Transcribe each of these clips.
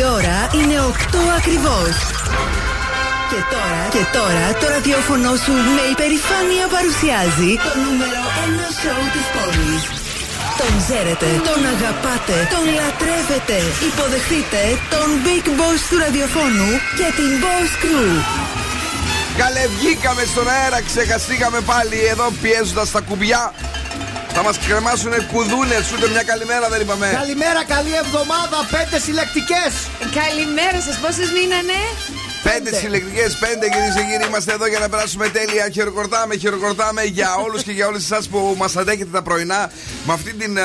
Η ώρα είναι 8 ακριβώς. Και τώρα, και τώρα το ραδιόφωνο σου με υπερηφάνεια παρουσιάζει το νούμερο 1 σοου της πόλης. Τον ξέρετε, τον αγαπάτε, τον λατρεύετε. Υποδεχτείτε τον Big Boss του ραδιοφώνου και την Boss Crew. Καλέ βγήκαμε στον αέρα, ξεχαστήκαμε πάλι εδώ πιέζοντας τα κουμπιά. Θα μας κρεμάσουν κουδούνες, ούτε μια καλημέρα δεν είπαμε. Καλημέρα, καλή εβδομάδα, πέντε συλλεκτικές. Καλημέρα σας, πόσες μείνανε; Πέντε συλλεκτικές, πέντε κυρίε και κύριοι. Είμαστε εδώ για να περάσουμε τέλεια. Χειροκροτάμε, χειροκροτάμε για όλους και για όλες εσάς που μας αντέχετε τα πρωινά με αυτή την ε,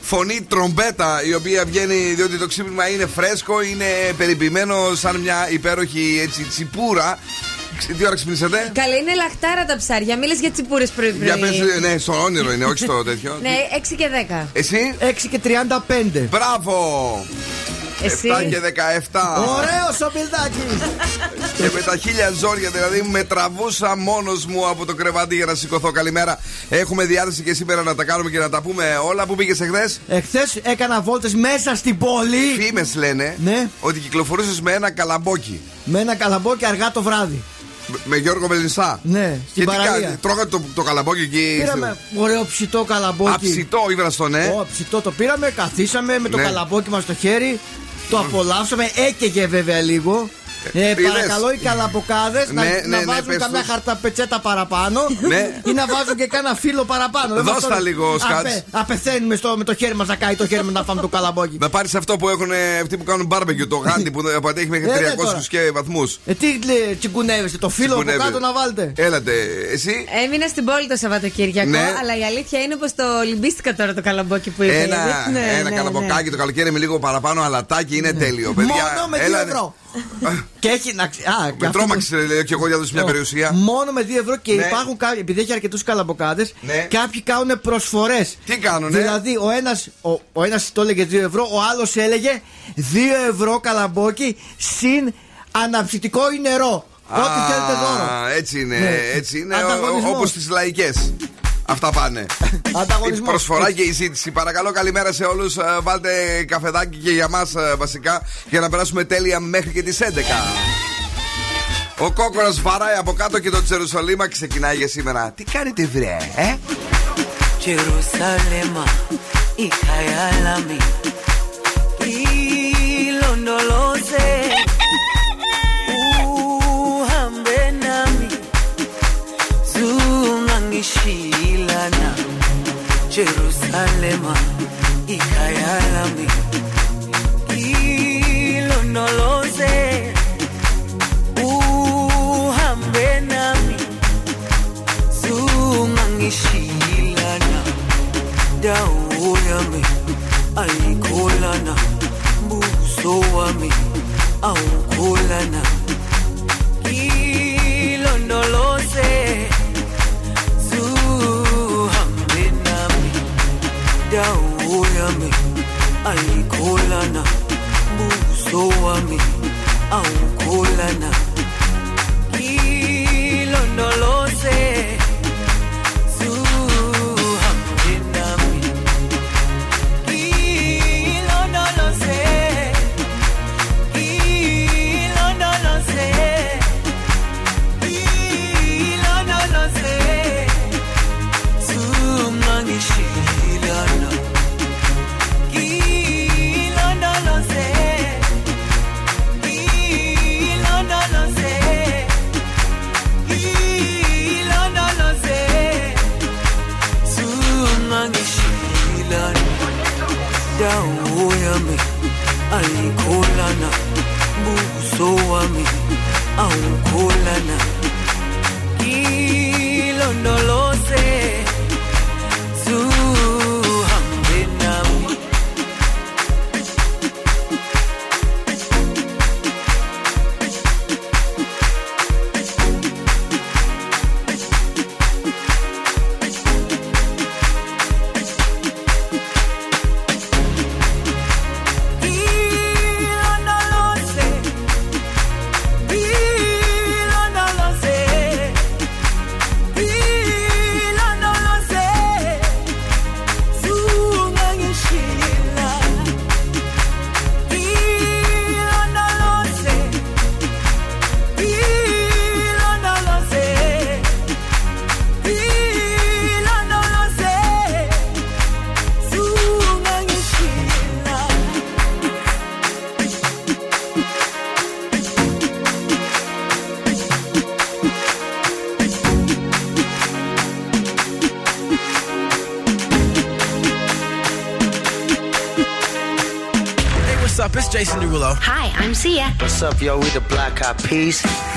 φωνή τρομπέτα η οποία βγαίνει διότι το ξύπνημα είναι φρέσκο, είναι περιποιημένο σαν μια υπέροχη έτσι, τσιπούρα. Ξ- Τι ώρα ξυπνήσατε; Καλά, είναι λαχτάρα τα ψάρια. Μίλες για τσιπούρες πρωί-πρωί. Για πες, ναι, στο όνειρο είναι, όχι στο τέτοιο. Ναι, 6 και 10. Εσύ; 6 και 35. Μπράβο! Εσύ. 7 και 17. Ωραίος ο Μπιλδάκης. Και με τα χίλια ζόρια, δηλαδή με τραβούσα μόνος μου από το κρεβάτι για να σηκωθώ. Καλημέρα. Έχουμε διάθεση και σήμερα να τα κάνουμε και να τα πούμε όλα. Πού πήγες εχθές; Εχθές έκανα βόλτες μέσα στην πόλη Φήμες λένε Ναι. ότι κυκλοφορούσες με ένα καλαμπόκι. με ένα καλαμπόκι αργά το βράδυ. Με- Με Γιώργο Μελισσά. Ναι, Και στην τι παραλία. κάνει, τρώγατε το, το καλαμπόκι εκεί. Πήραμε ωραίο ψητό καλαμπόκι. Αψητό, ήβραστο, ναι. Ω, ψητό το πήραμε, καθίσαμε με το Ναι. καλαμπόκι μας στο χέρι. Το απολαύσαμε, έκαιγε βέβαια λίγο. Ε, είδες. παρακαλώ οι καλαμποκάδε Ναι, να, ναι, να ναι, βάζουν πες καμιά τους. χαρταπετσέτα παραπάνω Ναι. ή να βάζουν και κάνα φύλλο παραπάνω. Δεν Δώσ' μας τα το- λίγο, Σκάτς. Απε- Απεθαίνουμε στο, με το χέρι μας να κάει το χέρι μας να φάμε το καλαμπόκι. Να πάρεις αυτό που έχουν ε, αυτοί που κάνουν barbecue, το γάντι που που αντέχει μέχρι Ε, ναι, 300 τώρα. και βαθμούς. Ε, τι λέει, τσιγκουνεύεστε, το φύλλο από Τσιγκουνεύει. κάτω να βάλετε. Έλατε, εσύ. Έμεινα στην πόλη το Σαββατοκύριακο, Ναι. αλλά η αλήθεια είναι πως το λυμπίστηκα τώρα το καλαμπόκι που είπε. Ένα, Ναι, ένα ναι, καλαμποκάκι το καλοκαίρι με λίγο παραπάνω αλατάκι είναι τέλειο. Παιδιά, Μόνο με 2 έλα, ευρώ. Και έχει να ξε- Α, και Με αυτό τρόμαξε, λέω και εγώ για να δώσω μια που- περιουσία. Μόνο με 2 ευρώ και Ναι. υπάρχουν κάποιοι, επειδή έχει αρκετούς καλαμποκάδες, Ναι. κάποιοι κάνουν προσφορές. Τι κάνουνε; Δηλαδή, ο ένας ο, ο ένας το έλεγε 2 ευρώ, ο άλλος έλεγε 2 ευρώ καλαμπόκι συν αναψυτικό ή νερό. Ό,τι θέλετε δώρο. Έτσι είναι, Ναι. έτσι είναι. Ανταγωνισμός. Όπως τις λαϊκές. Αυτά πάνε. Ανταγωνισμός. Η προσφορά και η ζήτηση. Παρακαλώ, καλημέρα σε όλους. Βάλτε καφεδάκι και για μας βασικά για να περάσουμε τέλεια μέχρι και τις 11. Ο κόκορας βαράει από κάτω και το Τζερουσαλήμα ξεκινάει για σήμερα. Τι κάνετε, βρε, ε; Jerusalema ikhaya lami ilondoloze Jerusalema ikhaya lami ilondoloze uhambe nami. Zungangishilana dawo yami ayikholana. Buso wami. Awukholana. Ilondoloze dau yami aikolana buso wami aukolana kilondolose owami awukholana kilondolo Up, yo? We the Black Eyed Peas.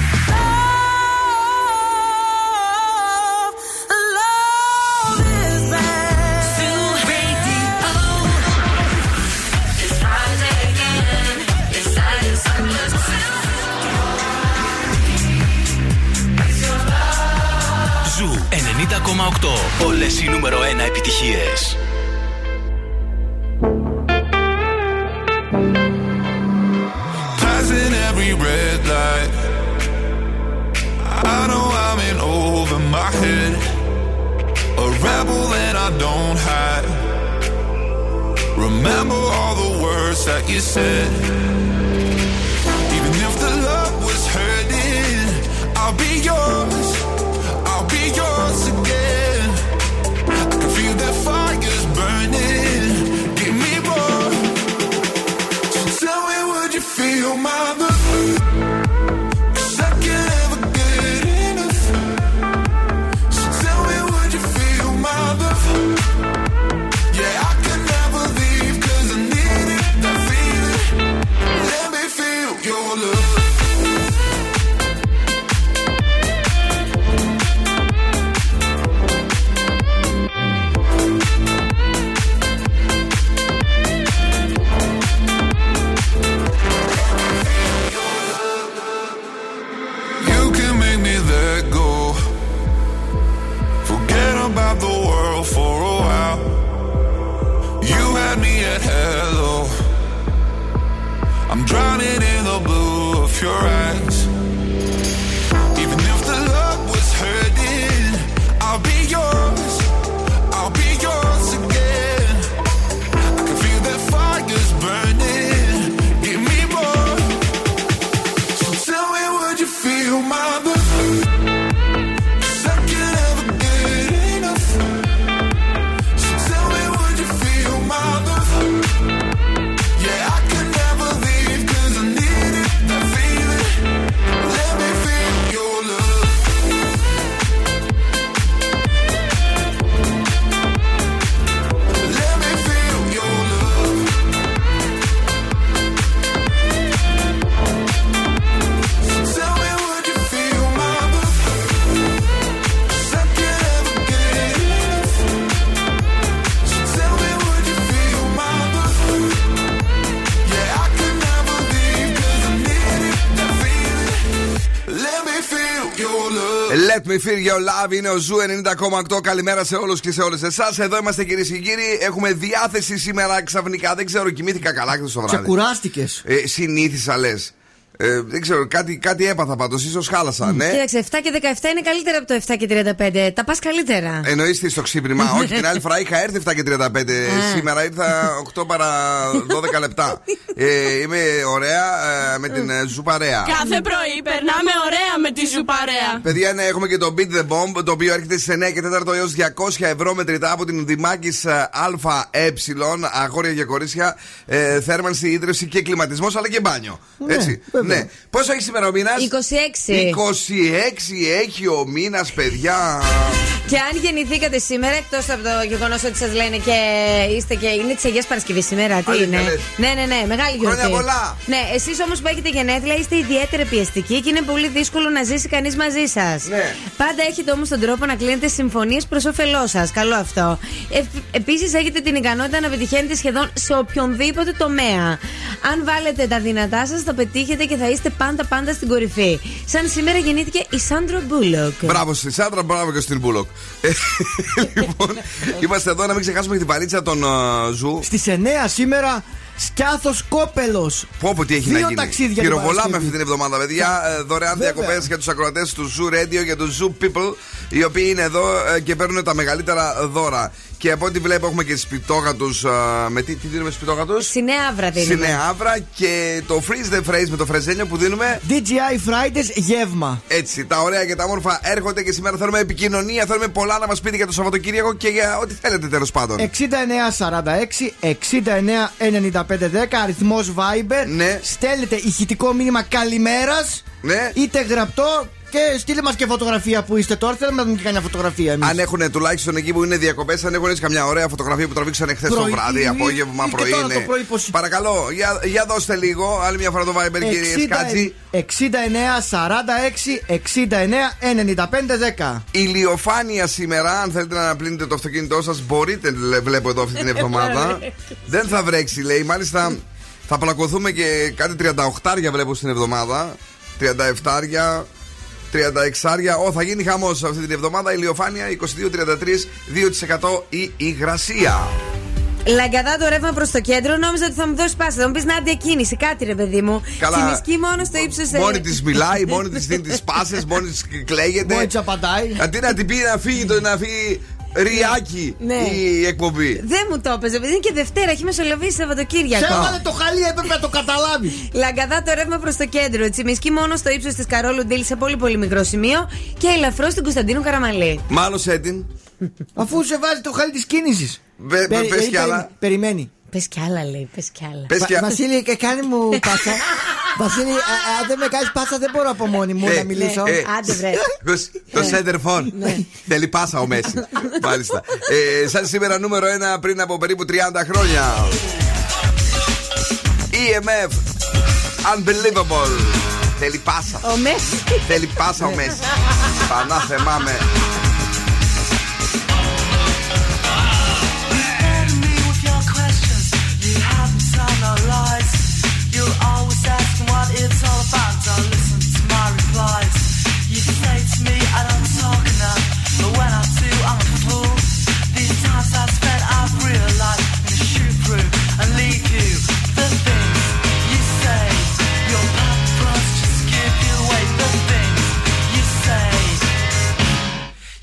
Love. Let me feel your love είναι ο Zoo 90,8. Καλημέρα σε όλους και σε όλες εσάς. Εδώ είμαστε κυρίες και κύριοι. Έχουμε διάθεση σήμερα ξαφνικά. Δεν ξέρω, κοιμήθηκα καλά χθες το βράδυ. Ξεκουράστηκες. Ε, συνήθισα λες. Ε, δεν ξέρω, κάτι, κάτι έπαθα πάντως. Ίσως χάλασα, ναι. Κοίταξε, 7 και 17 είναι καλύτερα από το 7 και 35. Τα πας καλύτερα. Εννοείς στο ξύπνημα; Όχι, την άλλη φορά είχα έρθει 7 και 35. Σήμερα ήρθα 8 παρα 12 λεπτά. Ε, είμαι ωραία ε, με την ε, ζουπαρέα. Κάθε πρωί περνάμε ωραία με τη σου παρέα. Παιδιά, ναι, έχουμε και το Beat the Bomb, το οποίο έρχεται στι 9 και 4 έως 200 ευρώ μετρητά από την Δημάκης ΑΕ. Αγόρια και κορίτσια, ε, θέρμανση, ίδρυυση και κλιματισμός, αλλά και μπάνιο. Ναι, Έτσι. βέβαια. Ναι. Πόσο έχεις σήμερα ο μήνας; 26. 26 έχει ο μήνας, παιδιά. Και αν γεννηθήκατε σήμερα, εκτός από το γεγονός ότι σας λένε και είστε και. είναι της Αγίας Παρασκευής σήμερα, τι Αλήθεια είναι; λες. Ναι, ναι, ναι, μεγάλη γιορτή. Χρόνια πολλά. Ναι, εσείς όμως που έχετε γενέθλια είστε ιδιαίτερα πιεστικοί και είναι πολύ δύσκολο να ζήσει κανείς μαζί σας. Ναι. Πάντα έχετε όμως τον τρόπο να κλείνετε συμφωνίες προς όφελός σας. Καλό αυτό. Ε, Επίσης έχετε την ικανότητα να πετυχαίνετε σχεδόν σε οποιονδήποτε τομέα. Αν βάλετε τα δυνατά σας, θα πετύχετε και θα είστε πάντα πάντα στην κορυφή. Σαν σήμερα γεννήθηκε η Σάντρα Μπούλοκ. Μπράβο στη Σάντρα, μπράβο και στην Μπούλοκ. Ε, λοιπόν, είμαστε εδώ να μην ξεχάσουμε και την παρεΐτσα των ε, Zoo. Στις 9 σήμερα Σκιάθος Σκόπελος. Πω πω τι έχει Δύο να γίνει. ταξίδια την Πυροβολάμε Παρασκευή. αυτή την εβδομάδα, παιδιά. Ε, Δωρεάν Βέβαια. διακοπές για τους ακροατές του Zoo Radio και του Zoo People, οι οποίοι είναι εδώ ε, και παίρνουν τα μεγαλύτερα δώρα. Και από ό,τι βλέπω, έχουμε και σπιτόγατους. Με τι, τι δίνουμε σπιτόγατους; Στη Νέα Αύρα δίνουμε. Στη Νέα Αύρα και το Freeze the Phrase με το φρεζένιο που δίνουμε. TGI Fridays γεύμα. Έτσι, τα ωραία και τα όμορφα έρχονται και σήμερα θέλουμε επικοινωνία. Θέλουμε πολλά να μας πείτε για το Σαββατοκύριακο και για ό,τι θέλετε τέλος πάντων. 6946 699510 αριθμός Viber. Ναι. Στέλνετε ηχητικό μήνυμα καλημέρας. Ναι. Είτε γραπτό και στείλε μας και φωτογραφία που είστε τώρα. Θέλουμε να δούμε και καμιά φωτογραφία εμείς. Αν έχουν τουλάχιστον εκεί που είναι διακοπές, αν έχουν έτσι καμιά ωραία φωτογραφία που τραβήξανε χθες το Πρωί, βράδυ, ή- απόγευμα, ή και πρωί. τώρα είναι. το πρωί πώς- Παρακαλώ, για, για δώστε λίγο. Άλλη μια φορά το Viber, κύριε Σκάτζη. 69 46 69 95 10. Ηλιοφάνεια σήμερα, αν θέλετε να αναπλύνετε το αυτοκίνητό σας, μπορείτε, λέ- βλέπω εδώ αυτή την εβδομάδα. Δεν θα βρέξει, λέει. Μάλιστα, θα πλακωθούμε και κάτι 38 βλέπω στην εβδομάδα. 37 36 Ω, θα γίνει χαμός αυτή την εβδομάδα. Ηλιοφάνεια 22-33, 2% η υγρασία. Λαγκαδά το ρεύμα προς το κέντρο, νόμιζα ότι θα μου δώσεις πάσα. Θα μου πεις να διακίνηση, κάτι ρε παιδί μου. Καλά. Τσιμισκή μόνο στο ύψος. Μόνη της μιλάει, μόνη της δίνει τις πάσες, μόνη της κλαίγεται. Μόνη της απαντάει. Αντί να την πει να φύγει, το, να φύγει ριάκι Ναι. η εκπομπή. Δεν μου το έπαιζε, επειδή είναι και Δευτέρα, έχει μεσολαβήσει Σαββατοκύριακο. Σε έβαλε το χαλί, έπρεπε να το καταλάβεις. Λαγκαδά το ρεύμα προς το κέντρο. Τσιμισκή μόνος στο ύψος της Καρόλου Ντίλ σε πολύ πολύ μικρό σημείο. Και ελαφρώς στην Κωνσταντίνου Καραμαλή. Μάλωσε την. Αφού σε βάζει το χαλί της κίνησης. Πε- πε- πες κι άλλα. Περιμένει. Πες κι άλλα, λέει, πες κι άλλα. Πες κι- Βα- Βασίλη, και κάνει μου πάσα. Βασίλη, α- αν δεν με κάνεις πάσα, δεν μπορώ από μόνη μου Ε, να μιλήσω. ε, Άντε βρε. Ακούς, Το σέντερφον. Θέλει πάσα ο Μέση. Μάλιστα. Ε, Σαν σήμερα νούμερο 1 πριν από περίπου 30 χρόνια. EMF. Unbelievable. Θέλει πάσα. Ο Μέση. Θέλει πάσα ο Μέση. Πανά θεμάμαι.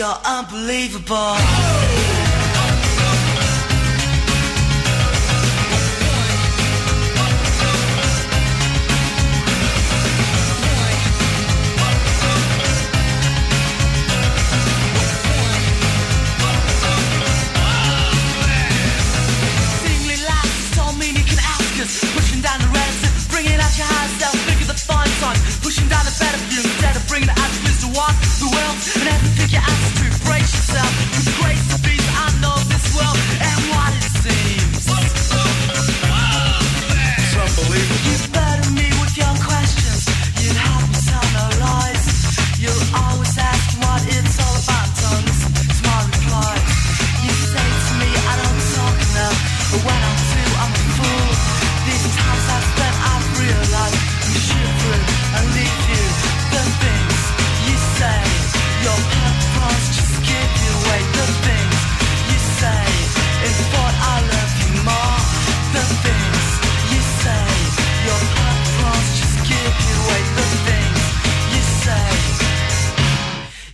Fun time. Pushing down the rest, bring it out your high self, bigger the fine song, pushing down the better view instead of bringing the attributes to the world you ass to brace yourself.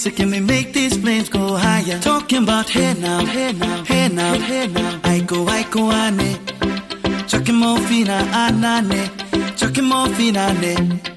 So can we make these flames go higher? Talking about hey now, hey now, hey now, hey now. I go, I go, ane. Chucking more fina, anane. Chucking more fina, ne.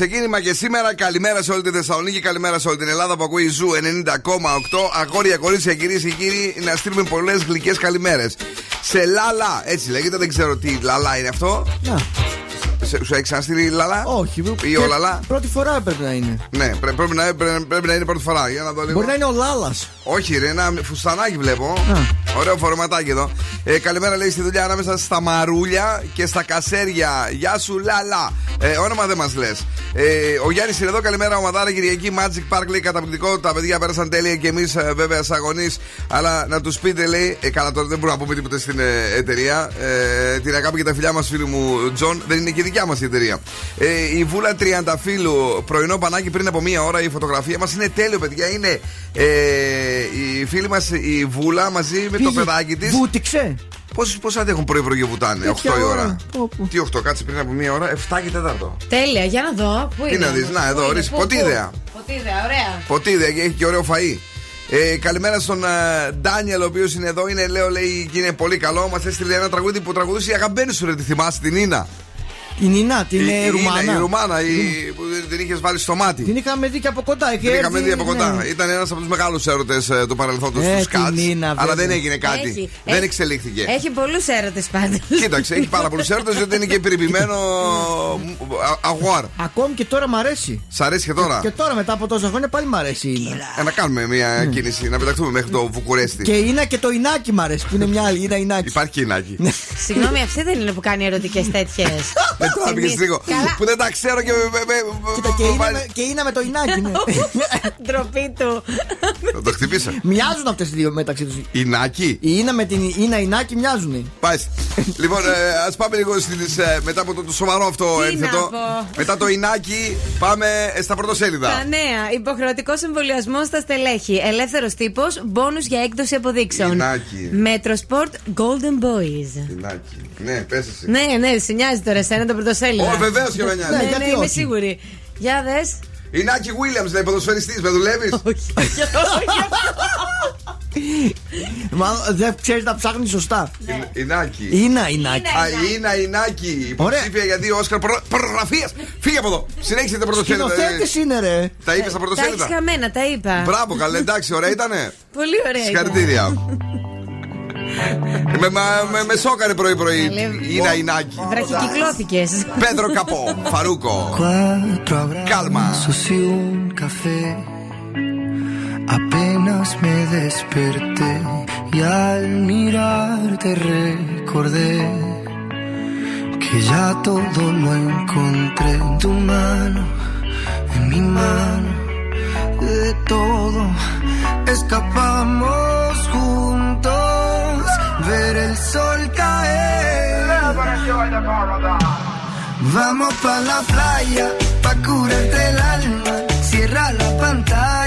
Ξεκίνημα και σήμερα καλημέρα σε όλη τη Θεσσαλονίκη, καλημέρα σε όλη την Ελλάδα που ακούει η Zoo 90,8. Αγόρια, κορίτσια, κυρίες και κύριοι, να στείλουμε πολλές γλυκές καλημέρες. Σε Λαλά, έτσι λέγεται, δεν ξέρω τι Λαλά είναι αυτό. Να, Σε, σου έχει ξαναστείλει Λαλά. όχι. Ή Και ο Λαλά; Πρώτη φορά πρέπει να είναι. Ναι, πρέ- πρέπει, να, πρέ- πρέπει να είναι πρώτη φορά. Για να δω λίγο. Μπορεί να είναι ο Λάλας. Όχι, ρε, ένα φουστανάκι βλέπω. Α. Ωραίο φορεματάκι εδώ. Ε, καλημέρα λέει στη δουλειά ανάμεσα στα μαρούλια και στα κασέρια. Γεια σου, λαλά. Ε, όνομα δεν μας λες. Ε, ο Γιάννης είναι εδώ. Καλημέρα, ομαδάρα Κυριακή. Magic Park λέει καταπληκτικό. Τα παιδιά πέρασαν τέλεια και εμείς βέβαια σαν γονείς. Αλλά να τους πείτε, λέει. Ε, καλά, τώρα δεν μπορούμε να πούμε τίποτα στην ε, εταιρεία. Ε, την αγάπη και τα φιλιά μας, φίλου μου Τζον. Δεν είναι και δικιά μας η εταιρεία. Ε, η Βούλα Τριανταφύλου, πρωινό μπανάκι πριν από μία ώρα. Η φωτογραφία μας είναι τέλειο, παιδιά. Είναι ε, η φίλη μας η Βούλα μαζί με το παιδάκι της. Βούτυξε. Πόσοι πώς αντέχουν πρωί-πρωί και βουτάνε, 8 Τέτοια η ώρα; ώρα. Πω, πω. Τι 8, κάτσε πριν από μία ώρα, 7 και 4. Τέλεια, για να δω. Πού Τι είναι να δεις, όμως; να, εδώ, Πού είναι, ορίστε, πού, πού; ποτίδεα. Ποτίδεα, ωραία. Ποτίδε και έχει και ωραίο φαΐ. Ε, καλημέρα στον ε, Ντάνιελ, ο οποίος είναι εδώ. Είναι, λέω, λέει, και είναι πολύ καλό. Μας έστειλε ένα τραγούδι που τραγουδούσε η αγαπημένη σου, ρε, τη θυμάσαι την Νίνα. Η Νινά, την η, ε, η Ρουμάνα. Νίνα, η Ρουμάνα, η, που την είχες βάλει στο μάτι. Την είχαμε δει και από κοντά. είχε Την είχαμε έρθει, δει από κοντά. ναι. Ήταν ένας από τους μεγάλους έρωτες του παρελθόντος Ε, του τη Σκάτς. Νίνα, Αλλά βέβαια. δεν έγινε κάτι. Έχει. Δεν Έχει. εξελίχθηκε. Έχει πολλούς έρωτες πάντως. Κοίταξε, έχει πάρα πολλούς έρωτες γιατί είναι και περιποιημένο αγουάρ. Ακόμη και τώρα μ' αρέσει. Σ' αρέσει και τώρα; Και τώρα μετά από τόσα χρόνια πάλι μ' αρέσει η Ίνα. Ε, να κάνουμε μια κίνηση, να πεταχτούμε μέχρι το Βουκουρέστι. Και η Ίνα και το Ινάκι μ' αρέσει που είναι μια άλλη. Είναι Ινάκι. Υπάρχει κοινάκι. Συγγνώμη, αυτή δεν είναι που κάνει ερωτικές τέτοιες. Τώρα πήγες λίγο. Καλά. Που δεν τα ξέρω και. με- με- με- Κοίτα, και είναι, βάζει- με, και είναι με το Ινάκι. ναι. Ντροπή του. Θα το χτυπήσω. μοιάζουν αυτές οι δύο μεταξύ τους. Η Νάκη. Η Ίνα με την Ίνα Ινάκι μοιάζουν. Πάει. λοιπόν, ας πάμε λίγο στις, ε, μετά από το, το σοβαρό αυτό Τι να ένθετο. πω. Μετά το Ινάκι, πάμε ε, στα πρωτοσέλιδα. Τα νέα. Υποχρεωτικό εμβολιασμό στα στελέχη. Ελεύθερος τύπος. Μπόνους για έκδοση αποδείξεων. Ινάκι. Metrosport Golden Boys. Ινάκι. Ναι, πες εσύ. Ναι, ναι, σε νοιάζει τώρα εσένα το πρωτοσέλιδο. Ω, βεβαίως και με νοιάζει. Ναι, Ναι, ναι, γιατί είμαι όχι. σίγουρη. Για δες. Η Νάκη Williams, λέει, ποδοσφαιριστής, με δουλεύεις; Μάλλον δεν ξέρεις να ψάχνεις σωστά. Η Νάκη. Ίνα Ινάκι. Α, η Ίνα Ινάκη, υποψήφια για δύο Όσκαρ προγραφία. Φύγε από εδώ. Συνέχισε τα πρωτοσέλιδα. Σκηνοθέτης είναι ρε. Τα είπες στα Τα έχει πρωτοσέλιδα. χαμένα, τα είπα. Μπράβο, καλέ, εντάξει, ωραία ήτανε. Πολύ ωραία. ήταν. Συγχαρητήρια. με, μα- με, με σόκαρε πρωί-πρωί. Καλέ. Ίνα Ινάκη. Βραχικυκλώθηκε. Πέντρο Καπό, Φαρούκο. Cuatro abrazos Calma. y un café. Apenas me desperté y al mirarte recordé que ya todo lo encontré en tu mano, en mi mano, de todo escapamos juntos, ver el sol caer. Vamos pa la playa, pa curarte el alma. Cierra la pantalla,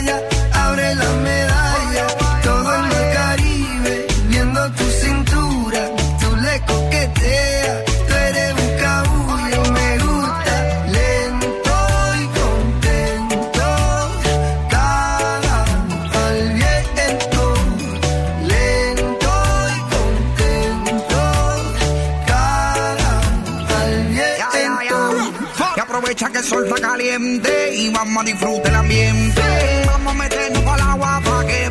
que el sol está caliente y vamos a disfrutar el ambiente. Vamos a meternos al agua para que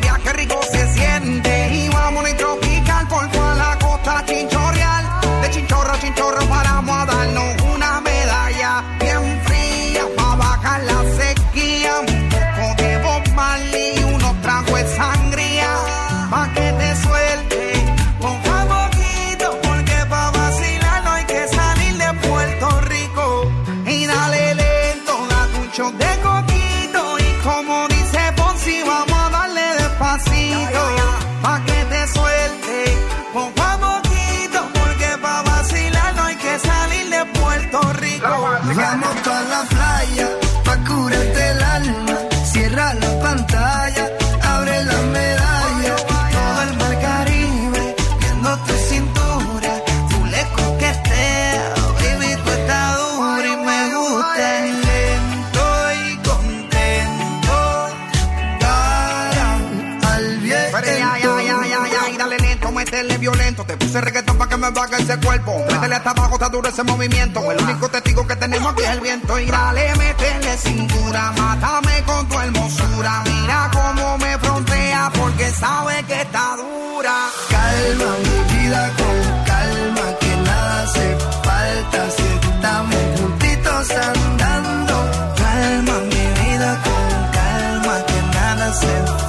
puse reggaetón para que me baje ese cuerpo. Métele hasta abajo, está duro ese movimiento. El único testigo que tenemos aquí es el viento. Y dale, métele cintura, mátame con tu hermosura. Mira cómo me frontea, porque sabe que está dura. Calma mi vida con calma que nada hace falta si estamos juntitos andando. Calma mi vida con calma que nada hace falta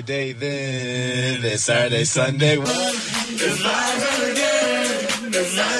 Friday then, it's Saturday, Sunday. It's live again. It's live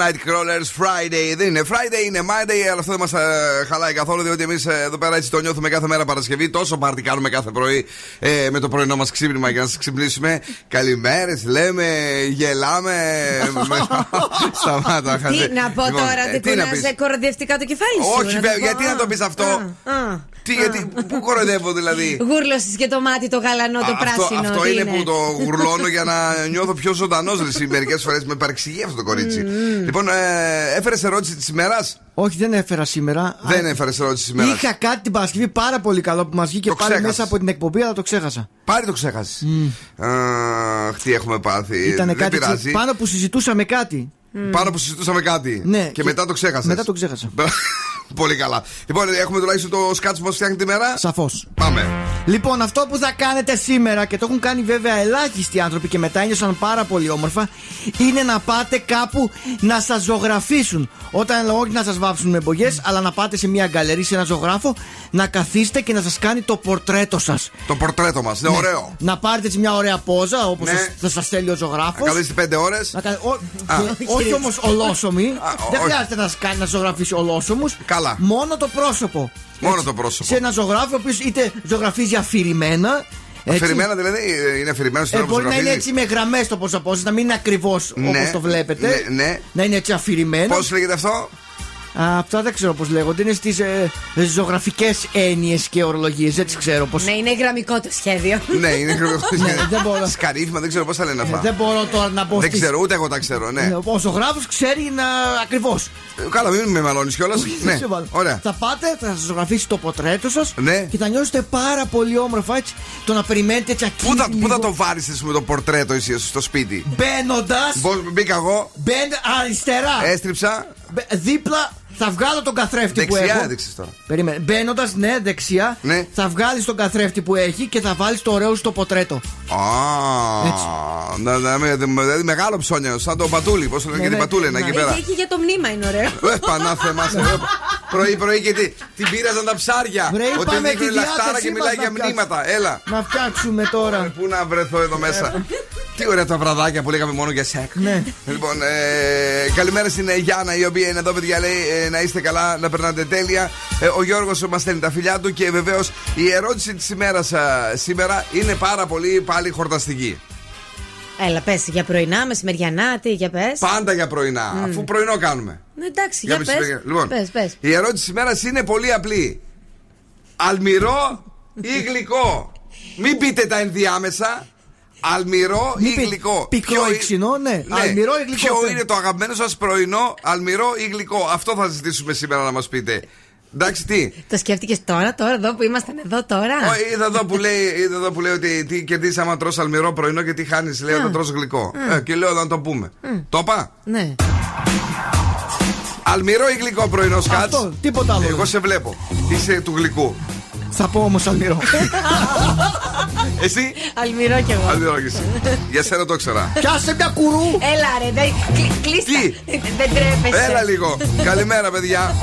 Nightcrawlers Friday. Δεν είναι Friday, είναι Monday, αλλά αυτό δεν μας χαλάει καθόλου, διότι εμείς εδώ πέρα έτσι το νιώθουμε κάθε μέρα Παρασκευή. Τόσο πάρτι κάνουμε κάθε πρωί ε, με το πρωινό μας ξύπνημα για να σας ξυπνήσουμε. Καλημέρες, λέμε, γελάμε. Σταμάτα, χαζέ. Τι να πω Λοιπόν, τώρα, ε, δεν τι να κουνάς πεις; κοροδιευτικά το κεφάλι σου. Όχι, να βέβαια, το πω. γιατί να το πεις αυτό; Α, α. Τι, γιατί, πού κοροϊδεύω δηλαδή; Γούρλωσες και το μάτι το γαλανό, το Α, αυτό, πράσινο. αυτό τι είναι, που το γουρλώνω για να νιώθω πιο ζωντανός. Μερικές φορές με παρεξηγεί αυτό το κορίτσι. Λοιπόν, ε, έφερες ερώτηση της ημέρας; Όχι, δεν έφερα σήμερα. Δεν έφερες ερώτηση της ημέρας. Είχα κάτι την Παρασκευή πάρα πολύ καλό που μας βγήκε Το πάλι ξέχασες. μέσα από την εκπομπή, αλλά το ξέχασα. Πάλι το ξέχασες. Αχ, τι έχουμε πάθει. Ήταν Δεν κάτι πειράζει. τσι- πάνω που συζητούσαμε κάτι. Πάνω που συζητούσαμε κάτι. Ναι, και, και- μετά το ξέχασες. μετά το ξέχασα. Πολύ καλά. Λοιπόν, έχουμε τουλάχιστον το σκάτσο που φτιάχνει τη μέρα. Σαφώς. Πάμε. Λοιπόν, αυτό που θα κάνετε σήμερα και το έχουν κάνει βέβαια ελάχιστοι άνθρωποι και μετά ένιωσαν πάρα πολύ όμορφα είναι να πάτε κάπου να σας ζωγραφίσουν. Όταν όχι να σας βάψουν με μπογιέ, αλλά να πάτε σε μια γκαλερί, σε ένα ζωγράφο, να καθίσετε και να σας κάνει το πορτρέτο σας. Το πορτρέτο μας. Είναι ωραίο. Να πάρετε έτσι μια ωραία πόζα όπως Ναι. θα σα στέλνει ο ζωγράφος. Να καθίσετε πέντε ώρες. Όχι όμως ολόσωμοι. Δεν όχι. χρειάζεται να, σκά- να ζωγραφίσει ολόσωμους. Καλά. Μόνο το πρόσωπο. Μόνο το πρόσωπο. Σε ένα ζωγράφο ο οποίος είτε ζωγραφίζει αφηρημένα. έτσι. Αφηρημένα δηλαδή, ε, είναι αφηρημένος στην Ε, ώρα που μπορεί να είναι ζωγραφίζει. έτσι με γραμμές το πώ να μην είναι ακριβώς Ναι. όπως το βλέπετε. Ναι, ναι. Να είναι έτσι αφηρημένο. Πώς λέγεται αυτό, Α, αυτά δεν ξέρω πώς λέγονται. Είναι στις ε, ζωγραφικές έννοιες και ορολογίες. Έτσι ξέρω πώς. Ναι, είναι γραμμικό το σχέδιο. Ναι, είναι Ναι, δεν μπορώ. Σκαρίφημα, δεν ξέρω πώς θα λένε αυτά. Ε, δεν μπορώ τώρα να μπω Δεν στις- ξέρω, ούτε εγώ τα ξέρω, ναι. Ναι, Ο ζωγράφος ξέρει να. ακριβώς. Καλά, μην με μαλώνεις κιόλας. Ναι, ωραία. Θα πάτε, θα σας ζωγραφίσει το πορτρέτο σας Ναι. και θα νιώσετε πάρα πολύ όμορφα έτσι. Το να περιμένετε έτσι Πού θα, ακίνητη πού θα λίγο. το βάλεις με το πορτρέτο εσύ στο σπίτι; Μπαίνοντα. Μπήκα εγώ, Μπαίν αριστερά. έστριψα. Μπε- Δίπλα θα βγάλω τον καθρέφτη που Δεξιά έχω. έδειξες τώρα. Περίμενε. Μπαίνοντας, ναι, δεξιά. Ναι. Θα βγάλεις τον καθρέφτη που έχει και θα βάλεις το ωραίο στο πορτρέτο. Α, να- να- με- δηλαδή μεγάλο ψώνιο, σαν το πατούλι. Πώς το λένε και την πατούλαινα εκεί πέρα. Εκεί και για το μνήμα είναι ωραίο. Ε, Πανάθε μας. Πρωί-πρωί και τι- την πήραζαν τα ψάρια. Βρε, Ότι είπαμε δείχνει τη λαχτάρα διάθεσή και μιλάει μας για να μνήματα. Έλα. Να φτιάξουμε τώρα. Πού να βρεθώ εδώ μέσα. Τι ωραία τα βραδάκια που λέγαμε μόνο για σεκ. Ναι. Λοιπόν, ε, καλημέρα στην ε, Γιάννα η οποία είναι εδώ, παιδιά. Λέει ε, να είστε καλά, να περνάτε τέλεια. Ε, ο Γιώργος μας στέλνει τα φιλιά του και βεβαίως η ερώτηση της ημέρας σήμερα είναι πάρα πολύ πάλι χορταστική. Έλα, πες για πρωινά, μεσημεριανά, τι, για πες. Πάντα για πρωινά, Μμ. αφού πρωινό κάνουμε. Ναι, εντάξει, για, μισή πες. παιδιά. Λοιπόν, Πες, πες. η ερώτηση της ημέρας είναι πολύ απλή. Αλμυρό ή γλυκό; Μην πείτε τα ενδιάμεσα. Αλμυρό ή Μην πει- γλυκό. πικρό Ποιο ή ε- ξινό, ναι. Αλμυρό ή γλυκό, Ποιο πες. είναι το αγαπημένο σας πρωινό, αλμυρό ή γλυκό; Αυτό θα ζητήσουμε σήμερα να μας πείτε. Εντάξει, τι; Το σκέφτηκες τώρα, τώρα, εδώ που ήμασταν εδώ τώρα; Ω, είδα, εδώ που λέει, είδα εδώ που λέει ότι τι κερδίζει άμα τρως αλμυρό πρωινό και τι χάνεις. Λέει όταν τρως γλυκό. Α. Ε, και λέω να το πούμε. Το είπα; Ναι. Αλμυρό ή γλυκό πρωινό σκάτς; Αυτό, τίποτα άλλο. Εγώ σε βλέπω. Είσαι του γλυκού. Θα πω όμως αλμυρό. Εσύ; Αλμυρό κι εγώ. Αλμυρό και εσύ. Για σένα το ήξερα. Πιάσε μια κουρού. Έλα ρε, δεν- κλει- κλείστα. Δεν τρέπεσαι. Έλα λίγο. Καλημέρα, παιδιά.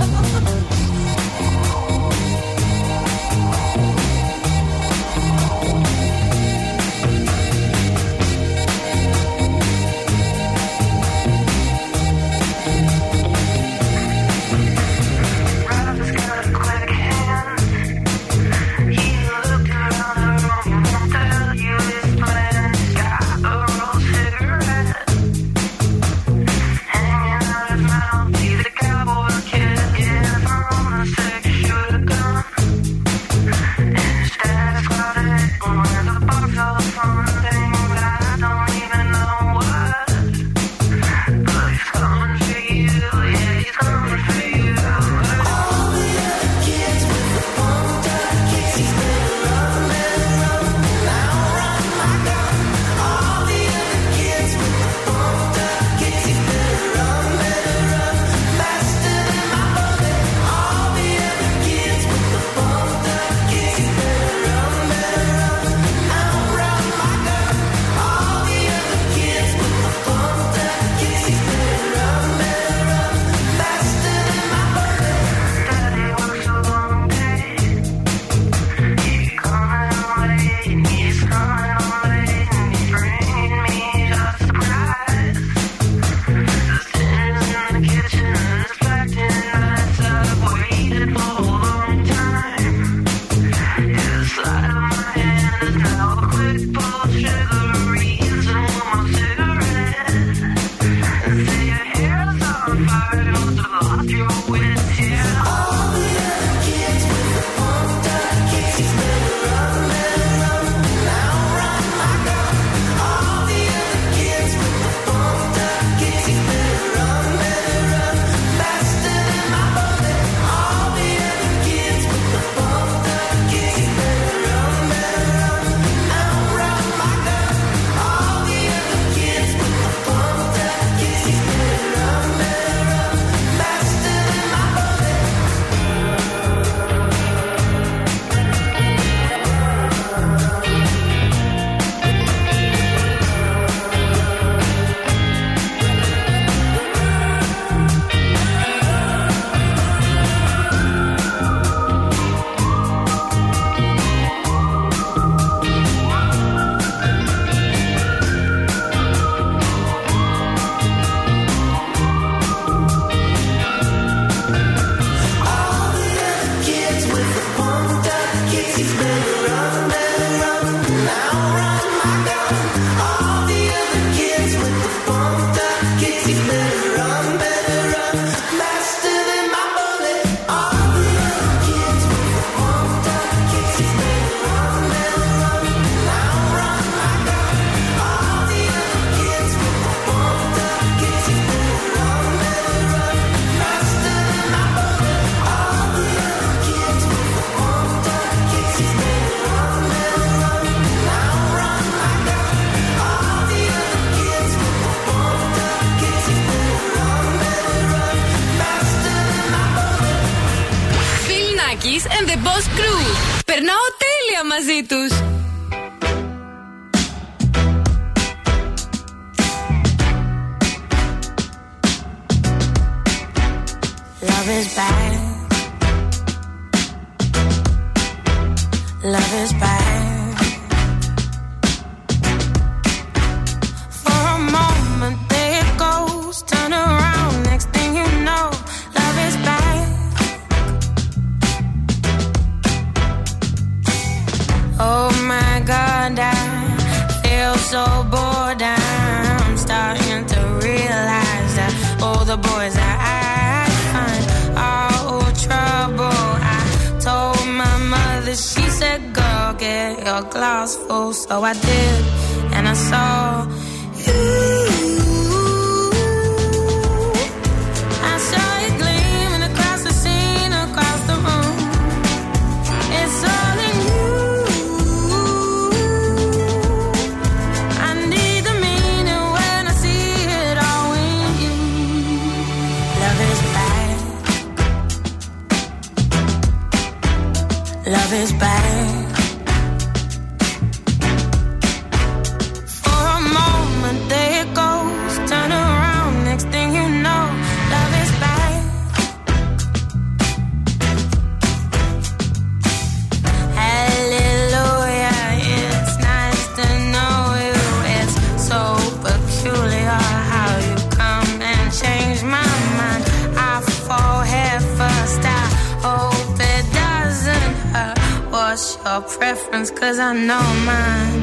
Your glass full. So I did, and I saw you. Cause I know mine,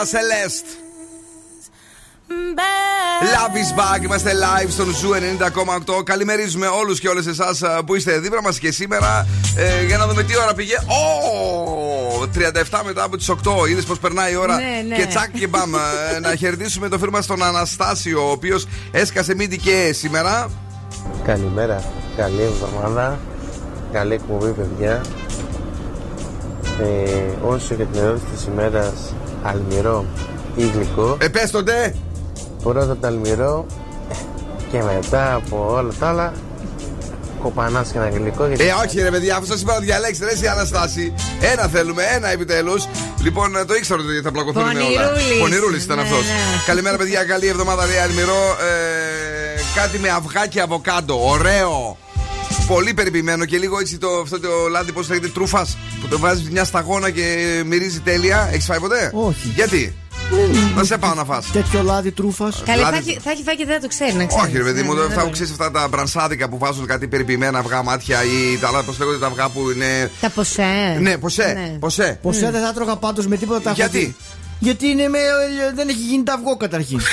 Φωνάρα Celeste. Love is back. Είμαστε live στον Zoo 90,8. Καλημερίζουμε όλους και όλες εσάς που είστε δίπλα μας και σήμερα ε, για να δούμε τι ώρα πήγε. Ω! 37 μετά από τις 8. Είδες πώ περνάει η ώρα. Ναι, ναι. Και τσακ και μπαμ. Ε, να χαιρετήσουμε το φίλο μας τον Αναστάσιο, ο οποίος έσκασε μύτη και σήμερα. Καλημέρα, καλή εβδομάδα, καλή εκπομπή παιδιά. Ε, όσο για την ερώτηση της ημέρας, αλμυρό ή γλυκό. Ε, πες το ντε! Πρώτα το αλμυρό και μετά από όλα τα άλλα, κοπανάς και ένα γλυκό. γιατί- Ε, όχι ρε παιδιά, αφού σας είπα να διαλέξετε, ρε, εσύ Αναστάση. Ένα θέλουμε, ένα επιτέλους. Λοιπόν, ε, το ήξερα ότι θα πλακωθούν με όλα. Πονηρούλης. Πονηρούλης ήταν Ναι, αυτός. ναι. Καλημέρα, παιδιά, καλή εβδομάδα, ρε Αλμυρό. Ε, κάτι με αυγά και αβοκάντο. Ωραίο. Πολύ περιποιημένο και λίγο έτσι το, αυτό το λάδι, πώς λέγεται, τρούφας. Που το βάζεις μια σταγόνα και μυρίζει τέλεια. Έχεις φάει ποτέ; Όχι. Γιατί; Να σε πάω να φας. Τέτοιο λάδι τρούφας. Καλή, θα Λάδι- έχει, θα έχει φάει και δεν θα το ξέρει, να ξέρεις. Όχι, ρε παιδί μου, Ναι, θα ναι, έχω ναι. ξέρεις αυτά τα μπρανσάδικα που βάζουν κάτι περιποιημένα αυγά μάτια ή τα άλλα, πώς λέγονται τα αυγά που είναι. Τα ποσέ. Ναι, ποσέ. Ναι. Ποσέ. Ποσέ δεν θα τρώγα πάντως με τίποτα τα έχω Γιατί; Δει. Γιατί είναι με, δεν έχει γίνει τα αυγό καταρχήν.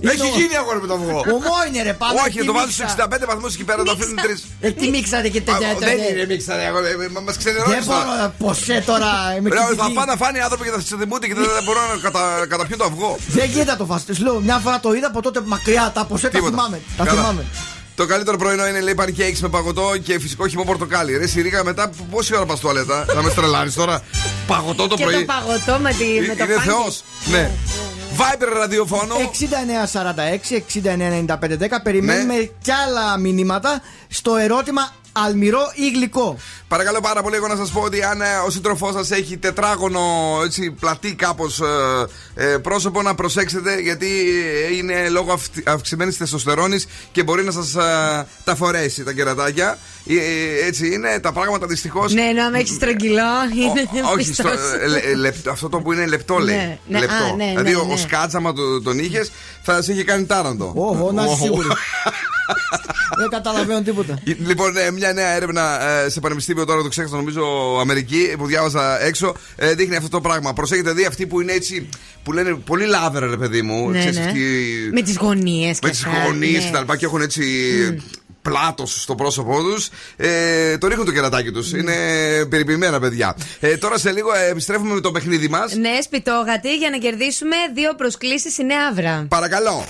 Έχει γίνει αγόρι με το αυγό. Ομό είναι ρε πάμε. Όχι, το βάζουν στου 65 βαθμούς εκεί πέρα, το αφήνουν τρεις. Ε, τι μίξατε και τέτοια. Δεν είναι μίξα, ρε αγόρι, μα Δεν ξενερώνεις μπορώ να ποσέ τώρα. με Ρε, Θα κριτική. πάνε να φάνε οι άνθρωποι και θα ξεδεμούνται και δεν θα μπορούν να κατα- καταπιούν το αυγό. Δεν γίνεται το φάστε. Λέω μια φορά το είδα από τότε μακριά. Τα ποσέ τα Τίποτα. θυμάμαι. Τα Καλά. θυμάμαι. Το καλύτερο πρωινό είναι λέει pancakes με παγωτό και φυσικό χυμό πορτοκάλι. Ρε Σιρίγα, μετά π- πόση ώρα πας τουαλέτα; Να με τρελάνει τώρα; Παγωτό το Και πρωί. το παγωτό με, τη, με το Είναι πάνκι. Θεός. Ναι. Viber ραδιοφώνου. 6946-699510. Περιμένουμε Ναι. κι άλλα μηνύματα στο ερώτημα αλμυρό ή γλυκό. Παρακαλώ πάρα πολύ εγώ να σα πω ότι αν ε, ο σύντροφό σα έχει τετράγωνο έτσι, πλατή κάπω ε, ε, πρόσωπο, να προσέξετε γιατί ε, είναι λόγω αυξημένη τεστοστερόνη και μπορεί να σα τα φορέσει τα κερατάκια. Ε, ε, έτσι είναι τα πράγματα δυστυχώ. Ναι, ενώ άμα έχει στρογγυλό είναι Όχι, στο, πιστός. ε, λε- ε, λεπ- αυτό το που είναι λεπτό λέει. Ναι, ναι, λεπτό. α, ναι, ναι, δηλαδή ο- ναι. ο σκάτζαμα του τον είχε θα σε είχε κάνει τάραντο. Όχο, να είσαι Όχο. σίγουρη. Δεν καταλαβαίνω τίποτα. Λοιπόν, ε, μια νέα έρευνα ε, σε πανεπιστήμιο τώρα, το ξέχασα νομίζω Αμερική, που διάβαζα έξω, ε, δείχνει αυτό το πράγμα. Προσέχετε δει αυτοί που είναι έτσι, που λένε πολύ λάβερα, ρε παιδί μου. Ναι, ξέρεις, ναι. αυτοί- Με τις γωνίες. με τις γωνίες και τα λοιπά και έχουν έτσι πλάτος στο πρόσωπό τους. Ε, το ρίχνουν το κερατάκι τους. Είναι περιποιημένα παιδιά. Ε, τώρα σε λίγο ε, επιστρέφουμε με το παιχνίδι μας. Ναι, σπιτόγατη για να κερδίσουμε δύο προσκλήσεις στη Νέα Αύρα. Παρακαλώ.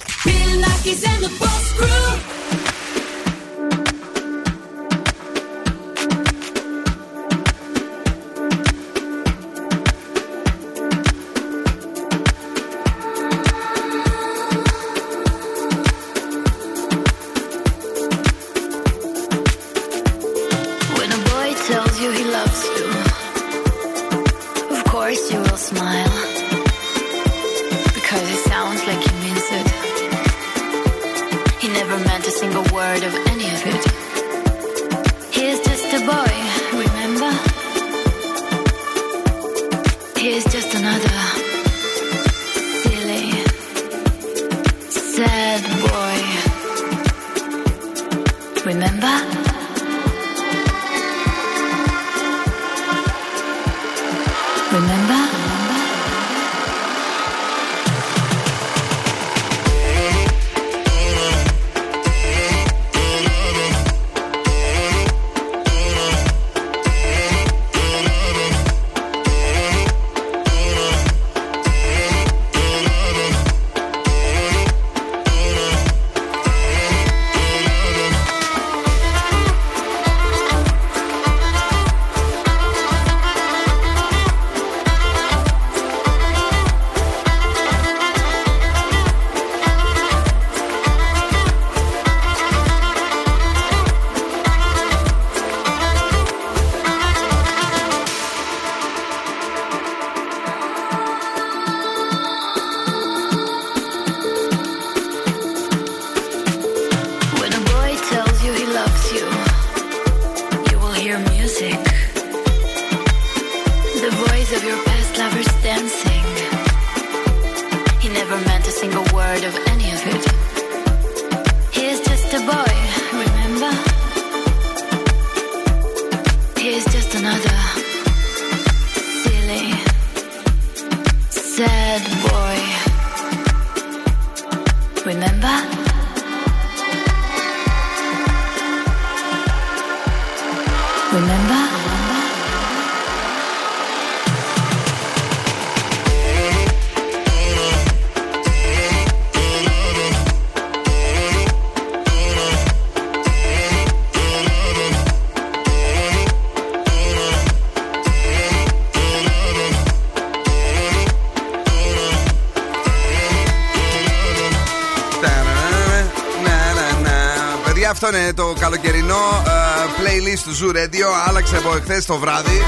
Του Zoo Radio. Άλλαξε από εχθές το βράδυ.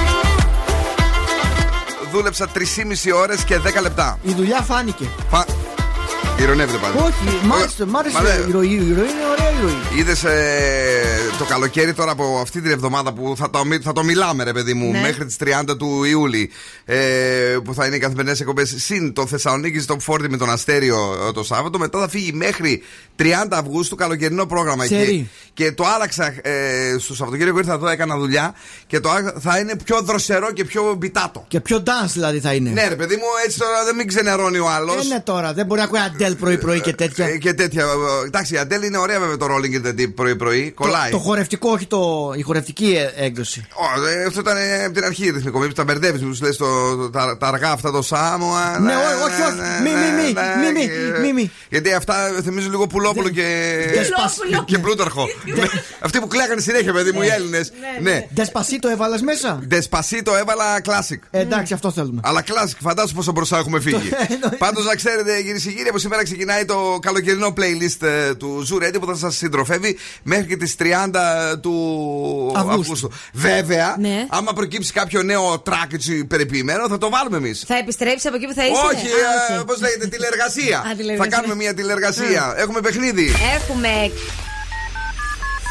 Δούλεψα 3,5 ώρες και 10 λεπτά. Η δουλειά φάνηκε. Φα... Ηρωνεύεται πάντα. Όχι, μ' άρεσε, μ' άρεσε Μα ναι. η ροή. Η ροή είναι ωραία η ροή. Είδες το καλοκαίρι τώρα από αυτή την εβδομάδα που θα το, μι- θα το μιλάμε, ρε παιδί μου, Ναι. μέχρι τις 30 του Ιούλη. Ε, που θα είναι οι καθημερινές εκπομπές. Συν το Θεσσαλονίκη στο Φόρτι με τον Αστέριο ε, το Σάββατο. Μετά θα φύγει μέχρι 30 Αυγούστου καλοκαιρινό πρόγραμμα εκεί. Ξέρει. Και το άλλαξα ε, στο Σαββατοκύριακο ήρθα εδώ, έκανα δουλειά. Και το άλλαξα- θα είναι πιο δροσερό και πιο μπιτάτο. Και πιο dance δηλαδή θα είναι. Ναι, ρε παιδί μου, έτσι τώρα δεν μην ξενερώνει ο άλλος. Ε, ναι, τώρα. Δεν μπορεί να ακούει Αντέλ πρωί-πρωί και τέτοια. Ε, και τέτοια. ε, Εντάξει, η Αντέλ είναι ωραία βέβαια το rolling και πρωί-πρωί. Κολλάει. Το, το χορευτικό, όχι το, η χορευτική ε, έκδοση. Ω, ε, αυτό ήταν ε, από την αρχή ρυθμικό. Μήπως τα μπερδεύεις, μου λες τα, τα αργά αυτά το Σάμοα. Ναι, ό- όχι, όχι. Μη, μη, μη, μη, μη, μη, μη. Γιατί αυτά θυμίζουν λίγο πουλόπουλο και. Δεσπασ- και πλούταρχο. Ναι, Αυτοί που κλαίγανε συνέχεια, παιδί μου, οι Έλληνες. Ναι. Δεσπασίτο έβαλες μέσα; Δεσπασίτο έβαλα classic. Ε, εντάξει, αυτό θέλουμε. Αλλά classic, φαντάσου πόσο μπροστά έχουμε φύγει. Πάντως να ξέρετε, κυρίες και κύριοι, από σήμερα ξεκινάει το καλοκαιρινό playlist ε, του Zoo Radio που θα σας συντροφεύει μέχρι και τις 30 του Αυγούστου. Αυγούστου. Βέβαια, Ναι. άμα προκύψει κάποιο νέο track έτσι περιποιημένο, θα το βάλουμε εμείς. Θα επιστρέψει από εκεί που θα είσαι. Όχι, Α, όχι. πώς λέγεται, τηλεργασία. Α, τηλεργασία. Θα κάνουμε μια τηλεργασία. Έχουμε παιχνίδι. Έχουμε.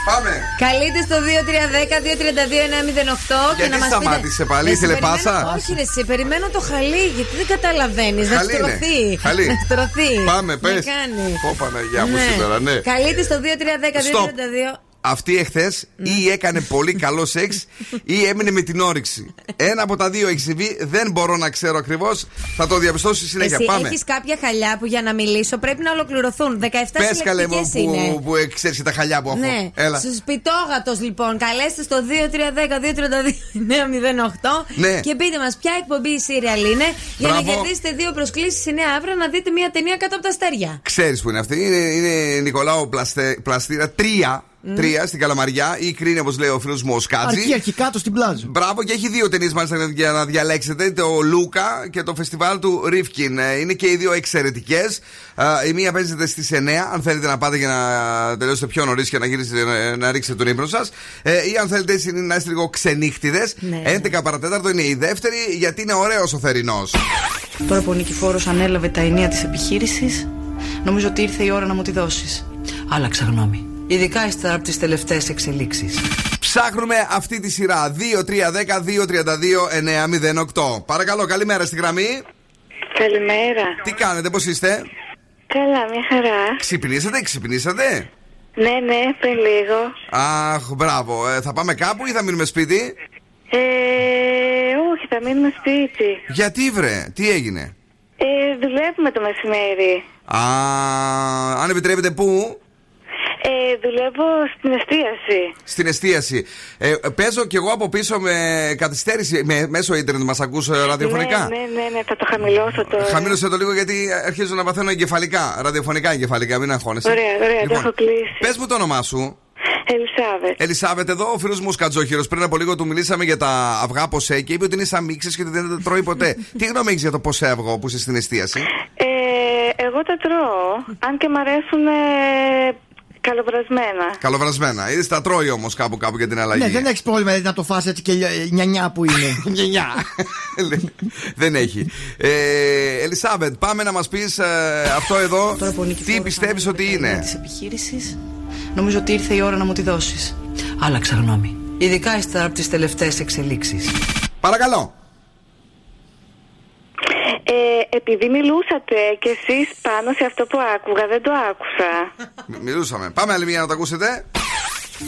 Πάμε. Καλείτε στο 2310-232-908 και Γιατί να μας πείτε. σταμάτησε πάλι, Ε, ήθελε σε περιμένω- πάσα; Όχι, ρε, σε περιμένω το χαλί, γιατί δεν καταλαβαίνεις. Να Χαλί είναι. στρωθεί. Χαλί. Να στρωθεί. Πάμε, Να πες. κάνει. Πω, Παναγιά μου σήμερα, ναι. Καλείτε στο 2310-232. Αυτή εχθές Ναι. ή έκανε πολύ καλό σεξ ή έμεινε με την όρεξη. Ένα από τα δύο έχει συμβεί, δεν μπορώ να ξέρω ακριβώς. Θα το διαπιστώσω στη συνέχεια. Εσύ Πάμε. έχεις κάποια χαλιά που για να μιλήσω πρέπει να ολοκληρωθούν. 17 Πες καλέ μου συλλεκτικές είναι. που, που ξέρει τα χαλιά που έχω. Ναι, Έλα. στου πιτόγατο λοιπόν. Καλέστε στο 2310-232-908 Ναι. και πείτε μας ποια εκπομπή η serial είναι για Μπράβο. να κερδίσετε δύο προσκλήσεις 9 αύριο να δείτε μια ταινία κάτω από τα αστέρια. Ξέρεις που είναι αυτή. Είναι, είναι Νικολάου Πλαστε, Πλαστήρα 3. Τρία στην Καλαμαριά ή κρίνει όπως λέει ο φίλος μου ο Σκάτζη. Αρχή, αρχή κάτω στην πλάζα. Μπράβο και έχει δύο ταινίες μάλιστα για να διαλέξετε. Το Λούκα και το φεστιβάλ του Ρίφκιν. Ε, Είναι και οι δύο εξαιρετικές. Η μία παίζεται στις 9, αν θέλετε να πάτε για να τελειώσετε πιο νωρίς και να, γυρίσετε, να, να ρίξετε τον ύπνο σας. Ε, ή αν θέλετε έτσι να είστε λίγο ξενύχτιδες. Ναι. 11 παρατέταρτο είναι η δεύτερη, γιατί είναι ωραίος ο θερινός. Τώρα που ο Νικηφόρος ανέλαβε τα ενία της επιχείρησης, νομίζω ότι ήρθε η ώρα να μου τη δώσεις. Άλλαξα γνώμη. Ειδικά ύστερα από τις τελευταίες εξελίξεις. Ψάχνουμε αυτή τη σειρά. 2-3-10-2-32-908. Παρακαλώ, καλημέρα στη γραμμή. Καλημέρα. Τι κάνετε, πώς είστε; Καλά, μια χαρά. Ξυπνήσατε, ξυπνήσατε; Ναι, ναι, πριν λίγο. Αχ, μπράβο. Ε, θα πάμε κάπου ή θα μείνουμε σπίτι; Ε, όχι, θα μείνουμε σπίτι. Γιατί βρε, τι έγινε; Ε, δουλεύουμε το μεσημέρι. Α, αν επιτρέπετε πού; Ε, δουλεύω στην εστίαση. Στην εστίαση. Ε, παίζω κι εγώ από πίσω με καθυστέρηση. Με, μέσω ίντερνετ μας ακούς ραδιοφωνικά; Ναι, ναι, ναι, ναι, θα το χαμηλώσω τώρα. Χαμήλωσε το λίγο γιατί αρχίζω να παθαίνω εγκεφαλικά. Ραδιοφωνικά εγκεφαλικά, μην αγχώνεσαι. Ωραία, ωραία, το έχω κλείσει. Πες μου το όνομά σου. Ελισάβετ. Ελισάβετ, εδώ ο φίλος μου Σκατζόχυρος. Πριν από λίγο του μιλήσαμε για τα αυγά ποσέ και είπε ότι είναι σαν μίξες και ότι δεν τα τρώει ποτέ. Τι γνώμη έχεις για το ποσέ αυγό που είσαι στην εστίαση; Ε, εγώ τα τρώω. Αν και μ' αρέσουν ε, καλοβρασμένα. Καλοβρασμένα. Είδες τα τρώει όμως κάπου κάπου για την αλλαγή. Ναι, δεν έχεις πρόβλημα δηλαδή, να το φας έτσι και λι- νιανιά που είναι. Νιανιά. δεν έχει. Ε, Ελισάβετ, πάμε να μας πεις αυτό εδώ. Τι πιστεύεις ότι είναι; Της επιχείρησης, νομίζω ότι ήρθε η ώρα να μου τη δώσεις. Άλλαξα γνώμη. Ειδικά ύστερα από τις τελευταίες εξελίξεις. Παρακαλώ. Ε, επειδή μιλούσατε κι εσείς πάνω σε αυτό που άκουγα, δεν το άκουσα. Μ- Μιλούσαμε. Πάμε άλλη μία να το ακούσετε.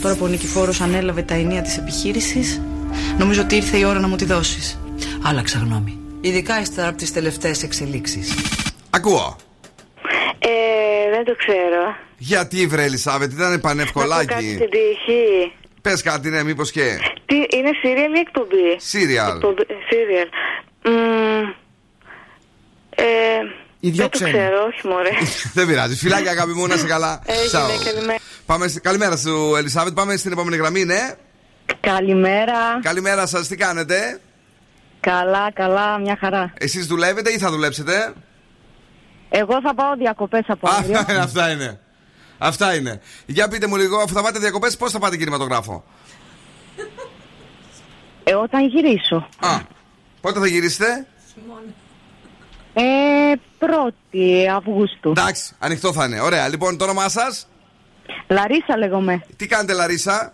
Τώρα που ο Νικηφόρος ανέλαβε τα ενία της επιχείρησης, νομίζω ότι ήρθε η ώρα να μου τη δώσεις. Άλλαξα γνώμη. Ειδικά ύστερα από τις τελευταίες εξελίξεις. Ακούω. Ε, δεν το ξέρω. Γιατί βρε Ελισάβετ, ήταν Να πω κάτι πανευκολάκι. στην τύχη. Πες κάτι, ναι, μήπως και. Τι, είναι serial ή εκπομπή; Serial. Εκπομπή, serial. Μμμ, ε, Οι δυο δεν το ξένοι. ξέρω, όχι μωρέ. Δεν πειράζει. Φιλάκια, αγάπη μου, να είσαι καλά. Έγινε, Τσάου. καλημέρα. Πάμε, στη- καλημέρα σου, Ελισάβετ. Πάμε στην επόμενη γραμμή, ναι. Καλημέρα. Καλημέρα σας, τι κάνετε; Καλά, καλά, μια χαρά. Εσείς δουλεύετε ή θα δουλέψετε; Εγώ θα πάω διακοπές από αύριο. Α, Αυτά είναι. Αυτά είναι. Για πείτε μου λίγο, αφού θα πάτε διακοπές, πώς θα πάτε κινηματογράφο; Ε, όταν γυρίσω. Α, πότε θα γυρίσετε; Ε, 1η Αυγούστου. Εντάξει, ανοιχτό θα είναι. Ωραία, λοιπόν, το όνομά σας; Λαρίσα λέγομαι. Τι κάνετε, Λαρίσα;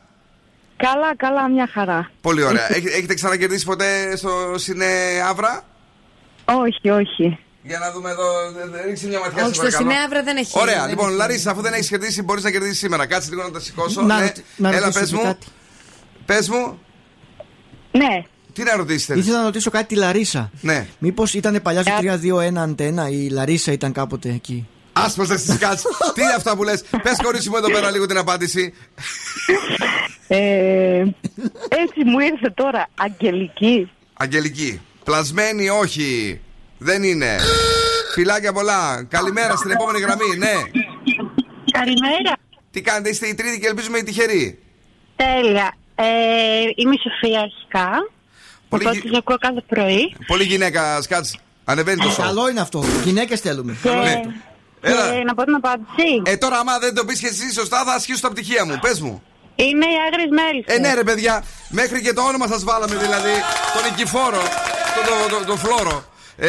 Καλά, καλά, μια χαρά. Πολύ ωραία. Έχ- Έχετε ξανακερδίσει ποτέ στο Σινέ Αύρα. Όχι, όχι. Για να δούμε εδώ. δε- δε- Ρίξε μια ματιά Όχι, σε στο παρακαλώ. Σινέαβρα δεν έχει. Ωραία, δεν λοιπόν, έχει. Λαρίσα, αφού δεν έχεις κερδίσει, μπορείς να κερδίσεις σήμερα. Κάτσε λίγο να τα σηκώσω. Να ναι. ρωτ- να Έλα, ρωτήσω πες και μου. κάτι. Πες μου, Ναι. Τι να ρωτήσετε. Ήθελα να ρωτήσω κάτι τη Λαρίσα. Ναι. Μήπως ήταν παλιά στο 3-2-1 αντένα, η Λαρίσα ήταν κάποτε εκεί; Άσπρος δεν τη κάτσεις. Τι είναι αυτά που λες; Πες κορίτσι μου εδώ πέρα λίγο την απάντηση. Ε, έτσι μου ήρθε τώρα. Αγγελική. Αγγελική. Πλασμένη, όχι. Δεν είναι. Φιλάκια πολλά. Καλημέρα στην επόμενη γραμμή, ναι. Καλημέρα. Τι κάνετε, είστε η τρίτη και ελπίζουμε η τυχερή. Τέλεια. Ε, είμαι η Σοφία αρχικά. Πολύ Οπότε γυ- σας ακούω κάθε πρωί. Πολύ γυναίκα, σκάτσε. Ανεβαίνει το σώμα. Καλό είναι αυτό. Γυναίκες θέλουμε. Και, Ναι. Έλα. και να πω την απάντηση. Ε, τώρα, άμα δεν το πεις και εσύ σωστά, θα ασχίσουν τα πτυχία μου. Πες μου. Είναι οι άγριες μέλισσες. Ε, ναι, ρε παιδιά, μέχρι και το όνομα σας βάλαμε δηλαδή. Τον Νικηφόρο, τον το, το, το φλόρο. Ε,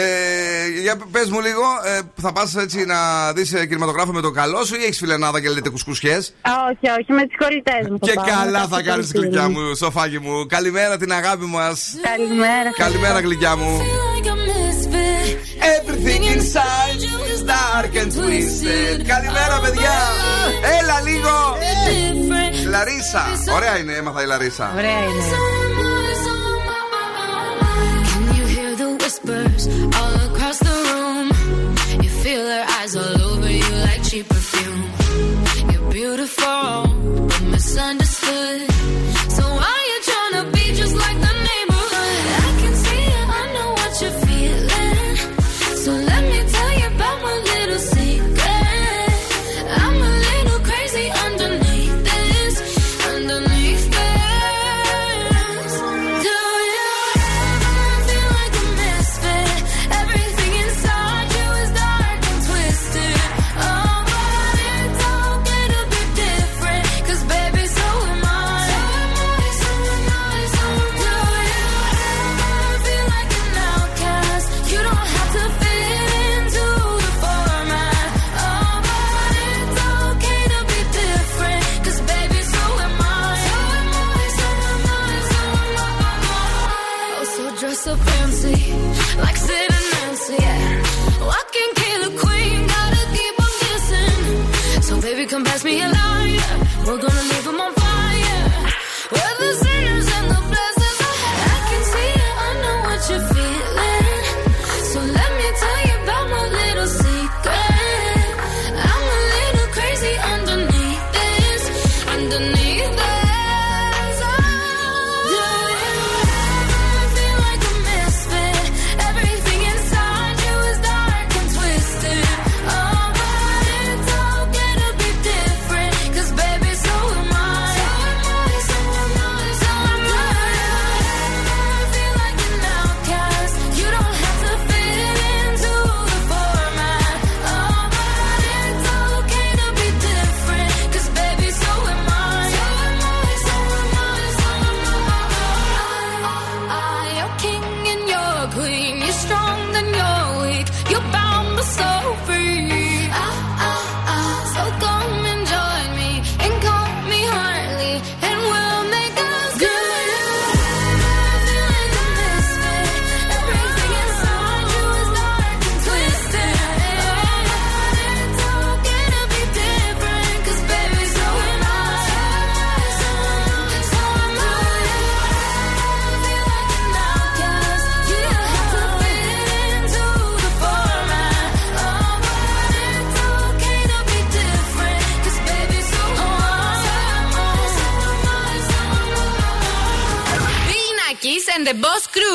για πες μου λίγο, ε, θα πας έτσι να δεις κινηματογράφο με τον καλό σου ή έχεις φιλενάδα και λέτε κουσκουσιέ. Α, όχι, όχι, με τις κοριτές μου. Και θα πάω, καλά με θα τα κάνεις φίλια γλυκιά μου, σοφάκι μου. Καλημέρα την αγάπη μας. Καλημέρα. Καλημέρα, γλυκιά μου. Everything inside you is dark and twisted. Καλημέρα, παιδιά. Έλα λίγο. Λαρίσα. Ωραία είναι, έμαθα η Λαρίσα. Ωραία είναι. Whispers all across the room? You feel her eyes all over you like cheap perfume. You're beautiful, but misunderstood.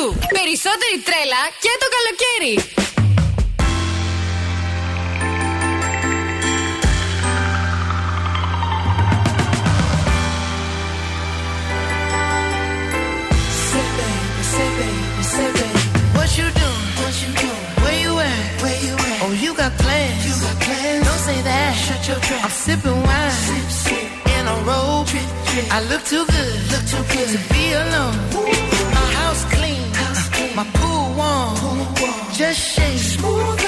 the Boss Crew. Περισσότερη τρέλα και το καλοκαίρι. Say baby, say baby, say baby. What you doing? What you doing? Where you at? Where you at? Oh, you got plans. You got plans. Don't say that. Shut your trap. I'm sipping wine. Sip, sip. In a robe. Drip, drip. I look too good. Look too good to be alone. My My pool one, cool just shake smooth.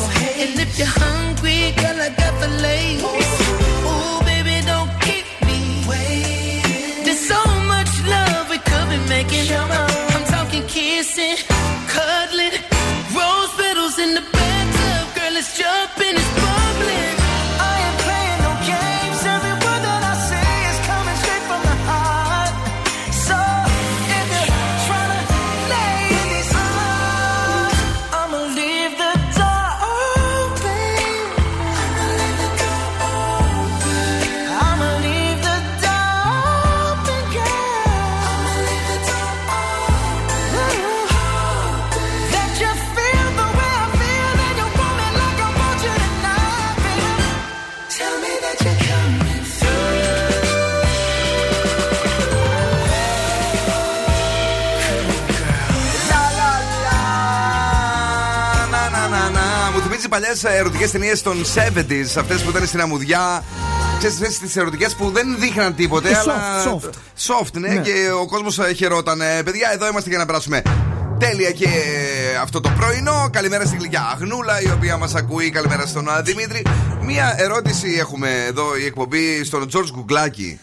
And if you're hungry, girl, I got the lace. Ερωτικές ταινίες των 70s, αυτές που ήταν στην αμμουδιά. Ξέρεις, αυτές τις ερωτικές που δεν δείχναν τίποτε, Ε, αλλά. soft, Soft, ναι, Ναι. και ο κόσμος χαιρόταν. Ε, Παιδιά, εδώ είμαστε για να περάσουμε τέλεια και αυτό το πρωινό. Καλημέρα στην γλυκιά Αγνούλα, η οποία μας ακούει. Καλημέρα στον α, Δημήτρη. Μία ερώτηση έχουμε εδώ η εκπομπή στον Τζορτζ Γκουγκλάκη.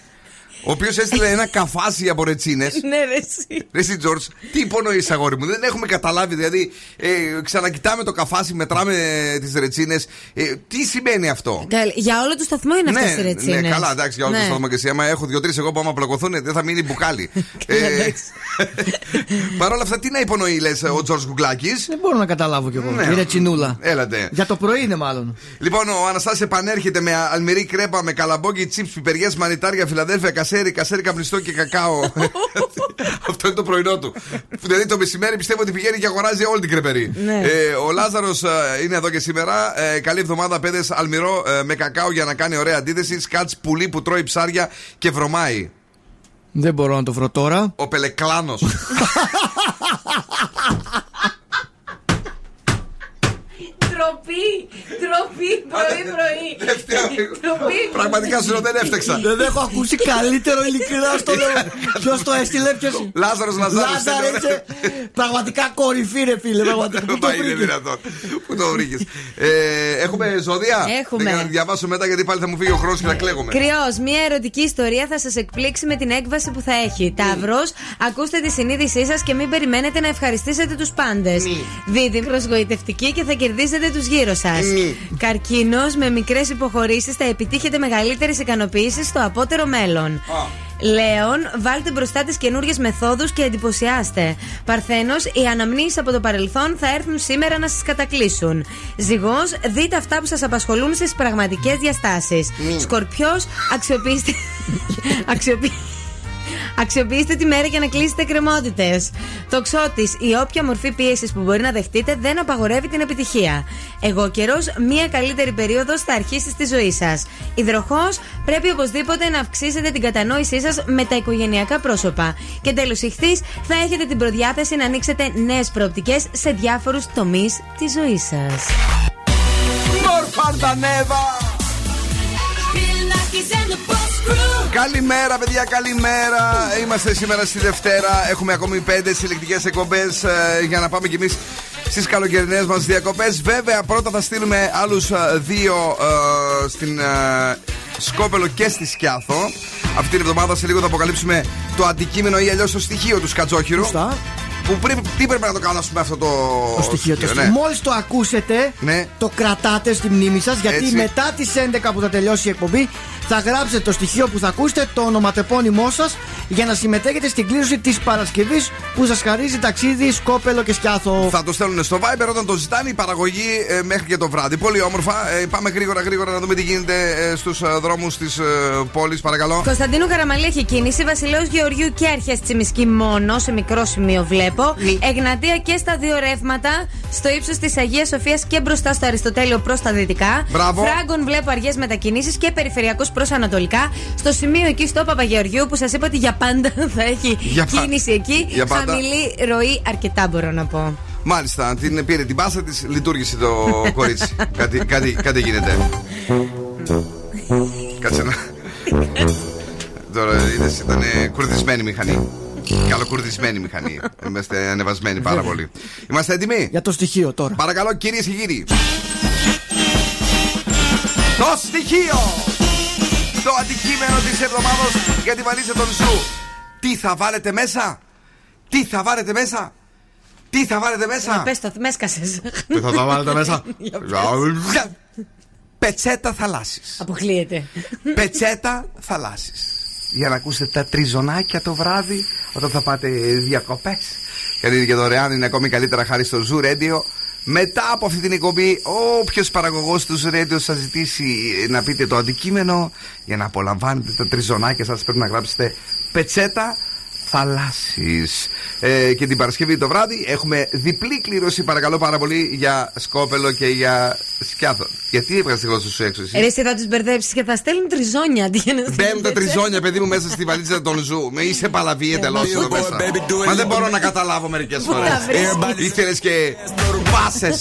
Ο οποίος έστειλε ένα καφάσι από ρετσίνες. Ναι, ρε, εσύ. Ρε εσύ, Τζορτζ, τι υπονοείς, αγόρι μου. Δεν έχουμε καταλάβει. Δηλαδή, ε, ξανακοιτάμε το καφάσι, μετράμε τις ρετσίνες. Ε, τι σημαίνει αυτό; Καλή. Για όλο το σταθμό είναι αυτές οι ναι, ρετσίνες. ναι, καλά, εντάξει, για όλο Ναι. το στόμα και εσύ. Άμα έχω δύο-τρει εγώ που άμα πλακωθούν, δεν θα μείνει μπουκάλι. ε, Παρ' όλα αυτά, τι να υπονοεί, λες, ο Τζορτ Γκουγκλάκη. Δεν μπορώ να καταλάβω κι εγώ. Ναι. Η ρετσινούλα. Έλατε. Για το πρωί είναι μάλλον. Λοιπόν, ο Αναστάσης επανέρχεται με αλμυρή κρέπα, με καλαμπόκι, τσίπ, πιπεριές, μανιτάρια, φιλαδέλφια, κασέρι, κασέρι καπνιστό και κακάο. Αυτό είναι το πρωινό του. Δηλαδή το μεσημέρι πιστεύω ότι πηγαίνει και αγοράζει όλη την κρεπερή. Ναι. Ε, ο Λάζαρος είναι εδώ και σήμερα. Ε, καλή εβδομάδα, παιδες αλμυρό ε, με κακάο για να κάνει ωραία αντίθεση. Σκάτς πουλί που τρώει ψάρια και βρωμάει. Δεν μπορώ να το βρω τώρα. Ο Πελεκλάνος. Τροπή! Τροπή! Πρωί-πρωί! Τροπή! Πραγματικά σου λέω, δεν έφταξα. Δεν έχω ακούσει καλύτερο ειλικρινά στο λέω. Ποιος το έστειλε, ποιο. Λάζαρος Λαζάρο. Λάζαρε, είσαι πραγματικά κορυφή, ρε φίλε. Πραγματικά. Πού το Μα είναι βρήκες; δυνατόν. Πού το βρήκες; έχουμε ζώδια; Έχουμε. Δεν κάνω να διαβάσω μετά γιατί πάλι θα μου φύγει ο χρόνος και θα κλαίγομαι. Κρυός, μια ερωτική ιστορία θα σας εκπλήξει με την έκβαση που θα έχει. Ταύρος, ακούστε τη συνείδησή σας και μην περιμένετε να ευχαριστήσετε τους πάντες. Δίδυμο, γοητευτική και θα κερδίσετε τους γύρω σας. Καρκίνος, με μικρές υποχωρήσεις θα επιτύχετε μεγαλύτερες ικανοποιήσεις στο απότερο μέλλον. Λέων, βάλτε μπροστά τις καινούριε μεθόδους και εντυπωσιάστε. Παρθένος, οι αναμνήσεις από το παρελθόν θα έρθουν σήμερα να σας κατακλείσουν. Ζυγός, δείτε αυτά που σας απασχολούν στις πραγματικές διαστάσεις. Σκορπιός, αξιοποιήστε. Αξιοποιήστε. Αξιοποιήστε τη μέρα για να κλείσετε κρεμότητε. Τοξότη, η όποια μορφή πίεσης που μπορεί να δεχτείτε δεν απαγορεύει την επιτυχία. Εγώ καιρός, μία καλύτερη περίοδο θα αρχίσει στη ζωής σας. Υδροχός, πρέπει οπωσδήποτε να αυξήσετε την κατανόησή σας με τα οικογενειακά πρόσωπα. Και τέλος, ηχθή, θα έχετε την προδιάθεση να ανοίξετε νέες προοπτικές σε διάφορους τομείς της ζωής σας. Μορφαντανέβα! Καλημέρα, παιδιά, καλημέρα. Είμαστε σήμερα στη Δευτέρα. Έχουμε ακόμη πέντε συλλεκτικές εκπομπές για να πάμε κι εμείς στις καλοκαιρινές μας διακοπές. Βέβαια, πρώτα θα στείλουμε άλλους δύο ε, στην ε, Σκόπελο και στη Σκιάθο. Αυτή την εβδομάδα σε λίγο θα αποκαλύψουμε το αντικείμενο ή αλλιώς το στοιχείο του Σκατζόχυρου. Που πριν, τι πρέπει να το κάνω, ας πούμε, αυτό το, Το στοιχείο. Το στοιχείο. ναι. Μόλις το ακούσετε, Ναι. το κρατάτε στη μνήμη σας. Γιατί Έτσι. μετά τις 11 που θα τελειώσει η εκπομπή, θα γράψετε το στοιχείο που θα ακούσετε, το ονοματεπώνυμό σας, για να συμμετέχετε στην κλήρωση της Παρασκευής που σας χαρίζει ταξίδι Σκόπελο και Σκιάθο. Θα το στέλνουν στο Viber όταν το ζητάνε η παραγωγή ε, μέχρι και το βράδυ. Πολύ όμορφα. Ε, πάμε γρήγορα γρήγορα να δούμε τι γίνεται ε, στους δρόμους της ε, πόλης, παρακαλώ. Κωνσταντίνου Καραμαλή έχει κίνηση. Βασιλέο Γεωργιού και αρχές Τσιμισκή μόνο, σε μικρό σημείο βλέπω. Εγνατία και στα δύο ρεύματα, στο ύψος της Αγίας Σοφίας και μπροστά στο Αριστοτέλειο προς τα δυτικά. Μπράβο. Φράγκον βλέπω αργές μετακινήσεις και περιφερειακό προς Ανατολικά. Στο σημείο εκεί στο Παπαγεωργιού που σας είπα ότι για πάντα θα έχει Για πα- κίνηση εκεί. Για πάντα. Χαμηλή ροή, αρκετά μπορώ να πω. Μάλιστα, την πήρε την πάσα της, λειτουργήσε το κορίτσι. κάτι, κάτι, κάτι γίνεται. Κάτσε να. Τώρα είδες, ήταν κουρδισμένη μηχανή. Καλοκουρδισμένη μηχανή. Είμαστε ανεβασμένοι πάρα πολύ. Είμαστε έτοιμοι; Για το στοιχείο τώρα. Παρακαλώ, κυρίες και κύριοι. Το στοιχείο! Το αντικείμενο της εβδομάδας για τη βαλίτσα των σου. Τι θα βάλετε μέσα, Τι θα βάλετε μέσα, Τι θα βάλετε μέσα; Πες το, μες έσκασε. Τι θα τα βάλετε μέσα; Πετσέτα θαλάσσης. Αποκλείεται. Πετσέτα θαλάσσης. Για να ακούσετε τα τριζωνάκια το βράδυ όταν θα πάτε διακοπές. Γιατί είναι και δωρεάν, είναι ακόμη καλύτερα χάρη στο Zoo Radio. Μετά από αυτή την εκπομπή, όποιος παραγωγός του Zoo Radio σας ζητήσει να πείτε το αντικείμενο για να απολαμβάνετε τα τριζωνάκια σας, πρέπει να γράψετε πετσέτα θαλάσσης ε, και την Παρασκευή το βράδυ έχουμε διπλή κλήρωση παρακαλώ πάρα πολύ για σκόπελο και για σκιάθο γιατί έβγαλε τη γλώσσα σου έξω εσύ; Ρε, εσύ θα τους μπερδέψεις και θα στέλνουν τριζόνια αντί για να στείλουν Μπαίνουν τα πετσέτα. τριζόνια, παιδί μου, μέσα στη βαλίτσα των ζου. Με είσαι παλαβή εντελώ εδώ μέσα. Μα δεν μπορώ να καταλάβω μερικές φορές. Ήθελες και μπάσε.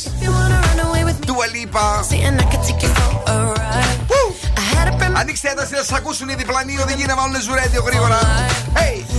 Τουαλίπα. Ανοίξτε ένταση να σας ακούσουν οι διπλανοί οδηγοί να βάλουν ζουρέντιο γρήγορα. Hey!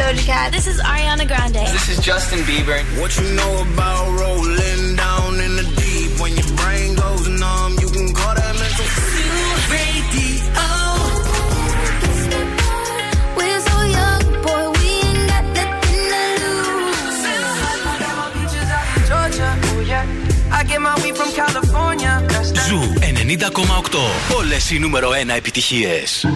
Doja Cat. This is Ariana Grande. This is Justin Bieber. What you know about rolling down in the deep? When your brain goes numb, you can call that mental. Radio. We're so young, boy, we ain't got nothing to lose. Georgia, oh yeah. I get my weed from California. That's that. Ζου 90,8. Όλες οι νούμερο 1 επιτυχίες.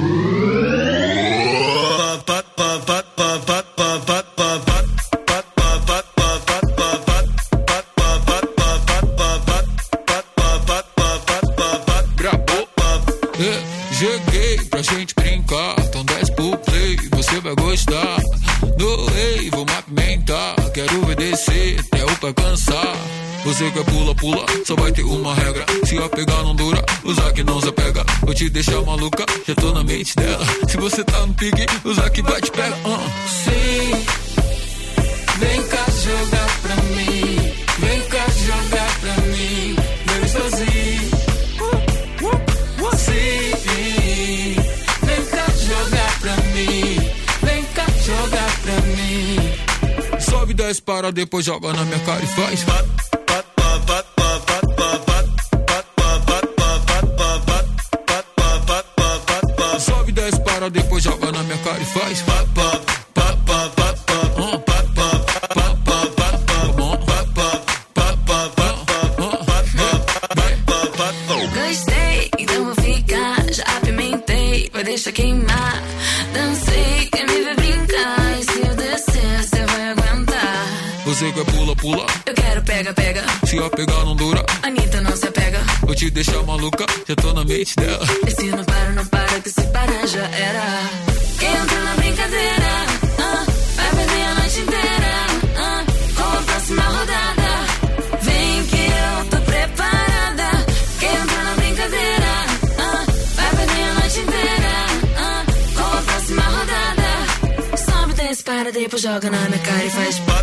Te deixar maluca, já tô na mente dela. Se você tá no pique, usar que vai te pega. Uh. Sim, vem cá jogar pra mim. Vem cá jogar pra mim. Vem sozinho. Sim, vem cá jogar pra mim. Vem cá jogar pra mim. Sobe, desce, para, depois joga na minha cara e faz. Depois joga na minha cara e faz. Gostei, então vou ficar. Já apimentei, vai deixar queimar. Dancei, quer me ver brincar. E se eu descer, você vai aguentar. Você quer pula, pula. Eu quero pega, pega. Se a pegar não dura, Anitta não se apega. vou te deixar maluca, já tô na mente dela. Esse não zorgen aan if I vijf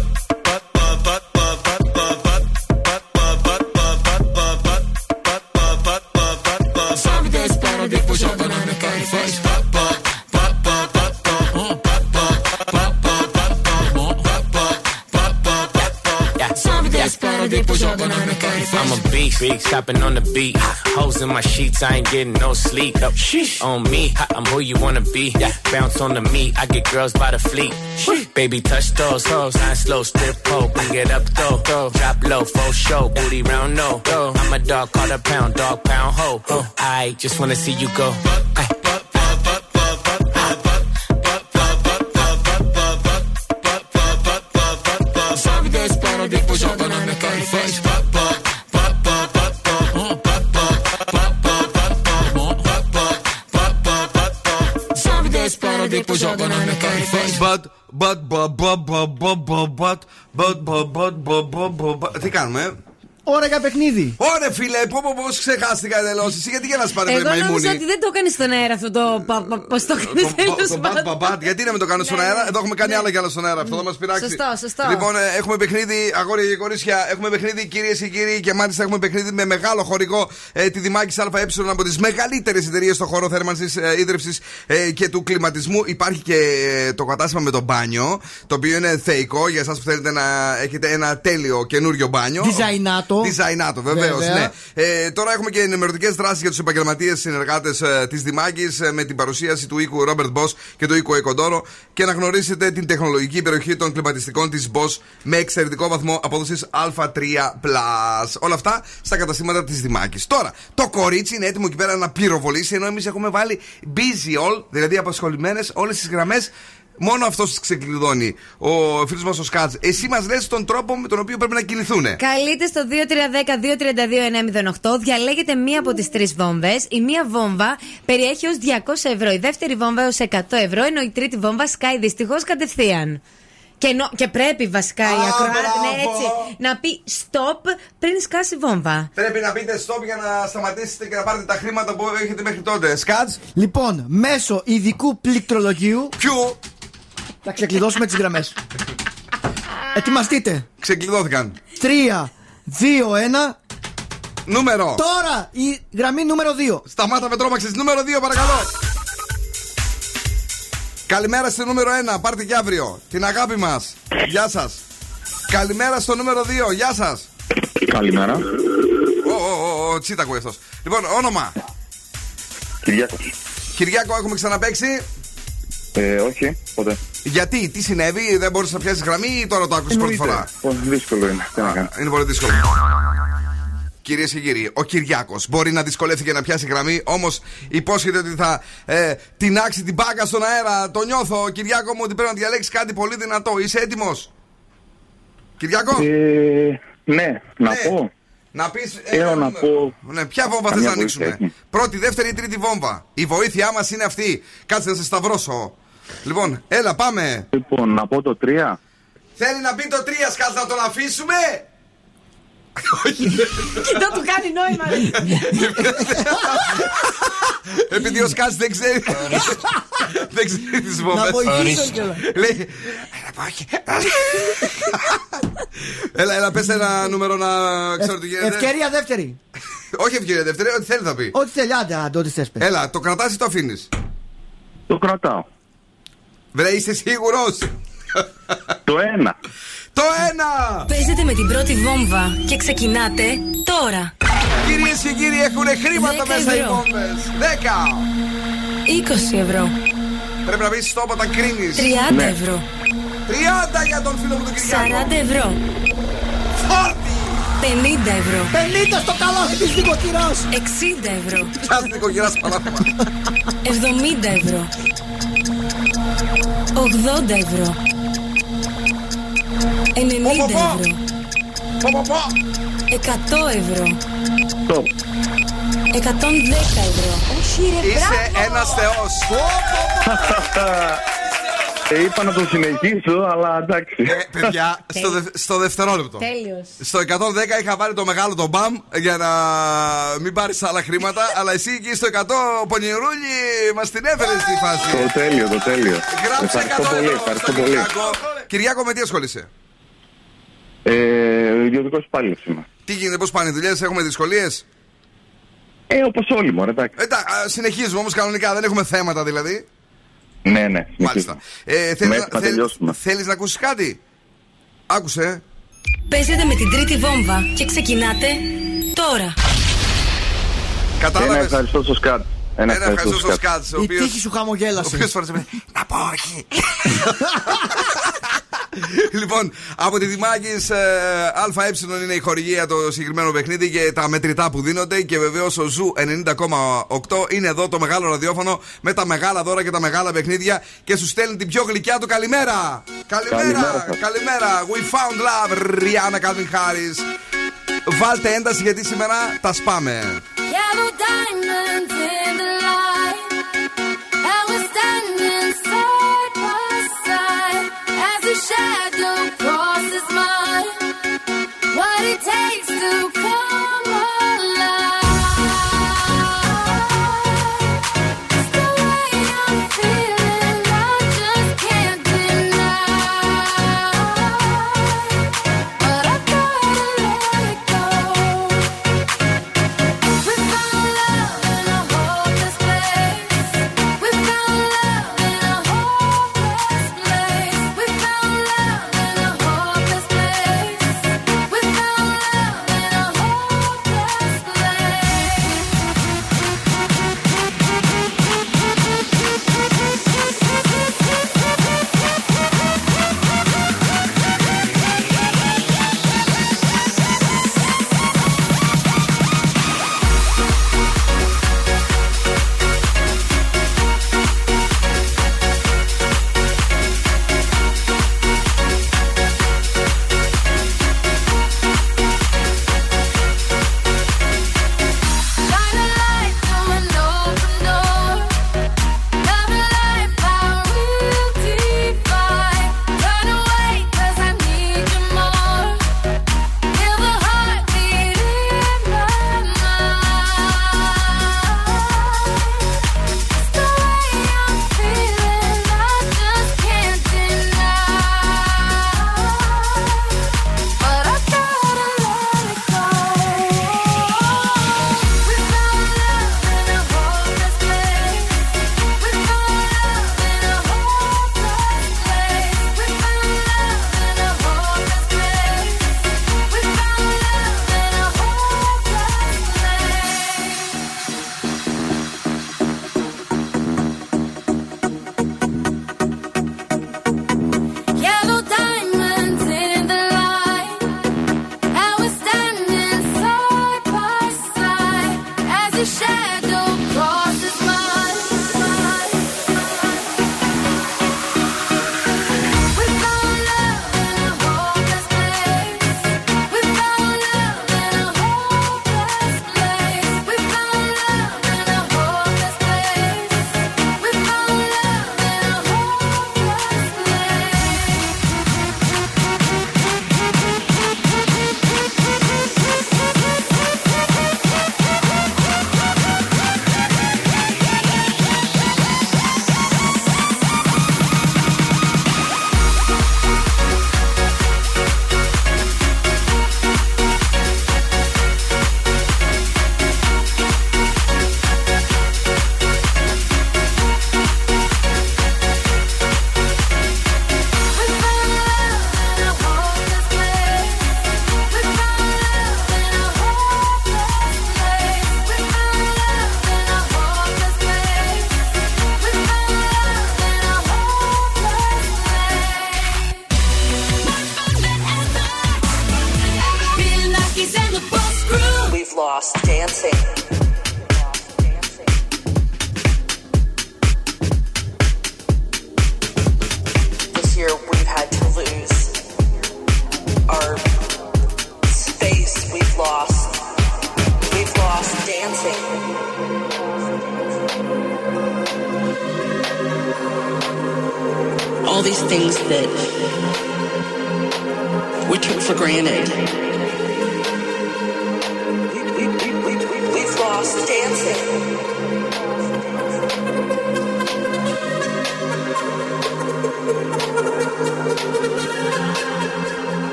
in my sheets, I ain't getting no sleep. On me, I'm who you wanna be. Yeah. Bounce on the meat, I get girls by the fleet. Baby, touch those hoes, I slow strip pole, bring it up though. Drop low, full show, booty round no. I'm a dog, call a pound, dog pound ho. I just wanna see you go. Ay. But, but, but, but, but, but, but, but, but, but, but, but, but, but, but. Τι κάνουμε, ε? Ώρα για παιχνίδι. Ωραία, φίλε, πω, πω, πώ ξεχάστηκα εντελώ. Εσύ γιατί για να σπάρε με Εγώ νόμιζα μαϊμούνι. ότι δεν το έκανε στον αέρα αυτό το. Πώς το έκανε τέλος Το μπατ μπαμπάτ, γιατί να με το κάνω στον αέρα; Εδώ έχουμε κάνει άλλα κι άλλα στον αέρα. Αυτό θα μας πειράξει. Σωστό, σωστό. Λοιπόν, ε, έχουμε παιχνίδι, αγόρια και κορίτσια. Έχουμε παιχνίδι, κυρίες και κύριοι, και μάλιστα έχουμε παιχνίδι με μεγάλο χορηγό ε, τη Δημάκης ΑΕ από τις μεγαλύτερες εταιρείες στον χώρο θέρμανσης, ε, ίδρυυση ε, και του κλιματισμού. Υπάρχει και ε, το κατάστημα με το μπάνιο, το οποίο είναι θεϊκό για εσάς που θέλετε να έχετε ένα τέλειο καινούριο μπάνιο. Διζαϊνάτο. Διζαϊνάτο, βεβαίως. Βέβαια. Ναι. Ε, τώρα έχουμε και ενημερωτικές δράσεις για τους επαγγελματίες συνεργάτες ε, της Δημάκης με την παρουσίαση του οίκου Ρόμπερτ Μπό και του οίκου Εκοντόρο και να γνωρίσετε την τεχνολογική περιοχή των κλιματιστικών της Μπό με εξαιρετικό βαθμό απόδοσης Α3. Όλα αυτά στα καταστήματα της Δημάκης. Τώρα, το κορίτσι είναι έτοιμο εκεί πέρα να πυροβολήσει ενώ εμείς έχουμε βάλει busy all, δηλαδή απασχολημένες όλες τις γραμμές. Μόνο αυτός τις ξεκλειδώνει. Ο φίλος μας ο Σκάτς. Εσύ μας λες τον τρόπο με τον οποίο πρέπει να κινηθούν. Καλείτε στο 2310-232-908. Διαλέγετε μία από τις τρεις βόμβες. Η μία βόμβα περιέχει ως 200 ευρώ. Η δεύτερη βόμβα ως 100 ευρώ. Ενώ η τρίτη βόμβα σκάει δυστυχώς κατευθείαν. Και, νο- και πρέπει βασικά η Α, ακροάτη ναι, μπράβο. έτσι, να πει stop πριν σκάσει βόμβα. Πρέπει να πείτε stop για να σταματήσετε και να πάρετε τα χρήματα που έχετε μέχρι τότε. Σκάτς; Λοιπόν, μέσω ειδικού πληκτρολογίου. Ποιου; Θα ξεκλειδώσουμε τις γραμμές. Ετοιμαστείτε. Ξεκλειδώθηκαν. 3, 2, 1. Νούμερο. Τώρα η γραμμή νούμερο 2. Σταμάτα με τρόμαξες. Νούμερο 2, παρακαλώ. Καλημέρα στο νούμερο 1. Πάρτε και αύριο. Την αγάπη μας. Γεια σας. Καλημέρα στο νούμερο 2. Γεια σας. Καλημέρα. Ω, ω, ω, ω, τσίτα ακούει αυτό. Λοιπόν, όνομα. Κυριάκος. Κυριάκο, έχουμε ξαναπέξει. Ε, όχι, ποτέ. Γιατί, τι συνέβη, δεν μπορούσες να πιάσεις γραμμή ή τώρα το άκουσες πρώτη φορά; Πολύ δύσκολο είναι. Τι να κάνω. Είναι πολύ δύσκολο. Κυρίες και κύριοι, ο Κυριάκος μπορεί να δυσκολεύτηκε να πιάσει γραμμή, όμως υπόσχεται ότι θα ε, τεινάξει την μπάκα στον αέρα. Το νιώθω, Κυριάκο μου, ότι πρέπει να διαλέξεις κάτι πολύ δυνατό. Είσαι έτοιμος; Κυριάκο; Ε, ναι, να πω. Να πεις. Θέλω να πω. Ναι, ποια βόμβα θες Καμιά να ανοίξουμε; βοήθεια έχει. Πρώτη, δεύτερη ή τρίτη βόμβα. Η βοήθειά μας είναι αυτή. Κάτσε να σε σταυρώσω. Λοιπόν, έλα, πάμε. Λοιπόν, να πω το 3. Θέλει να μπει το 3 σκάτ να τον αφήσουμε; Κοίτα του κάνει νόημα. ρε. Επειδή ο Σκάτς δεν ξέρει. δεν ξέρει τις βόμβες. Να βοηθήσω κιόλα. Λέει. Έλα, έλα, πες ένα νούμερο να ξέρω τι γίνεται. Ευκαιρία δεύτερη. Όχι ευκαιρία δεύτερη, ό,τι θέλει θα πει. Ό,τι θέλει, άντε, άντε, ό,τι θες πες. Έλα, το κρατάς ή το αφήνεις; Το κρατάω. Βρε, είσαι σίγουρος; Το 1. Το ένα! Παίζετε με την πρώτη βόμβα και ξεκινάτε τώρα. Κυρίες και κύριοι, έχουν χρήματα Δέκα μέσα οι ευρώ. βόμβες. 10! 20 ευρώ. Πρέπει να πεις stop όταν κρίνεις. 30 Ναι. ευρώ. 30 για τον φίλο μου τον Κυριάκο. 40 ευρώ. Φόρτι! 50 ευρώ. 50 στο καλό της νοικοκυράς. 60 ευρώ. Πιάσε νοικοκυράς παράδειγμα. 70 ευρώ. 80 ευρώ. 90 ευρώ. 100 ευρώ. 110 ευρώ. Είσαι ένας θεός. Ε, είπα να το συνεχίσω, αλλά εντάξει. Ε, παιδιά, στο, δε- στο δευτερόλεπτο. Τέλειος. Στο 110 είχα βάλει το μεγάλο το μπαμ για να μην πάρεις άλλα χρήματα. αλλά εσύ εκεί στο 100 πονηρούλι μας την έφερες στη φάση. Το τέλειο, το τέλειο. Γράψε 100 Ευχαριστώ πολύ, ευρώ ευχαριστώ στον πολύ. Κυριάκο. Κυριάκο, με τι ασχολείσαι; Ε, ιδιωτικός υπάλληλος είμαι. Τι γίνεται, πώς πάνε οι δουλειές, έχουμε δυσκολίες; Ε, όπως όλοι μου, εντάξει. Εντάξει, συνεχίζουμε όμως κανονικά, δεν έχουμε θέματα δηλαδή. Ναι, ναι. Μάλιστα. Ε, θέλεις, Μέχρι να τελειώσουμε. θέλεις να ακούσεις κάτι; Άκουσε. Παίζετε με την τρίτη βόμβα και ξεκινάτε τώρα. Κατάλαβες; Ένα ευχαριστώ στο σκάτ. Ένα ευχαριστώ στο Σκάτς, ο Η οποίος- τύχη σου χαμογέλασε. Ο οποίος φόρεσε με- Να πω όχι. λοιπόν, από τη Δημάκης ΑΕ είναι η χορηγία το συγκεκριμένο παιχνίδι και τα μετρητά που δίνονται. Και βεβαίως ο Zoo 90,8 είναι εδώ το μεγάλο ραδιόφωνο με τα μεγάλα δώρα και τα μεγάλα παιχνίδια και σου στέλνει την πιο γλυκιά του καλημέρα. Καλημέρα, Καλημέρα σας. καλημέρα. We found love, Rihanna Calvin Harris. Βάλτε ένταση γιατί σήμερα τα σπάμε. Yellow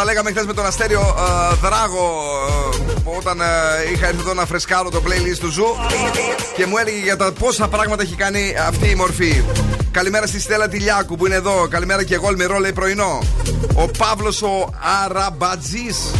Τα λέγαμε χθες με τον Αστέριο α, Δράγο ε, όταν ε, είχα έρθει εδώ να φρεσκάρω το playlist του Zoo και μου έλεγε για τα πόσα πράγματα έχει κάνει αυτή η μορφή. Καλημέρα στη Στέλλα Τηλιάκου που είναι εδώ. Καλημέρα και εγώ, Αλμυρό, λέει πρωινό. Ο Παύλος ο Αραμπατζής.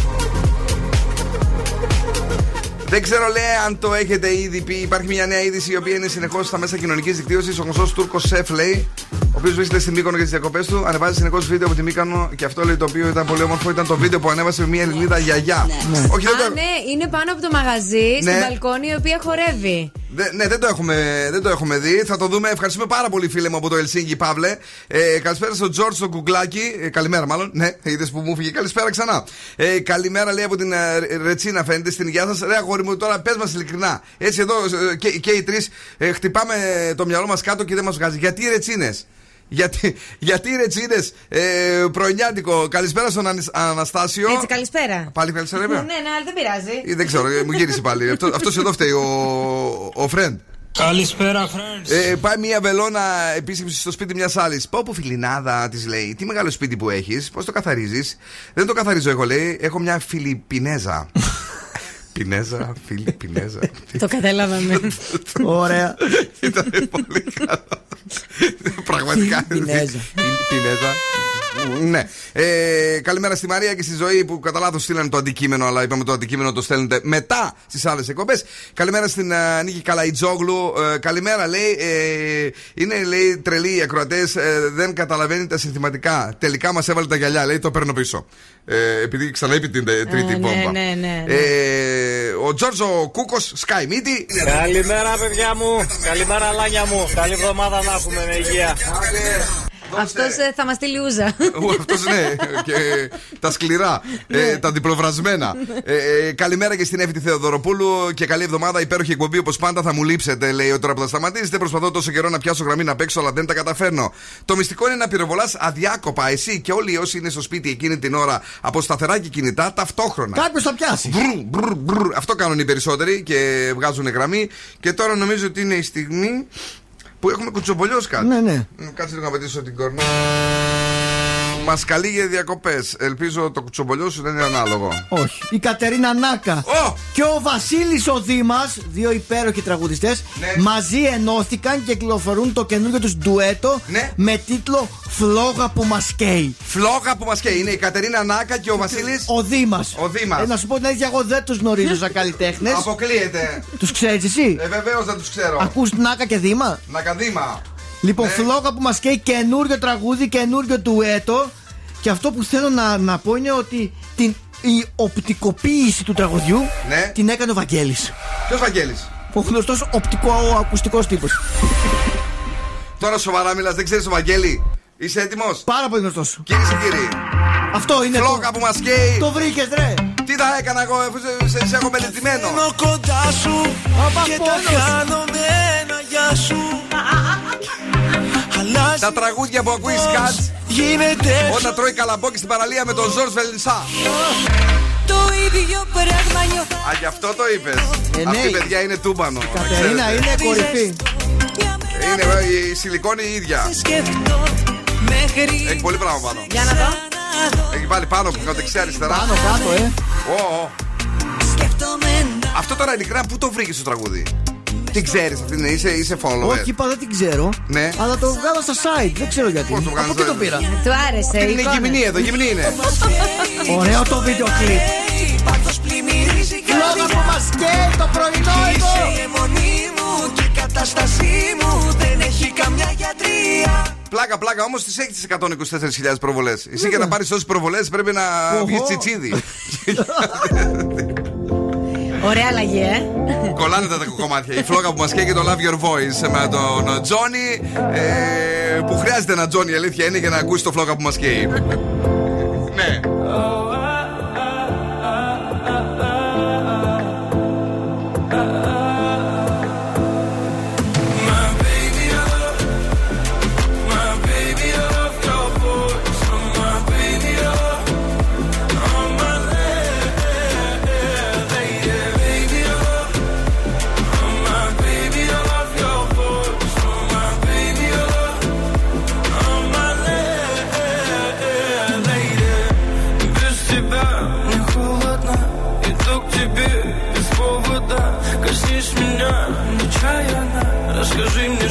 Δεν ξέρω, λέει, αν το έχετε ήδη πει. Υπάρχει μια νέα είδηση η οποία είναι συνεχώς στα μέσα κοινωνικής δικτύωσης. Ο γνωστός Τούρκος Σεφ λέει, ο οποίο βρίσκεται στην Μύκονο για τις διακοπές του, ανεβάζει συνεχώς βίντεο από τη Μύκονο και αυτό λέει το οποίο ήταν πολύ όμορφο. Ήταν το βίντεο που ανέβασε με μια Ελληνίδα γιαγιά. Όχι, δεν Α, το, ναι, είναι πάνω από το μαγαζί, Ναι. στην μπαλκόνη, η οποία χορεύει. Δε- ναι, δεν το, έχουμε, δεν το έχουμε δει. Θα το δούμε. Ευχαριστούμε πάρα πολύ, φίλε μου από το Ελσίνκι, Παύλε. Ε, καλησπέρα στον Τζορτζ στο κουκλάκι. Ε, καλημέρα, μάλλον. Ναι, είδες που μου φύγε. Καλησπέρα ξανά. Ε, καλημέρα, λέει από την ε, Ρετσίνα, φαίνεται στην υγεία σας. Ρε, αγόρι μου, τώρα πες μας ειλικρινά. Έτσι εδώ ε, και, και οι τρεις ε, χτυπάμε το μυαλό μας κάτω και δεν μας βγάζει. Γιατί οι Ρετσίνες; Γιατί, γιατί οι Ρετσίνε ε, πρωινιάτικο. Καλησπέρα στον Ανι- Αναστάσιο. Έτσι, καλησπέρα. Πάλι καλησπέρα, Ναι, βέβαια. ναι, αλλά δεν πειράζει. Ή δεν ξέρω, ε, μου γύρισε πάλι. Αυτό αυτός εδώ φταίει, ο, ο Φρέντ. Καλησπέρα, friends. Ε, πάει μια βελόνα επίσκεψη στο σπίτι μιας άλλης. Πω που φιλινάδα της λέει, Τι μεγάλο σπίτι που έχεις, πώς το καθαρίζεις. Δεν το καθαρίζω εγώ, λέει. Έχω μια Φιλιππινέζα. Πινέζα, Φιλιππινέζα. Το καταλάβαμε. Ωραία. Ήταν πολύ καλό. Πραγματικά. Φιλιππινέζα. Φιλιππινέζα. Ναι. Ε, καλημέρα στη Μαρία και στη Ζωή που κατά λάθος στείλανε το αντικείμενο, αλλά είπαμε το αντικείμενο το στέλνετε μετά στις άλλες εκπομπές. Καλημέρα στην ε, Νίκη Καλαϊτζόγλου. Ε, καλημέρα, λέει. Ε, είναι, λέει, τρελοί οι ακροατές. δεν καταλαβαίνει τα συνθηματικά. Τελικά μας έβαλε τα γυαλιά, λέει. Το παίρνω πίσω. Ε, επειδή ξαναείπε την ε, τρίτη ναι, βόμβα. ναι, ναι, ναι. Ε, ο Τζόρτζο Κούκος, Sky Meaty. Καλημέρα, παιδιά μου. Καλημέρα, λάνια μου. Καλή εβδομάδα να έχουμε με υγεία. Αυτός θα μας στείλει ούζα. Αυτός ναι, και τα σκληρά, ε, τα διπλοβρασμένα. Ε, ε, καλημέρα και στην Εύη τη Θεοδωροπούλου και καλή εβδομάδα. Υπέροχη εκπομπή όπως πάντα θα μου λείψετε, λέει τώρα που θα σταματήσετε. Προσπαθώ τόσο καιρό να πιάσω γραμμή να παίξω, αλλά δεν τα καταφέρνω. Το μυστικό είναι να πυροβολάς αδιάκοπα εσύ και όλοι όσοι είναι στο σπίτι εκείνη την ώρα από σταθερά και κινητά ταυτόχρονα. Κάποιος θα πιάσει. Μπρου, μπρου, μπρου. Αυτό κάνουν οι περισσότεροι και βγάζουν γραμμή. Και τώρα νομίζω ότι είναι η στιγμή που έχουμε κουτσομπολιόσκα. Ναι, ναι. Κάτσε λίγο να πετύσω την κορνή. Μας καλεί για διακοπές. Ελπίζω το κουτσομπολιό σου δεν είναι ανάλογο. Όχι. Η Κατερίνα Νάκα και ο Βασίλης ο Δήμας, δύο υπέροχοι τραγουδιστές, Ναι. μαζί ενώθηκαν και κυκλοφορούν το καινούργιο τους ντουέτο Ναι. με τίτλο Φλόγα που μας καίει. Φλόγα που μας καίει. Είναι η Κατερίνα Νάκα και ο Βασίλης. Ο Δήμας. Ο Δήμας. Ε, να σου πω την αλήθεια, εγώ δεν τους γνωρίζω σαν καλλιτέχνες. Αποκλείεται. τους ξέρεις εσύ; Ε, βεβαίως δεν τους ξέρω. Ακούς Νάκα και Δήμα; Νακαδήμα. Λοιπόν, Ναι. φλόγα που μας καίει καινούριο τραγούδι, καινούριο ντουέτο. Και αυτό που θέλω να, να πω είναι ότι την, η οπτικοποίηση του τραγουδιού Ναι. την έκανε ο Βαγγέλης Ποιος Βαγγέλης; Ο γνωστός οπτικό-ακουστικό τύπος. Τώρα σοβαρά μιλάς, δεν ξέρεις ο Βαγγέλη; Είσαι έτοιμος; Πάρα πολύ γνωστός. Κυρίε και κύριοι. Αυτό είναι Φλόγα το. που μας καίει. Το βρήκες, ρε! Τι θα έκανα εγώ αφού σε, σε, σε έχω μελετημένο. Είμαι κοντά σου και τα χάνω με ένα γεια σου. Αλλάζει Τα τραγούδια που ακούεις Σκάτ γίνεται όταν τρώει καλαμπόκι στην παραλία με τον Ζορ Βελνσά. το ίδιο πράγμα νιώθω. Α, γι' αυτό το είπες. Ε, ναι. Αυτή η παιδιά είναι τούμπανο. να Κατερίνα ξέρετε. είναι κορυφή. Είναι ε, η σιλικόνη η ίδια. Έχει πολύ πράγμα πάνω. Για να δω. Έχει βάλει πάνω από δεξιά αριστερά. Πάνω κάτω, ε. Ω, ω. Αυτό τώρα ειλικρινά πού το βρήκες το τραγούδι; Τι ξέρεις αυτή, είναι, είσαι, είσαι follower. Όχι, είπα δεν την ξέρω. Ναι. Αλλά το βγάλα στα site. Δεν ξέρω γιατί. Πώς το βγάλα Από στα εκεί το site? πήρα; Του άρεσε. η Είναι εικόνα. γυμνή εδώ, γυμνή είναι. Ωραίο το βίντεο κλιπ. Φλόγα που μας καίει το πρωινό εδώ. και η κατάστασή μου δεν έχει καμιά γιατρία. Πλάκα, πλάκα, όμως τις έχεις τις 124.000 προβολές. Εσύ για να πάρεις τόσες προβολές πρέπει να Οχο. βγει τσιτσίδι. Ωραία αλλαγή, ε. Κολλάνε τα κομμάτια. Η φλόγα που μας καίει και το Love Your Voice με τον Τζόνι. Ε, που χρειάζεται ένα Τζόνι, η αλήθεια είναι για να ακούσει το φλόγα που μας καίει. ναι.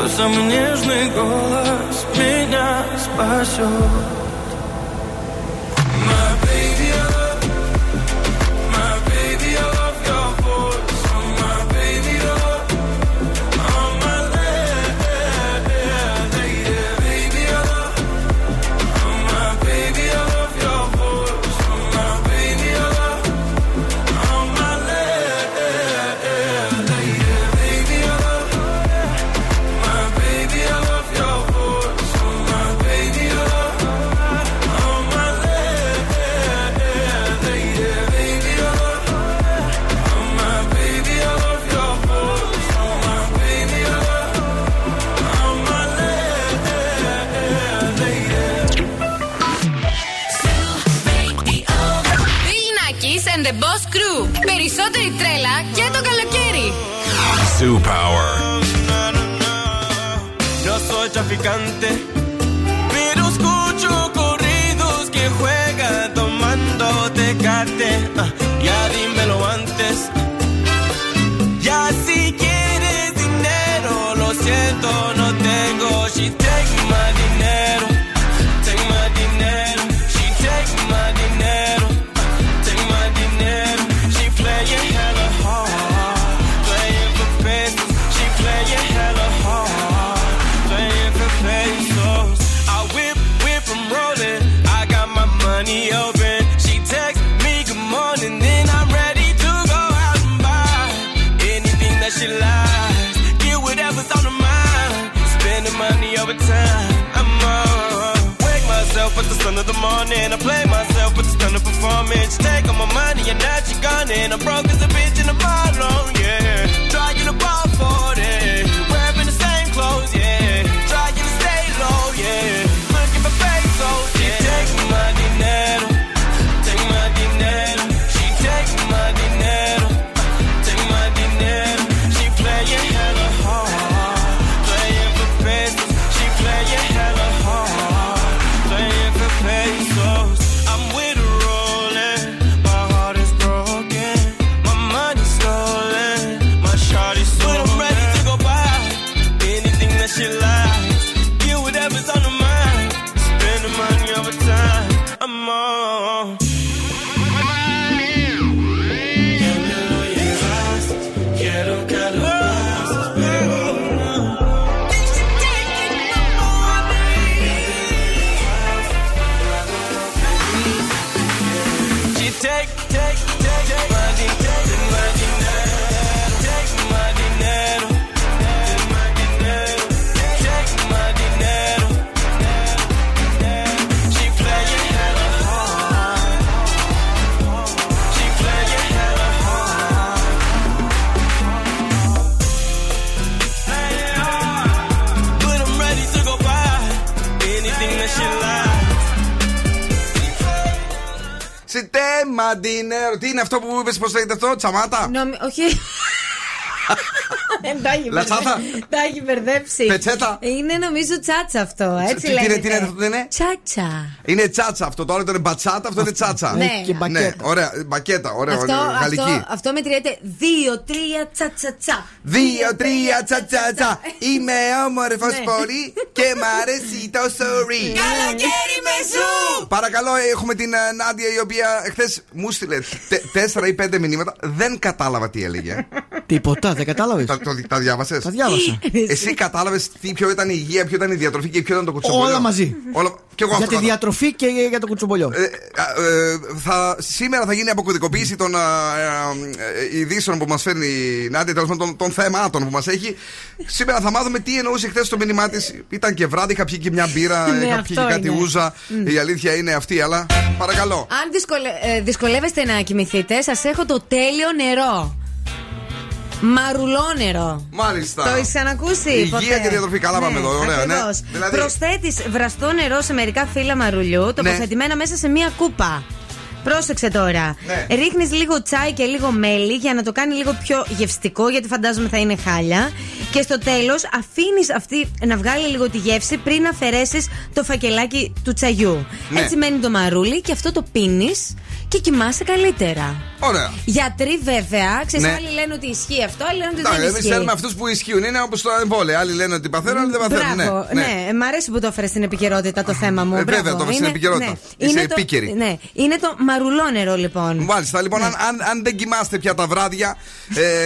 Твой самый нежный голос Меня спасет Περισσότερη τρέλα και το καλοκαίρι. Zoo Power. No soy traficante, running. I'm broke as a bitch. Είναι αυτό που είπε, πώ λέγεται αυτό, τσαμάτα; Νομι... Όχι. Δεν τα έχει Λατσάτα. μπερδέψει. Τα έχει μπερδέψει. Πετσέτα. Είναι νομίζω τσάτσα αυτό. Έτσι Τι- τι είναι, λέγεται. τι είναι αυτό, δεν είναι; Τσάτσα. Είναι τσάτσα αυτό. Το άλλο ήταν μπατσάτα, αυτό είναι τσάτσα. Ναι. Και μπακέτα. Ναι, ωραία. Μπακέτα, ωραία. Αυτό, ωραία, αυτό, Γαλλική. αυτό μετριέται 2-3 τσατσατσά. Δύο, τρία, τσα, τσα, τσα. Είμαι όμορφος Ναι. πολύ και μ' αρέσει το sorry. Καλοκαίρι με ζου! Παρακαλώ, έχουμε την ε, Νάντια η οποία χθες μου στείλε τε- τέσσερα ή πέντε μηνύματα. Δεν κατάλαβα τι έλεγε. Τίποτα, δεν κατάλαβες. Τα, το, τα διάβασες; Τα διάβασα. Εσύ κατάλαβες ποιο ήταν η υγεία, ποιο ήταν η διατροφή και ποιο ήταν το κουτσομπολιό; Όλα μαζί. Όλα... Και εγώ Για αυτό τη κατάλαβα. διατροφή και για το κουτσομπολιό. Ε, ε, θα, σήμερα θα γίνει αποκωδικοποίηση των ε, ε, ε, ειδήσεων που μας φέρνει η Νάντια, τέλος πάντων των, των θεμάτων που μας έχει. Σήμερα θα μάθουμε τι εννοούσε χθες στο μήνυμά της. Ήταν και βράδυ, είχα πιει και μια μπύρα, Ναι, είχα πιει αυτό και κάτι είναι. ούζα. Μμ. Η αλήθεια είναι αυτή, αλλά παρακαλώ. Αν δυσκολε... ε, δυσκολεύεστε να κοιμηθείτε, σας έχω το τέλειο νερό. Μαρουλόνερο. Μάλιστα. Το έχεις ξανακούσει. Υγεία ποτέ; και διατροφή. Καλά πάμε εδώ. Ωραία, ναι. ακριβώς. Δηλαδή- Προσθέτεις βραστό νερό σε μερικά φύλλα μαρουλιού, τοποθετημένα μέσα σε μία κούπα. Πρόσεξε τώρα. Ναι. Ρίχνεις λίγο τσάι και λίγο μέλι για να το κάνει λίγο πιο γευστικό, γιατί φαντάζομαι θα είναι χάλια. Και στο τέλος αφήνεις αυτή να βγάλει λίγο τη γεύση πριν αφαιρέσεις το φακελάκι του τσαγιού. Ναι. Έτσι μένει το μαρούλι και αυτό το πίνεις και κοιμάσαι καλύτερα. Ωραία. Γιατροί βέβαια, ξέρεις, Ναι. άλλοι λένε ότι ισχύει αυτό, άλλοι λένε ότι Εντάξει, δεν εμεί ισχύει. θέλουμε αυτούς που ισχύουν. Είναι όπως το εμβόλιο. Άλλοι λένε ότι παθαίνουν, άλλοι δεν παθαίνουν. Μπράβο, Ναι, ναι. μ' αρέσει που το έφερες στην επικαιρότητα το θέμα μου. Ε, Μπράβο. βέβαια, το έφερες στην Είναι- επικαιρότητα. ναι. Είσαι Είναι το- επίκαιρη. Ναι, είναι το μαρουλόνερο λοιπόν. Μάλιστα, λοιπόν, αν, αν, αν δεν κοιμάστε πια τα βράδια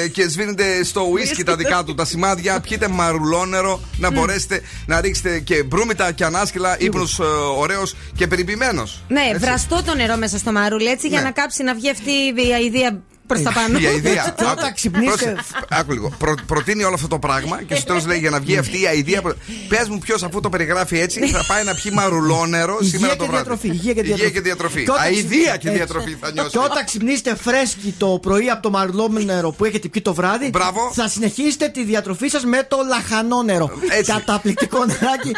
ε, και σβήνετε στο ουίσκι τα δικά του τα σημάδια, πιείτε μαρουλόνερο να μπορέσετε να ρίξετε και μπρούμητα και ανάσκελα, ύπνος ε, ωραίος και περιποιημένος. Ναι, βραστό το νερό μέσα στο μαρούλι έτσι για Ναι. να κάψει να βγει αυτή η αηδία προς τα πάνω. Η αηδία. Και όταν Άκου, ξυπνήσετε- πρόσεχε, Άκου λίγο. Προ, προτείνει όλο αυτό το πράγμα και στο τέλος λέει για να βγει αυτή η αηδία. Πες μου ποιος αφού το περιγράφει έτσι θα πάει να πιει μαρουλόνερο Υγεία σήμερα και το βράδυ. διατροφή, υγεία και διατροφή. και διατροφή. Και όταν Αηδία ξυπνήσετε- και έτσι. διατροφή θα νιώσει. Και όταν ξυπνήσετε φρέσκοι το πρωί από το μαρουλόμενο που έχετε πιει το βράδυ, Μπράβο. θα συνεχίσετε τη διατροφή σας με το λαχανό νερό. Έτσι. Καταπληκτικό νεράκι,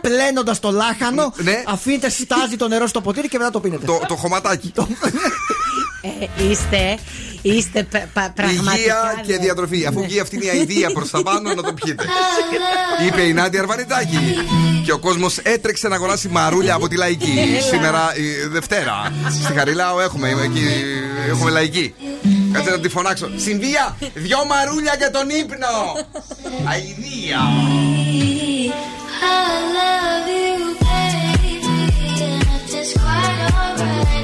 πλένοντας το λάχανο, Ναι. αφήνετε στάζει το νερό στο ποτήρι και μετά το πίνετε. Το, το χωματάκι. Ε, είστε, είστε π- πα- πραγματικά. Υγεία και ναι. διατροφή. Αφού βγει αυτή η αηδία προς τα πάνω, να το πιείτε. Είπε η Νάντια Αρβανιτάκη. Και ο κόσμος έτρεξε να αγοράσει μαρούλια από τη λαϊκή. Έλα. Σήμερα η Δευτέρα. Στη Χαριλάου έχουμε, εκεί, έχουμε λαϊκή. Κάτσε να τη φωνάξω. Συμβία, δυο μαρούλια για τον ύπνο. Αηδία. I love you, baby, and if it's quite alright,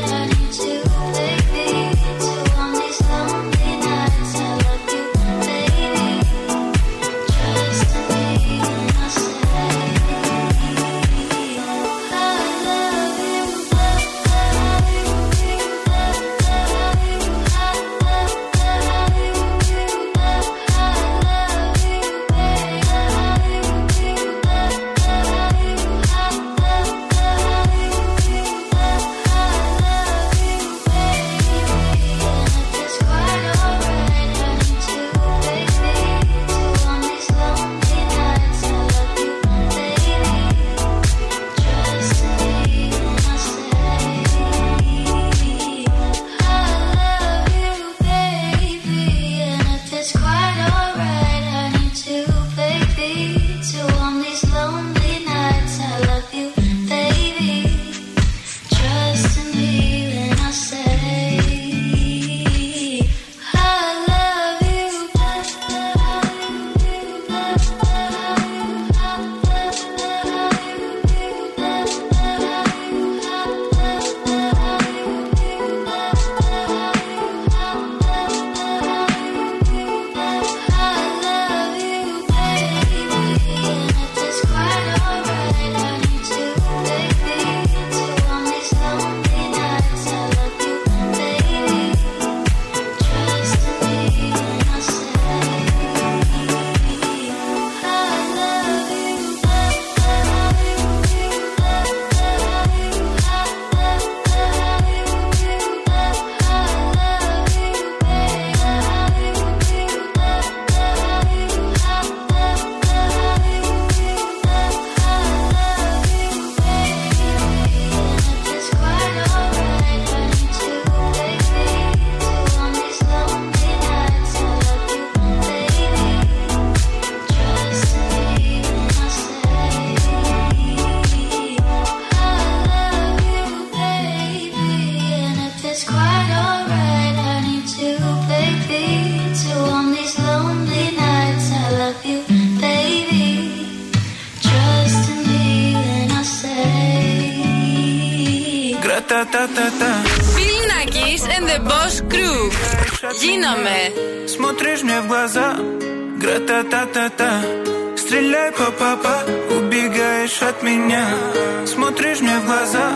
Гра-та-та-та-та Стреляй папа Убегаешь от меня. Смотришь мне в глаза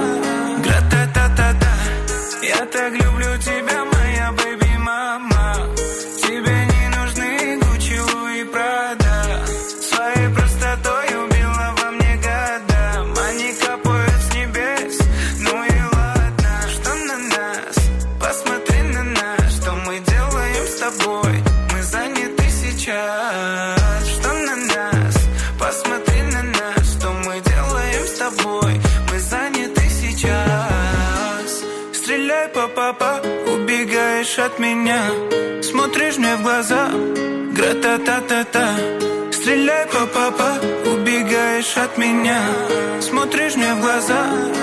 меня. Смотришь мне в глаза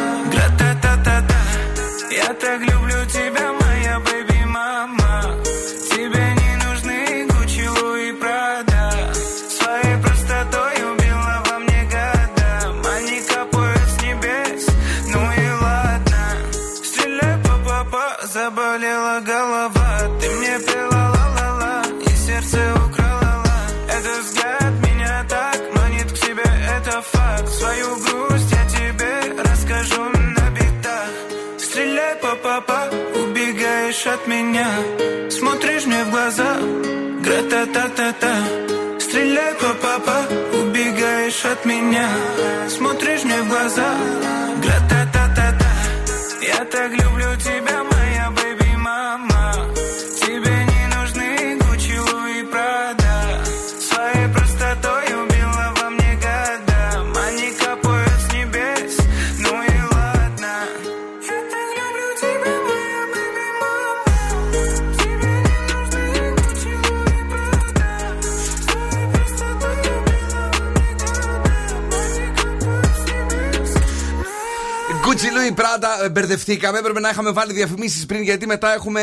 μπερδευτήκαμε. Έπρεπε να είχαμε βάλει διαφημίσεις πριν γιατί μετά έχουμε.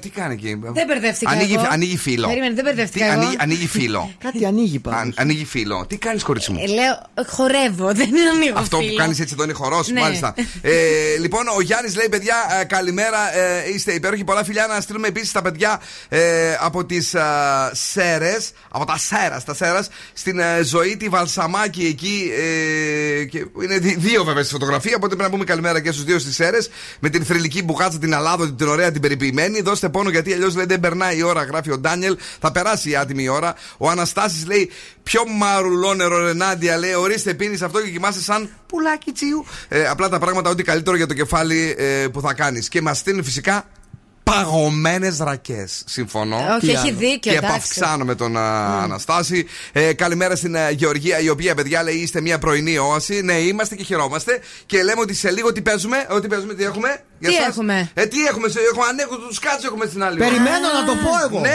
Τι κάνει εκεί; Δεν μπερδεύτηκα Ανοίγει, εγώ. ανοίγει φύλλο. Περίμενε, δεν μπερδεύτηκα Τι, εγώ. ανοίγει, ανοίγει φύλλο. Κάτι ανοίγει πάνω. Αν- ανοίγει φύλλο. Τι κάνεις, κορίτσι μου; Ε, Λέω, χορεύω, δεν ανοίγω Αυτό που φίλο. κάνεις έτσι εδώ είναι χορό, Ναι. μάλιστα. Ε, λοιπόν, ο Γιάννης λέει: Παιδιά, ε, καλημέρα. Ε, είστε υπέροχοι. Πολλά φιλιά να στείλουμε επίσης τα παιδιά ε, από τις Σέρες, από τα Σέρας, τα Σέρας, στην ε, ζωή τη Βαλσαμάκη εκεί. Ε, και είναι δι- δύο βέβαια στη φωτογραφία. Οπότε πρέπει να πούμε καλημέρα και στους δύο στι Σέρες. Με την θρηλυκή μπουχάτσα, την αλάδο, την ωραία, την περιποιημένη. Δώστε πόνο γιατί αλλιώς λέει δεν περνάει η ώρα, γράφει ο Ντάνιελ. Θα περάσει η άτιμη ώρα. Ο Αναστάσης λέει: Πιο μαρουλόνερο Ρενάντια λέει: Ορίστε, πίνεις αυτό και κοιμάσαι σαν πουλάκι τσίου. Ε, απλά τα πράγματα ό,τι καλύτερο για το κεφάλι ε, που θα κάνεις. Και μας στείλουν φυσικά παγωμένες ρακές. Συμφωνώ. Όχι, έχει δίκιο, Και εντάξει. επαυξάνω με τον α, Αναστάση. Ε, καλημέρα στην α, Γεωργία, η οποία παιδιά λέει είστε μια πρωινή όαση. Ναι, είμαστε και χαιρόμαστε. Και λέμε ότι σε λίγο τι παίζουμε. Ότι παίζουμε, τι έχουμε; Για Τι σας; έχουμε; Ε, τι έχουμε, σε- έχουμε ανέχω τους κάτσου έχουμε στην άλλη. ώρα. Περιμένω να το πω εγώ. Ναι.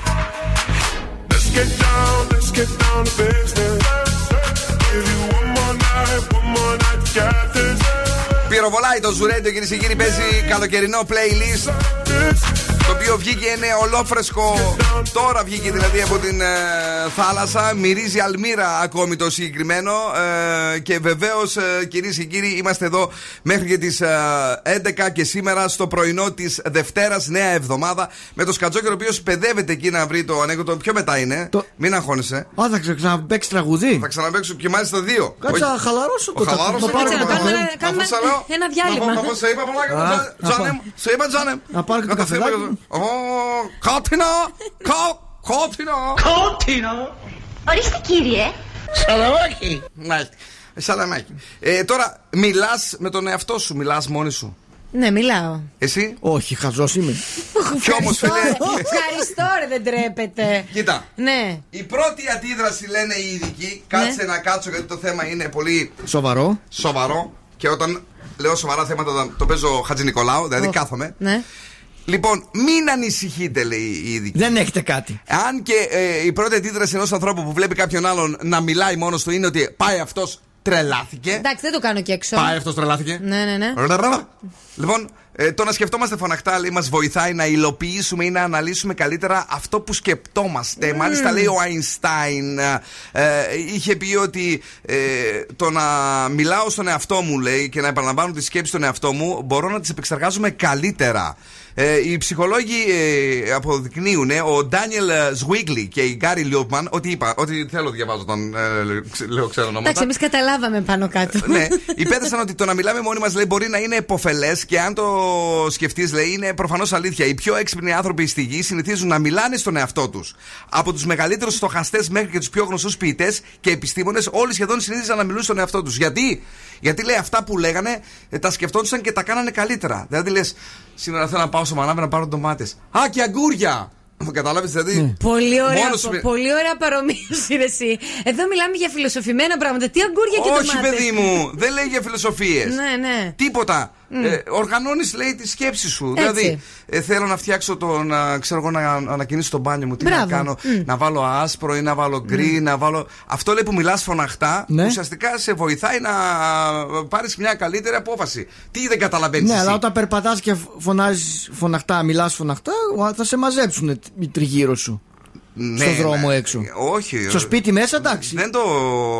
Let's get down, let's get down to business. Give you one more night, one more night to get this. Πυροβολάει το Ζουρέντιο κυρίε και κύριοι. Παίζει καλοκαιρινό playlist. Το οποίο βγήκε είναι ολόφρεσκο. Τώρα βγήκε δηλαδή από την ε, θάλασσα. Μυρίζει αλμύρα ακόμη το συγκεκριμένο. Ε, και βεβαίως ε, κυρίες και κύριοι είμαστε εδώ μέχρι και τις 11 και σήμερα στο πρωινό της Δευτέρας, νέα εβδομάδα. Με το Σκατζόκερ ο οποίος παιδεύεται εκεί να βρει το ανέκδοτο. Ποιο μετά είναι. Μην αγχώνεσαι. Α, θα ξα- ξαναπαίξει τραγουδί; Θα ξαναπέξω και μάλιστα δύο. Κάτσε να χαλαρώσω το χαλάρωσω να πάρω το και το καφέ. καφέ. Κάνουμε- Κάνουμε Αφού σ' λέω- ένα διάλειμμα. Αφού σε είπα πολλά Α, καλά. να Τζάνε πάω. μου, σε είπα τζάνε. μου. Να πάρω και το Να καθίσουμε καφεδάκι. Και- Ω, Κότινα! Κο- Κότινα! Κότινα! Ορίστε κύριε. Σαλαμάκι! Μάλιστα. Σαλαμάκι. Ε, τώρα, μιλάς με τον εαυτό σου, μιλάς μόνη σου; Ναι, μιλάω. Εσύ; Όχι, χαζός είμαι. Κι όμως, φίλε. Ευχαριστώ, ρε, δεν τρέπετε. Κοίτα. Ναι. Η πρώτη αντίδραση λένε οι ειδικοί. Κάτσε να κάτσω γιατί το θέμα είναι πολύ Σοβαρό. σοβαρό. Και όταν λέω σοβαρά θέματα το- το παίζω Χατζη Νικολάου, δηλαδή Οχ. κάθομαι. Ναι. Λοιπόν, μην ανησυχείτε, λέει η ειδική. Δεν έχετε κάτι. Αν και ε, η πρώτη αντίδραση ενός ανθρώπου που βλέπει κάποιον άλλον να μιλάει μόνος του είναι ότι πάει αυτός τρελάθηκε. Εντάξει, δεν το κάνω και έξω. Πάει αυτός τρελάθηκε. Ναι, ναι, ναι. Λοιπόν, ε, το να σκεφτόμαστε φωναχτά λέει μας βοηθάει να υλοποιήσουμε ή να αναλύσουμε καλύτερα αυτό που σκεπτόμαστε. Μάλιστα λέει ο Αϊνστάιν ε, ε, είχε πει ότι ε, το να μιλάω στον εαυτό μου λέει και να επαναλαμβάνω τις σκέψεις στον εαυτό μου μπορώ να τις επεξεργάζομαι καλύτερα. Ε, οι ψυχολόγοι ε, αποδεικνύουν, ε, ο Ντάνιελ Σβίγκλι και η Γκάρι Λιόπμαν, ότι είπα, ότι θέλω διαβάζω τον, ε, ξε- λέω ξέρω ονόματα. Εντάξει, εμείς καταλάβαμε πάνω κάτω. Ναι, υπέθεσαν ότι το να μιλάμε μόνοι μας λέει μπορεί να είναι υποφελέ και αν το σκεφτείς, λέει, είναι προφανώς αλήθεια. Οι πιο έξυπνοι άνθρωποι στη γη συνηθίζουν να μιλάνε στον εαυτό τους. Από τους μεγαλύτερους στοχαστές μέχρι και τους πιο γνωστούς ποιητές και επιστήμονες, όλοι σχεδόν συνήθιζαν να μιλούν στον εαυτό τους. Γιατί; Γιατί λέει αυτά που λέγανε, ε, τα σκεφτόντουσαν και τα κάνανε καλύτερα. Δηλαδή λες, σήμερα θέλω να πάω στο μανάβι να πάρω ντομάτες. Α, και αγκούρια! Κατάλαβε δηλαδή. Πολύ ωραία, μόνος σου με- πολύ ωραία παρομοίωση, ρε, εσύ. Εδώ μιλάμε για φιλοσοφημένα πράγματα. Τι αγκούρια και Όχι, ντομάτες. παιδί μου, δεν λέει για φιλοσοφίες. Ναι, ναι. Τίποτα. Μμ. Ε, Οργανώνεις, λέει, τη σκέψη σου. Έτσι. Δηλαδή, ε, θέλω να φτιάξω το. Να, ξέρω εγώ, να ανακοινήσω το μπάνιο μου. Τι Μπράβο. να κάνω. Μμ. Να βάλω άσπρο ή να βάλω γκρι, να βάλω. Αυτό λέει που μιλάς φωναχτά, Ναι. ουσιαστικά σε βοηθάει να πάρεις μια καλύτερη απόφαση. Τι δεν καταλαβαίνεις. Ναι, αλλά όταν περπατάς και φωνάζεις φωναχτά, μιλάς φωναχτά, θα σε μαζέψουν οι τριγύρω σου. Ναι, στον δρόμο ναι. έξω. Όχι. Στο σπίτι μέσα, εντάξει. Δεν το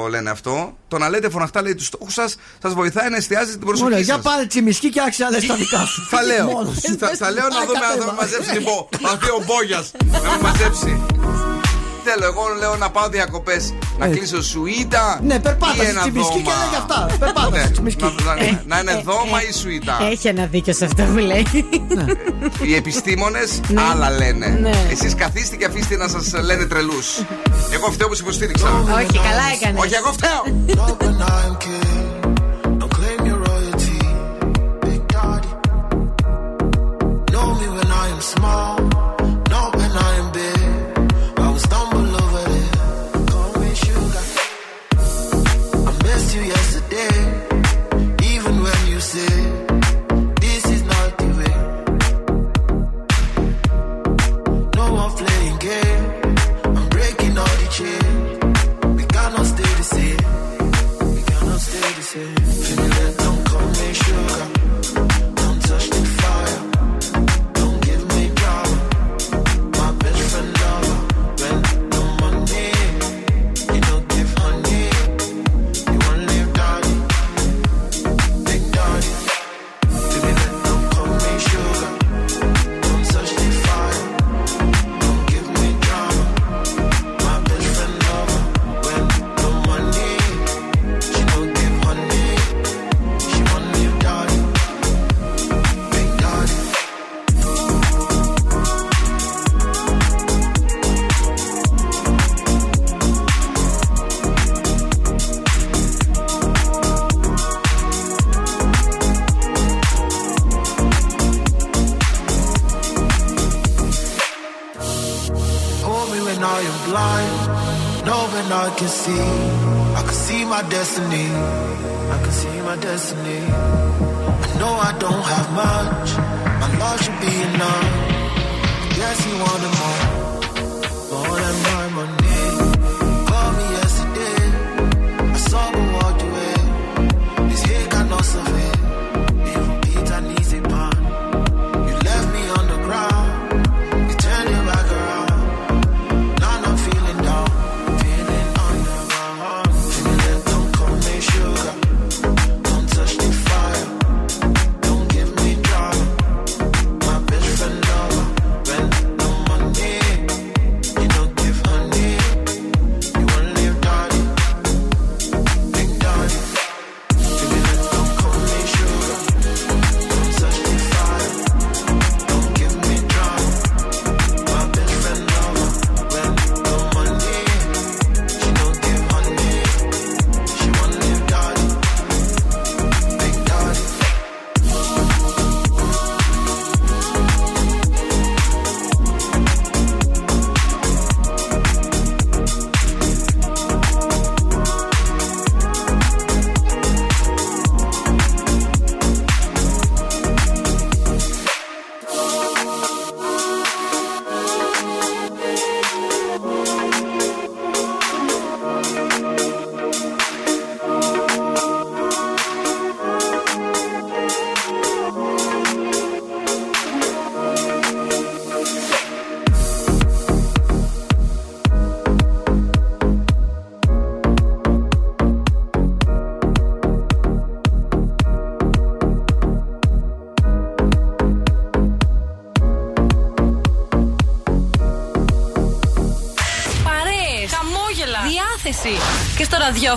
λένε αυτό. Το να λέτε φωναχτά λέει τους στόχους σας, σας βοηθάει να εστιάζετε την προσοχή Ωραία, σας. για πάρε τσιμισκή και άξια λες τα δικά σου. Θα λέω. Μόνος σου. θα, θα λέω να Πάει δούμε αν θα κατέβα. με μαζέψει λοιπόν. Αυτή ο Μπόγιας να με μαζέψει. Θέλω, εγώ λέω να πάω διακοπές. Να κλείσω σουίτα. Ναι, περπάτα ή στη ένα τσιμισκή και δώμα. λέγε αυτά. Περπάτας Ναι, στη τσιμισκή. να- να- Ε, Να είναι δώμα ή σουίτα. Έχει ένα δίκιο σε αυτό που λέει. Οι επιστήμονες Ναι. άλλα λένε. Ναι. Εσείς καθίστε και αφήστε να σας λένε τρελούς. Εγώ φταίω που σε υποστήριξα. Όχι, καλά έκανες. Όχι, εγώ φταίω. Not destiny.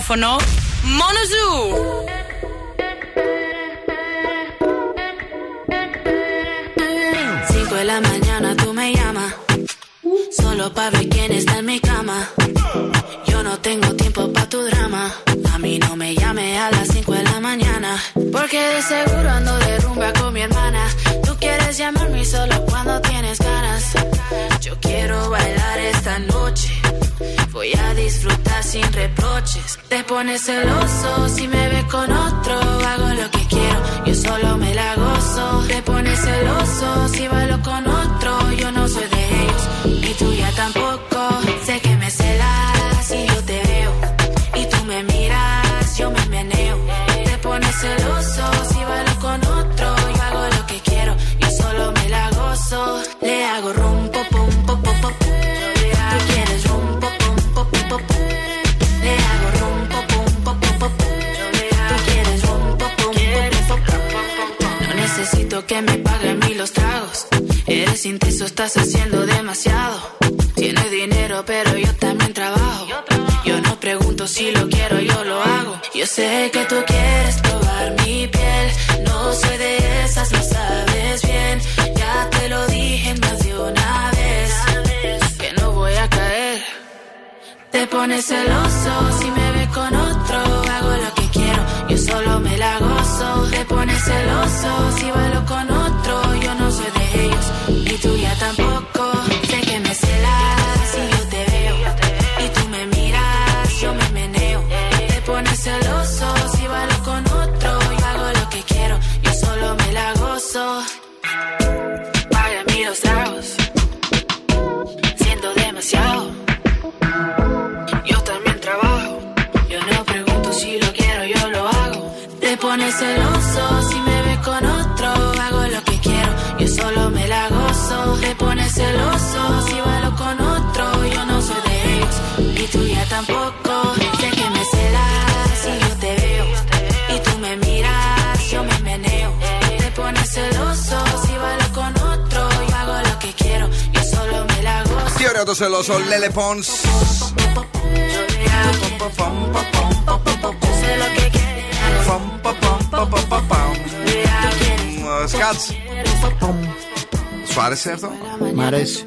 For now. Λοιπόν, Pons. Ε, Σου άρεσε αυτό; Μ' αρέσει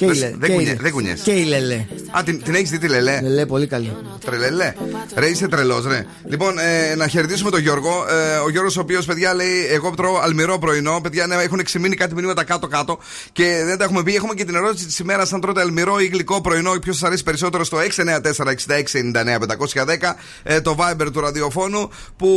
και Δες, η, δεν, κουνιέ, δεν κουνιέσαι. Και η Λελέ. Α, την, την έχεις δει τη Λελέ; Λελέ, πολύ καλή. Τρελελέ. Ρε, είσαι τρελός, ρε. Λοιπόν, ε, να χαιρετήσουμε τον Γιώργο. Ε, ο Γιώργος, ο οποίος, παιδιά, λέει: Εγώ τρώω αλμυρό πρωινό. Παιδιά, ναι, έχουν ξεμείνει κάτι μηνύματα κάτω-κάτω και δεν τα έχουμε πει. Έχουμε και την ερώτηση της ημέρας: Αν τρώτε αλμυρό ή γλυκό πρωινό, ποιος σας αρέσει περισσότερο στο 694-6699-510. Ε, το Viber του ραδιοφώνου που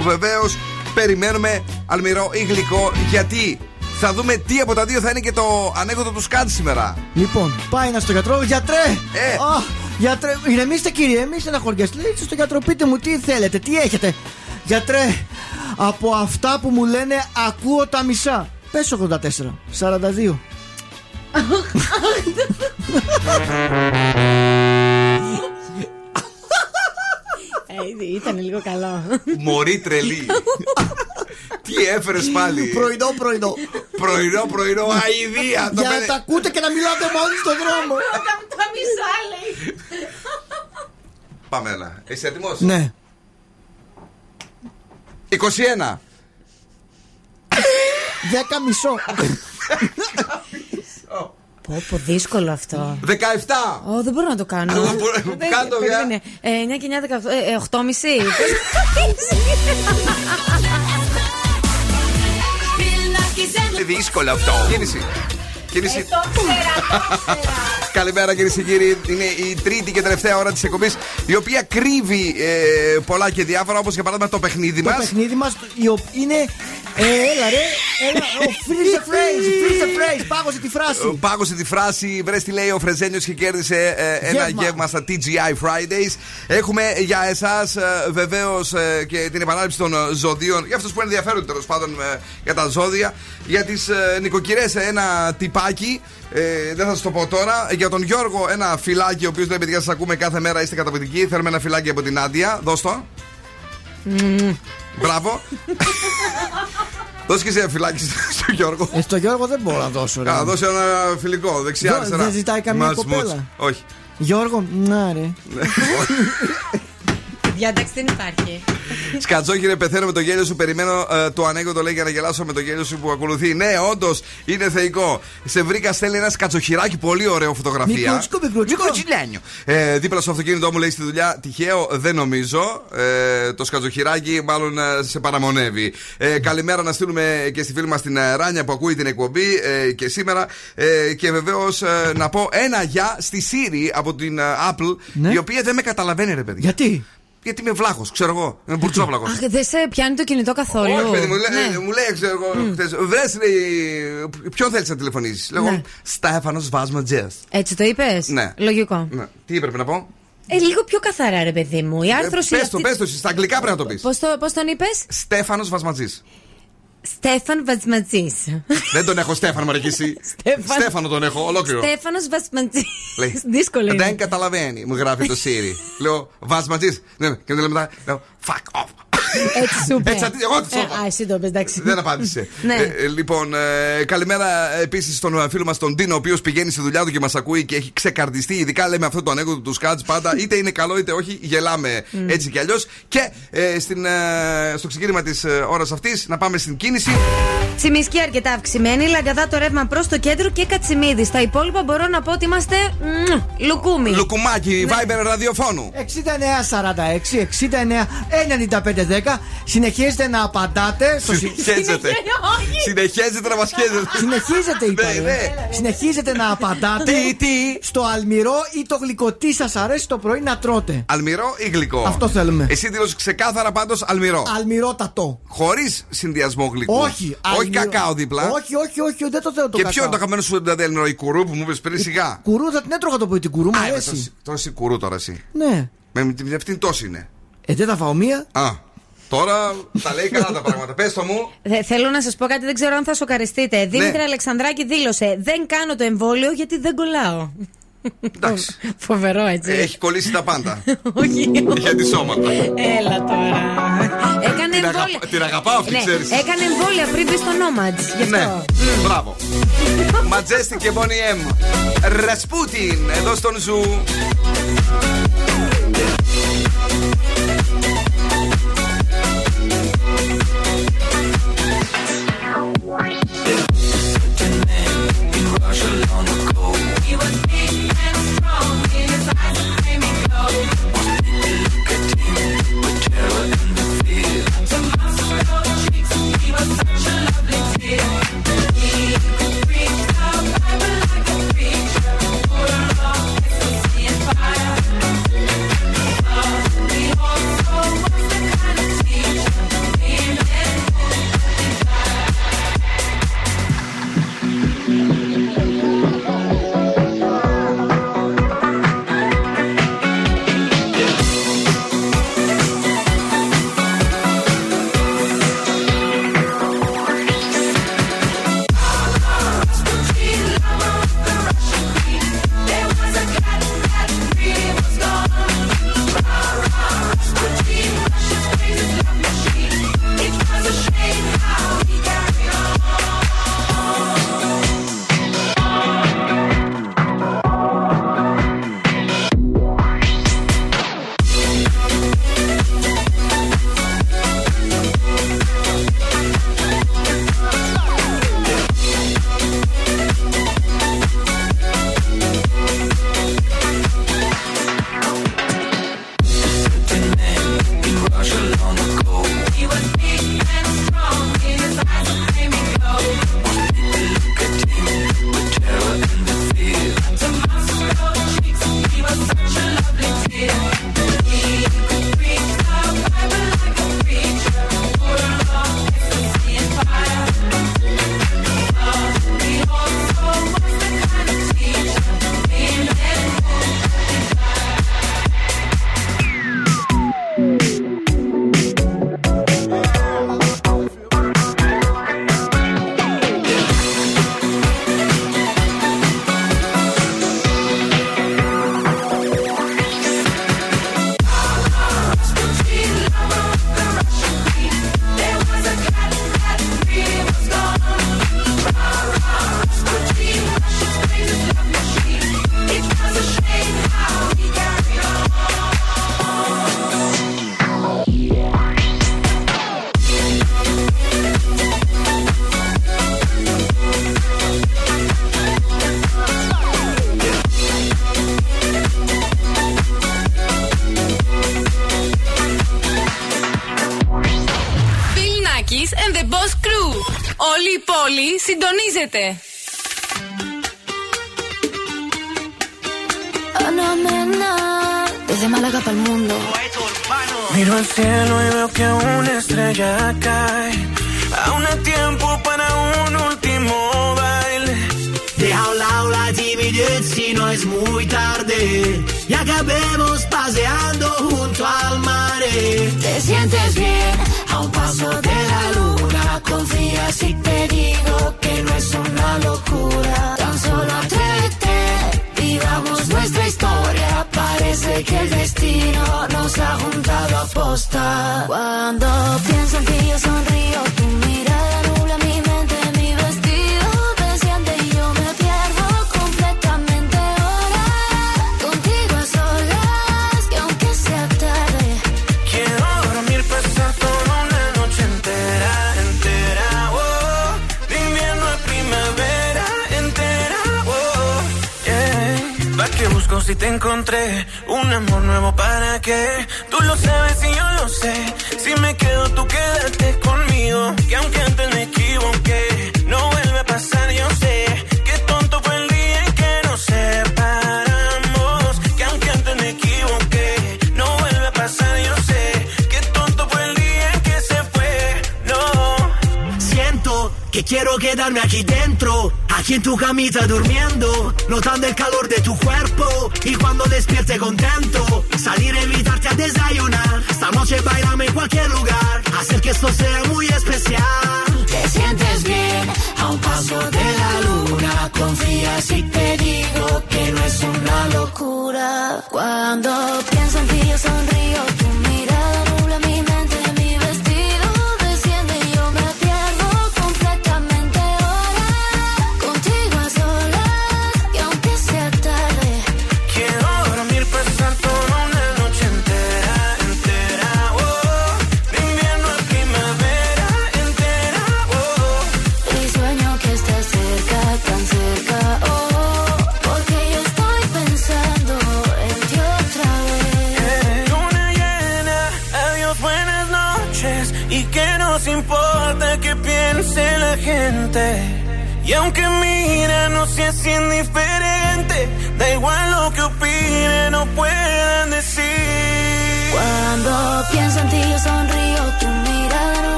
βεβαίως περιμένουμε αλμυρό ή γλυκό γιατί. Θα δούμε τι από τα δύο θα είναι και το ανέκδοτο του Σκάτ σήμερα. Λοιπόν, πάει ένα στο γιατρό, γιατρέ! Ε. Α, γιατρέ, ηρεμήστε κύριε, μη στεναχωριέστε. Λέει στο γιατρό, πείτε μου τι θέλετε, τι έχετε. Γιατρέ, από αυτά που μου λένε ακούω τα μισά. Πες 84, 42. Ε, ήταν λίγο καλό. Μωρή τρελή. τι έφερες πάλι; Πρωινό, πρωινό. πρωινό, πρωινό, αηδία. Το Για να πένε- τα ακούτε και να μιλάτε μόνοι στον δρόμο. Τα μισά λέει. Πάμε ένα. Είσαι έτοιμος; Ναι. 21. Δέκα μισό. Πω, πω, δύσκολο αυτό. 17. Ω, δεν μπορώ να το κάνω. Α, μπορώ- Δεν- κάντο, για. περίμενε. Ε, 9 και 9, 18, ε, 8 μισή. Είναι δύσκολο αυτό. Κίνηση. Κίνηση. Καλημέρα κυρίες και κύριοι. Είναι η τρίτη και τελευταία ώρα της εκπομπής, η οποία κρύβει ε, πολλά και διάφορα, όπως για παράδειγμα το παιχνίδι Το μας. παιχνίδι μας είναι. Ε, έλα ρε, έλα. Ο freeze the phrase, freeze the phrase. Πάγωσε τη φράση. Πάγωσε τη φράση, βρες τι λέει ο Φρεζένιος και κέρδισε ε, ένα Γεύμα. γεύμα στα TGI Fridays. Έχουμε για εσάς βεβαίως και την επανάληψη των ε, ζωδίων, για αυτούς που ενδιαφέρονται τέλος πάντων ε, για τα ζώδια. Για τις ε, νοικοκυρές ένα τυπάκι, ε, δεν θα σας το πω τώρα. Για τον Γιώργο ένα φυλάκι, ο οποίος λέει: Παιδιά, σας ακούμε κάθε μέρα, είστε καταπληκτικοί. Θέλουμε ένα φυλάκι από την Άντια. Δώσ' το. Μπράβο. Δώσε και εσύ ένα φυλάκι στον Γιώργο. Ε, στο Γιώργο δεν μπορώ να δώσω. ρε. Α, δώσε ένα φιλικό, δεξιά, Δω- αριστερά. δεν ζητάει καμία Μάτς, κοπέλα. μούτς. Όχι. Γιώργο, να ρε. Διάταξη δεν υπάρχει. Σκατζόκυρε, πεθαίνω με το γέλιο σου. Περιμένω ε, το ανέκδοτο λέει για να γελάσω με το γέλιο σου που ακολουθεί. Ναι, όντως είναι θεϊκό. Σε βρήκα, στέλνει ένα σκατσοχυράκι, πολύ ωραίο φωτογραφία. Μικρούτσικο, μικρούτσικο. Μικροτσιλένιο. Ε, δίπλα στο αυτοκίνητό μου λέει στη δουλειά. Τυχαίο δεν νομίζω. Ε, το σκατσοχυράκι μάλλον ε, σε παραμονεύει. Ε, καλημέρα να στείλουμε και στη φίλη μας την ε, Ράνια που ακούει την εκπομπή ε, και σήμερα. Ε, και βεβαίως να πω ένα γεια στη Siri από την ε, Apple, Ναι. η οποία δεν με καταλαβαίνει, ρε παιδιά. Γιατί; Γιατί είμαι βλάχος, ξέρω εγώ. Είμαι μπουρτσόβλαχο. Αχ, δεν σε πιάνει το κινητό καθόλου. Όχι, παιδί μου, λέ- Ναι. μου λέει, ξέρω εγώ, χθες, βρες, λέει, ποιον θέλεις να τηλεφωνήσεις; Λέγω, Ναι. Στέφανος Βάσματζέ. Έτσι το είπες; Ναι. Λογικό. Ναι. Τι έπρεπε να πω; Ε, λίγο πιο καθαρά, ρε παιδί μου. Η άρθρωση. Ε, πες το, πες το, εσύ, στα αγγλικά πρέπει να το πεις. Πώς το, πώς τον είπες, Στέφανος Βασματζή. Στέφαν Βασματζή. Δεν τον έχω Στέφανο, μωρέ και εσύ. Στέφαν. Στέφανο τον έχω, ολόκληρο. Στέφανος Βασματζή. Λέει, Δύσκολο είναι. Δεν καταλαβαίνει, μου γράφει το Siri. Λέω, Βασματζή. Ναι, και μου λέει μετά, λέω, fuck off. Έτσι σου είπε. Έτσι, εγώ της το Ε, είπα. Α, εσύ το είπες, εντάξει. Δεν απάντησε. Ναι. Ε, ε, λοιπόν, ε, καλημέρα επίσης στον ε, φίλο μας τον Ντίνο, ο οποίος πηγαίνει στη δουλειά του και μας ακούει και έχει ξεκαρδιστεί. Ειδικά λέμε αυτό το ανέκδοτο του Σκάτς πάντα. Είτε είναι καλό είτε όχι, γελάμε έτσι κι αλλιώς. Και ε, στην, ε, στο ξεκίνημα της ε, ώρας αυτής να πάμε στην κίνηση. Τσιμισκή αρκετά αυξημένη, λαγκαδά το ρεύμα προς το κέντρο και κατσιμίδι. Στα υπόλοιπα μπορώ να πω ότι είμαστε μμμ, λουκούμι. Λουκουμάκι, Ναι. Viber ραδιοφώνου. 6946-699510 Συνεχίζετε να απαντάτε στο συ- Συνεχίζεται. Συνεχίζεται να μας χέζεται. Συνεχίζετε είπα Ναι, ρε. ναι. Συνεχίζετε να απαντάτε Τι, τι; Στο αλμυρό ή το γλυκό Τι σας αρέσει το πρωί να τρώτε; Αλμυρό ή γλυκό; Αυτό θέλουμε. Εσύ δήλωσες ξεκάθαρα πάντως αλμυρό. Αλμυρότατο Χωρίς συνδυασμό γλυκού. Όχι Όχι αλμυρό. κακάο δίπλα. Όχι όχι όχι δεν το θέλω το Και κακάο ποιο είναι το αγαπημένο σου δηλαδή αλμυρό, η κουρού που μου είπες πριν σιγά. Κουρού θα την έτρωγα το πρωί την κουρού μου Α, είμαι αρέσει τόση- Τόση κουρού τώρα εσύ. Ναι Με με την αυτήν τόση είναι. Ε δεν θα φάω μία Α, τώρα τα λέει καλά τα πράγματα. Πες το μου. Δε- θέλω να σας πω κάτι, δεν ξέρω αν θα σοκαριστείτε. Δήμητρα Ναι. Αλεξανδράκη δήλωσε: Δεν κάνω το εμβόλιο γιατί δεν κολλάω. Εντάξει. Φοβερό, έτσι. Έχει κολλήσει τα πάντα. Όχι. Για τη σώματα. Έλα τώρα. Έκανε Την, εμβόλια. αγαπα- την αγαπάω αυτή, Ναι, ξέρεις. έκανε εμβόλια πριν μπει στο Nomads. Γι' Ναι, αυτό. μπράβο. Majestic και Boney M. Ρασπούτιν, εδώ στον Zoo.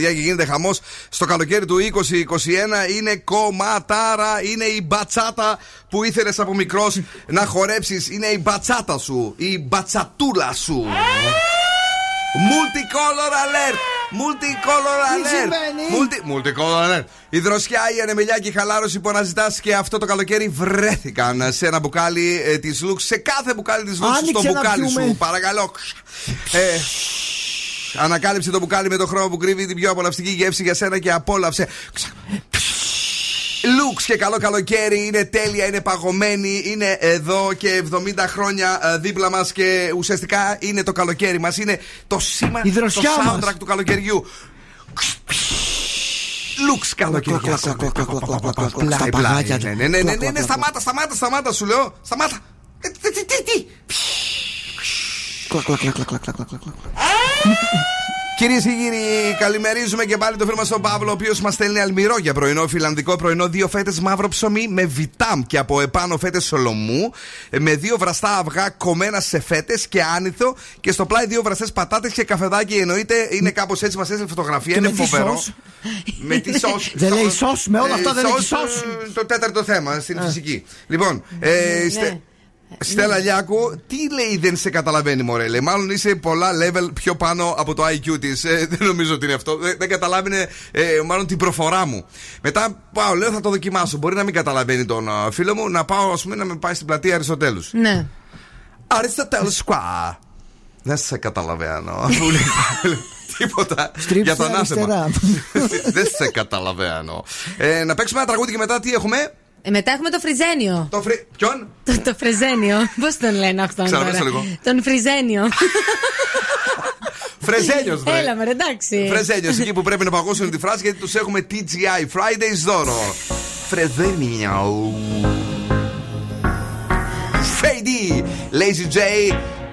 Παιδιά, και γίνεται χαμός στο καλοκαίρι του 2021. Είναι κομματάρα, είναι η μπατσάτα που ήθελες από μικρός να χορέψεις. Είναι η μπατσάτα σου, η μπατσατούλα σου. Multicolor alert! Multicolor Τι alert! σημαίνει; Multi, multicolor alert! Η δροσιά, η ανεμελιά και η χαλάρωση που αναζητάς και αυτό το καλοκαίρι βρέθηκαν σε ένα μπουκάλι ε, της Λουξ. Σε κάθε μπουκάλι της Λουξ, Άνοιξε στο να μπουκάλι πιούμε. σου. Παρακαλώ. Ε, Ανακάλυψε το μπουκάλι με το χρώμα που κρύβει την πιο απολαυστική γεύση για σένα και απόλαυσε. Λουξ και καλό καλοκαίρι, είναι τέλεια, είναι παγωμένη, είναι εδώ και 70 χρόνια ε, δίπλα μα και ουσιαστικά είναι το καλοκαίρι μα. Είναι το σήμα, Η το δροσιά soundtrack μας. του καλοκαιριού. Λουξ καλοκαίρι. Στα παγάκια του. Ναι, ναι, ναι, ναι, ναι, ναι, σταμάτα, σταμάτα, σταμάτα, σου λέω. Σταμάτα. Ε, Τι, τι, τι, τι. Κλακ, κλακ, κλακ, κλακ, κλακ, κλακ, κλακ. Κυρίες και κύριοι, καλημερίζουμε και πάλι το φίλο μας τον Παύλο, ο οποίος μας στέλνει αλμυρό για πρωινό, φιλανδικό πρωινό, δύο φέτες μαύρο ψωμί με βιτάμ και από επάνω φέτες σολομού, με δύο βραστά αυγά κομμένα σε φέτες και άνηθο και στο πλάι δύο βραστές πατάτες και καφεδάκι. Εννοείται είναι κάπως έτσι, μας έστειλε φωτογραφία, Και είναι με τι φοβερό. σως; με τι σως. Δεν λέει σως, με όλα Ε, αυτά δεν έχει σως, σως. ε, Το τέταρτο θέμα στην φυσική. Λοιπόν, ε, στε- Στέλλα Λιάκου, τι λέει δεν σε καταλαβαίνει, Μωρέ. Λέει, μάλλον είσαι πολλά level πιο πάνω από το IQ της. δεν νομίζω ότι είναι αυτό. Δεν, δεν καταλάβαινε, ε, μάλλον την προφορά μου. Μετά πάω, λέω, θα το δοκιμάσω. Μπορεί να μην καταλαβαίνει τον α, φίλο μου, να πάω, ας πούμε, να με πάει στην πλατεία Αριστοτέλους. Ναι. Αριστοτέλους Σκουά. Δεν σε καταλαβαίνω. Αφού λέει- τίποτα. Στρίψε για το ανάθεμα. αριστερά. Δεν σε καταλαβαίνω. Ε, να παίξουμε ένα τραγούδι και μετά τι έχουμε; Ε, μετά έχουμε το Φριζένιο. Το φρι... Ποιον; Το, το Φρεζένιο. Πώς τον λένε αυτόν Ξαναπες τώρα; το λίγο. Τον Φριζένιο. Φρεζένιος, βρε. Έλα, με εντάξει. Φρεζένιος, εκεί που πρέπει να παγώσουν τη φράση γιατί τους έχουμε TGI Fridays δώρο. Φρεζένιο. Fady, Lazy J,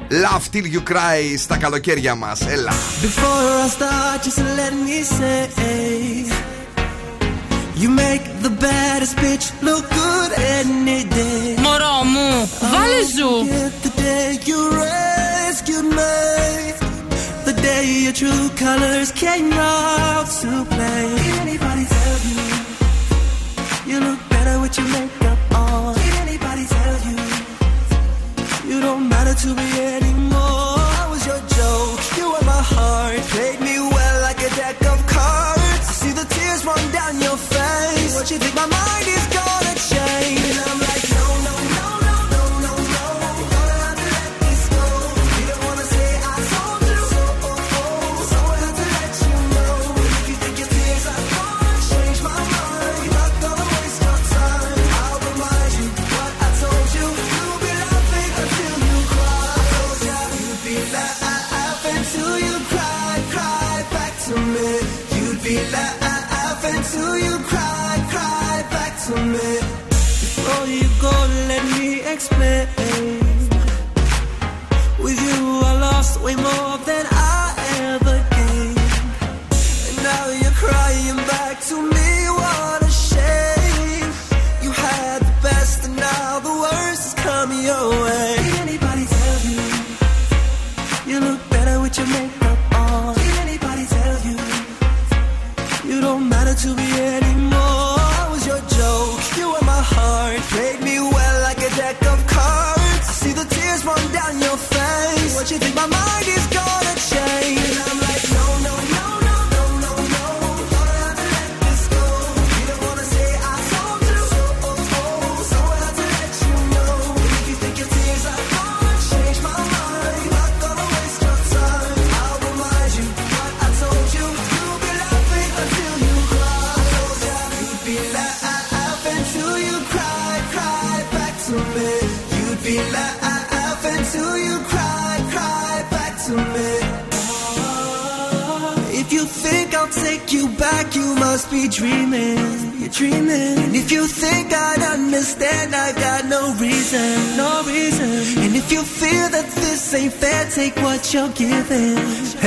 Love Till You Cry στα καλοκαίρια μας. Έλα. Before I start, just let me say You make the baddest bitch look good any day. Μωρό μου, βάλε ζου. The day you rescued me, the day your true colors came out to play. Did anybody tell you you look better with your makeup on? Did anybody tell you you don't matter to me anymore? I was your joke, you were my heart, played me run down your face. What you think my mind is gonna Before you go, let me explain. With you, I lost way more than I think my mind is you must be dreaming. You're dreaming. And if you think I'd understand, I got no reason, no reason. And if you feel that this ain't fair, take what you're giving.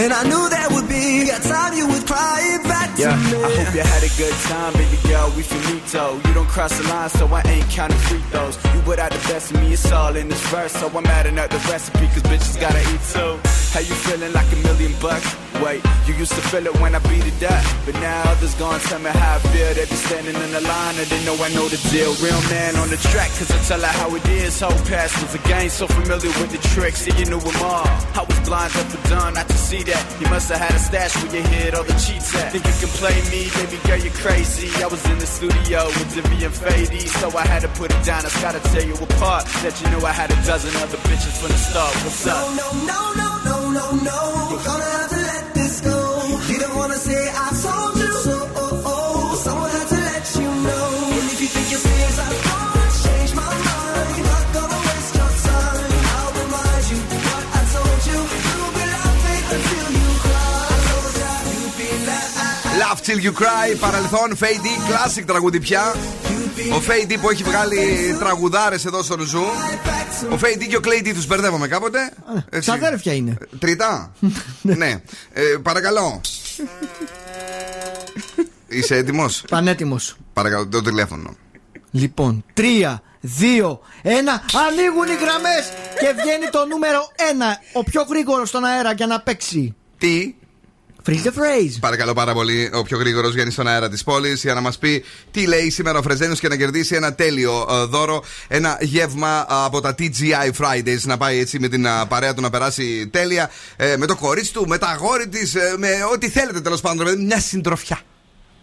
And I knew that would be a time you would cry it back to Yeah, me. I hope you had a good time, baby girl. We finito. You don't cross the line, so I ain't counting free throws. You put out the best of me, it's all in this verse. So I'm adding up the recipe, cause bitches gotta eat too. How you feeling like a million bucks? Wait, you used to feel it when I beat it up. But now others gonna tell me how I feel. They be standing in the line and they know I know the deal. Real man on the track, cause I tell her how it is. Whole past was a game, so familiar with the tricks, yeah, you knew them all. I was blind up and done, not to see that. You must have had a stash where you hid all the cheats at. Think you can play me, baby girl, you're crazy. I was in the studio with Divi and Fady, so I had to put it down. I just gotta tear you apart. That you know I had a dozen other bitches from the start. What's up? No, no, no, no, no, Till You Cry, παρελθόν, Faydee classic τραγούδι πια. Ο Faydee που έχει βγάλει τραγουδάρες εδώ στον Zoo. Ο Fady και ο Clay τους μπερδεύαμε κάποτε. Έτσι. Ξαδέρφια είναι. Τρίτα. ναι. Ε, παρακαλώ. Είσαι έτοιμος; Πανέτοιμος. Παρακαλώ, το τηλέφωνο. Λοιπόν, 3, 2, 1. Ανοίγουν οι γραμμές και βγαίνει το νούμερο 1. Ο πιο γρήγορος στον αέρα για να παίξει. Τι; Freeze the phrase. Παρακαλώ πάρα πολύ, ο πιο γρήγορος βγαίνει στον αέρα της πόλης για να μας πει τι λέει σήμερα ο Φρεζένιος και να κερδίσει ένα τέλειο ε, δώρο. Ένα γεύμα ε, από τα TGI Fridays. Να πάει έτσι με την ε, παρέα του να περάσει τέλεια. ε, με το κορίτσι του, με τα αγόρι της, με ό,τι θέλετε τέλος πάντων. με Μια συντροφιά.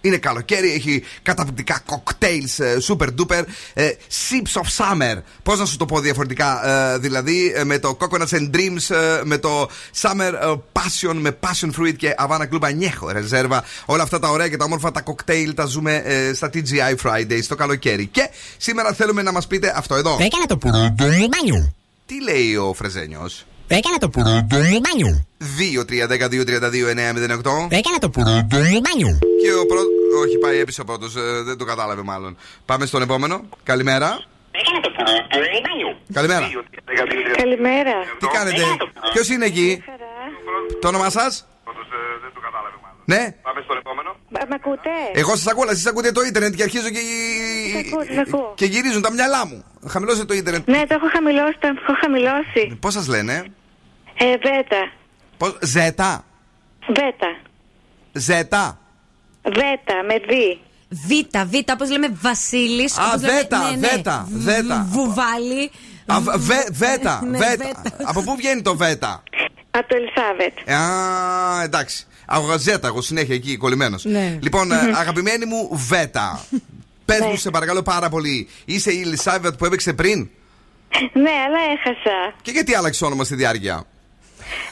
Είναι καλοκαίρι, έχει καταπληκτικά cocktails ε, super duper. Ε, Sips of Summer. Πώς να σου το πω διαφορετικά, ε, δηλαδή ε, με το Coconuts and Dreams, ε, με το Summer ε, Passion, με Passion Fruit και Havana Club Añejo Reserva. Όλα αυτά τα ωραία και τα όμορφα τα cocktail τα ζούμε ε, στα TGI Fridays το καλοκαίρι. Και σήμερα θέλουμε να μας πείτε αυτό εδώ. Έκανα το πουρουντούνι μπάνιου. Τι λέει ο Φρεζένιος; Έκανα το πουρουντούνι μπάνιου. 2-3-10-2-32-9-08. Έκανα το πουρουντούνι μπάνιου. Και ο πρώτο. Όχι, πάει έπεισε ο πρώτος. δεν το κατάλαβε μάλλον. Πάμε στον επόμενο. Καλημέρα. Καλημέρα. Καλημέρα. Τι κάνετε, Ποιος είναι εκεί, Το όνομά σας, Ναι. Πάμε στον επόμενο. Μ' ακούτε; Εγώ σας ακούω, αλλά εσείς ακούτε το ίντερνετ και αρχίζω και, Σ' ακούω, σ' ακούω. και γυρίζουν τα μυαλά μου. Χαμηλώστε το ίντερνετ. Ναι, το έχω χαμηλώσει, το έχω χαμηλώσει. Πώς σας λένε, Ε, βέτα. Πώς... Ζέτα. Βέτα. Ζέτα. Βέτα, με δι. Β, Β, όπως λέμε Βασίλης. Α, Βέτα, Βέτα, Βέτα. Βουβάλι. Α, βε- Βέτα, Ναι, Βέτα. Βέτα. Από πού βγαίνει το Βέτα; Από το Ελισάβετ. Α, εντάξει. Αγωγαζέτα, εγώ συνέχεια εκεί κολλημένος. Ναι. Λοιπόν, ε, αγαπημένη μου Βέτα. Πες μου, σε παρακαλώ πάρα πολύ, είσαι η Ελισάβετ που έπαιξε πριν; Ναι, αλλά έχασα. Και γιατί άλλαξε όνομα στη διάρκεια;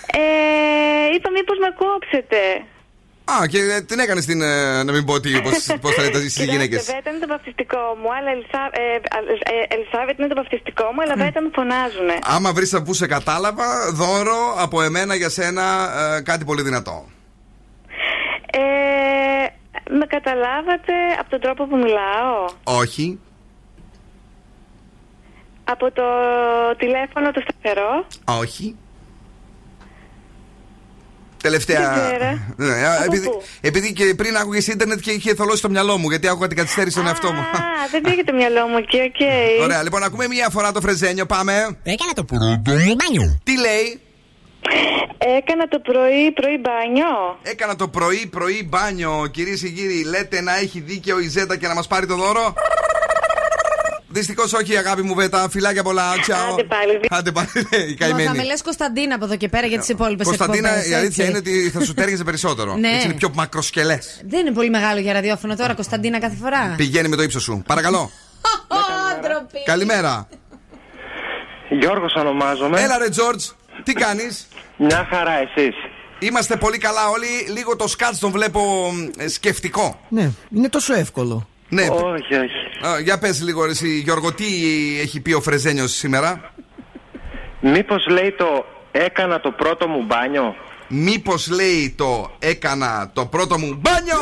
Ε, είπα μήπως με κόψετε. Α, και ε, την έκανε την. ε, να μην πω τι, πώς θα λέτε εσείς οι γυναίκες. Κοιτάξτε, Βέτα είναι το βαφτιστικό μου, αλλά Ελισά, ε, ε, ε, Ελισάβετ είναι το βαφτιστικό μου, αλλά Βέτα με φωνάζουνε. Άμα βρεις που σε κατάλαβα, δώρο από εμένα για σένα ε, κάτι πολύ δυνατό. Ε, με καταλάβατε από τον τρόπο που μιλάω; Όχι. Από το τηλέφωνο το σταθερό; Όχι. Τελευταία. Δεν ξέρω. Ναι, Από επειδή, πού; επειδή και πριν άκουγες ίντερνετ και είχε θολώσει το μυαλό μου, γιατί άκουγα την καθυστέρηση στον εαυτό μου. Α, δεν πήγε το μυαλό μου εκεί, οκ. Ωραία, λοιπόν, ακούμε μία φορά το φρεζένιο. Πάμε. Έκανα το πουρουντούνι μπάνιου. Τι λέει; Έκανα το πρωί, πρωί μπάνιο. Έκανα το πρωί, πρωί μπάνιο. Κυρίες και κύριοι, λέτε να έχει δίκαιο η Ζέτα και να μας πάρει το δώρο; Δυστυχώς όχι, αγάπη μου, Βέτα. Φιλάκια πολλά. Τσαο. Άντε πάλι. Άντε πάλι, ναι, η Θα με καημένη. λες Κωνσταντίνα από εδώ και πέρα για τις υπόλοιπες Κωνσταντίνα, η αλήθεια είναι ότι θα σου τέριαζε περισσότερο. Ναι. Έτσι είναι πιο μακροσκελές. Δεν είναι πολύ μεγάλο για ραδιόφωνο τώρα, Κωνσταντίνα, κάθε φορά. Πηγαίνει με το ύψος σου. Παρακαλώ. Ντροπή. Καλημέρα. Γιώργος ονομάζομαι. Έλα ρε Τζόρτζ, τι κάνεις; Μια χαρά, εσείς. Είμαστε πολύ καλά όλοι. Λίγο το σκάτς τον βλέπω ε, σκεφτικό. Ναι, είναι τόσο εύκολο. Ναι. Όχι, όχι. Α, για πες λίγο εσύ Γιώργο, τι έχει πει ο Φρεζένιος σήμερα; Μήπως λέει το έκανα το πρώτο μου μπάνιο. Μήπως λέει το έκανα το πρώτο μου μπάνιο.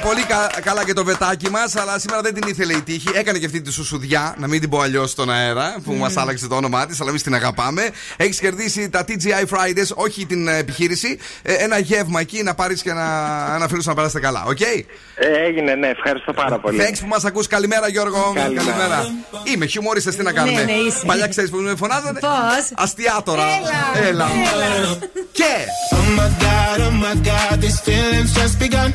Ήταν πολύ κα- καλά και το βετάκι μας, αλλά σήμερα δεν την ήθελε η τύχη. Έκανε και αυτή τη σουσουδιά, να μην την πω αλλιώς στον αέρα, που μας άλλαξε το όνομά της, αλλά εμείς την αγαπάμε. Έχεις κερδίσει τα TGI Fridays, όχι την ε, επιχείρηση. Ε, ένα γεύμα εκεί να πάρεις και να, ένα φίλο να περάσετε καλά, οκ; Ε, έγινε, ναι, ευχαριστώ πάρα πολύ. Thanks που μας ακούς. Καλημέρα, Γιώργο. Καλημέρα. Είμαι χιουμορίστας, τι να κάνουμε; Ναι, ναι, είσαι. Παλιά ξέρεις που με φωνάζανε. Πώς; Αστιάτορα. Έλα, Έλα. Και. Oh my god, oh my god, these feelings just begun.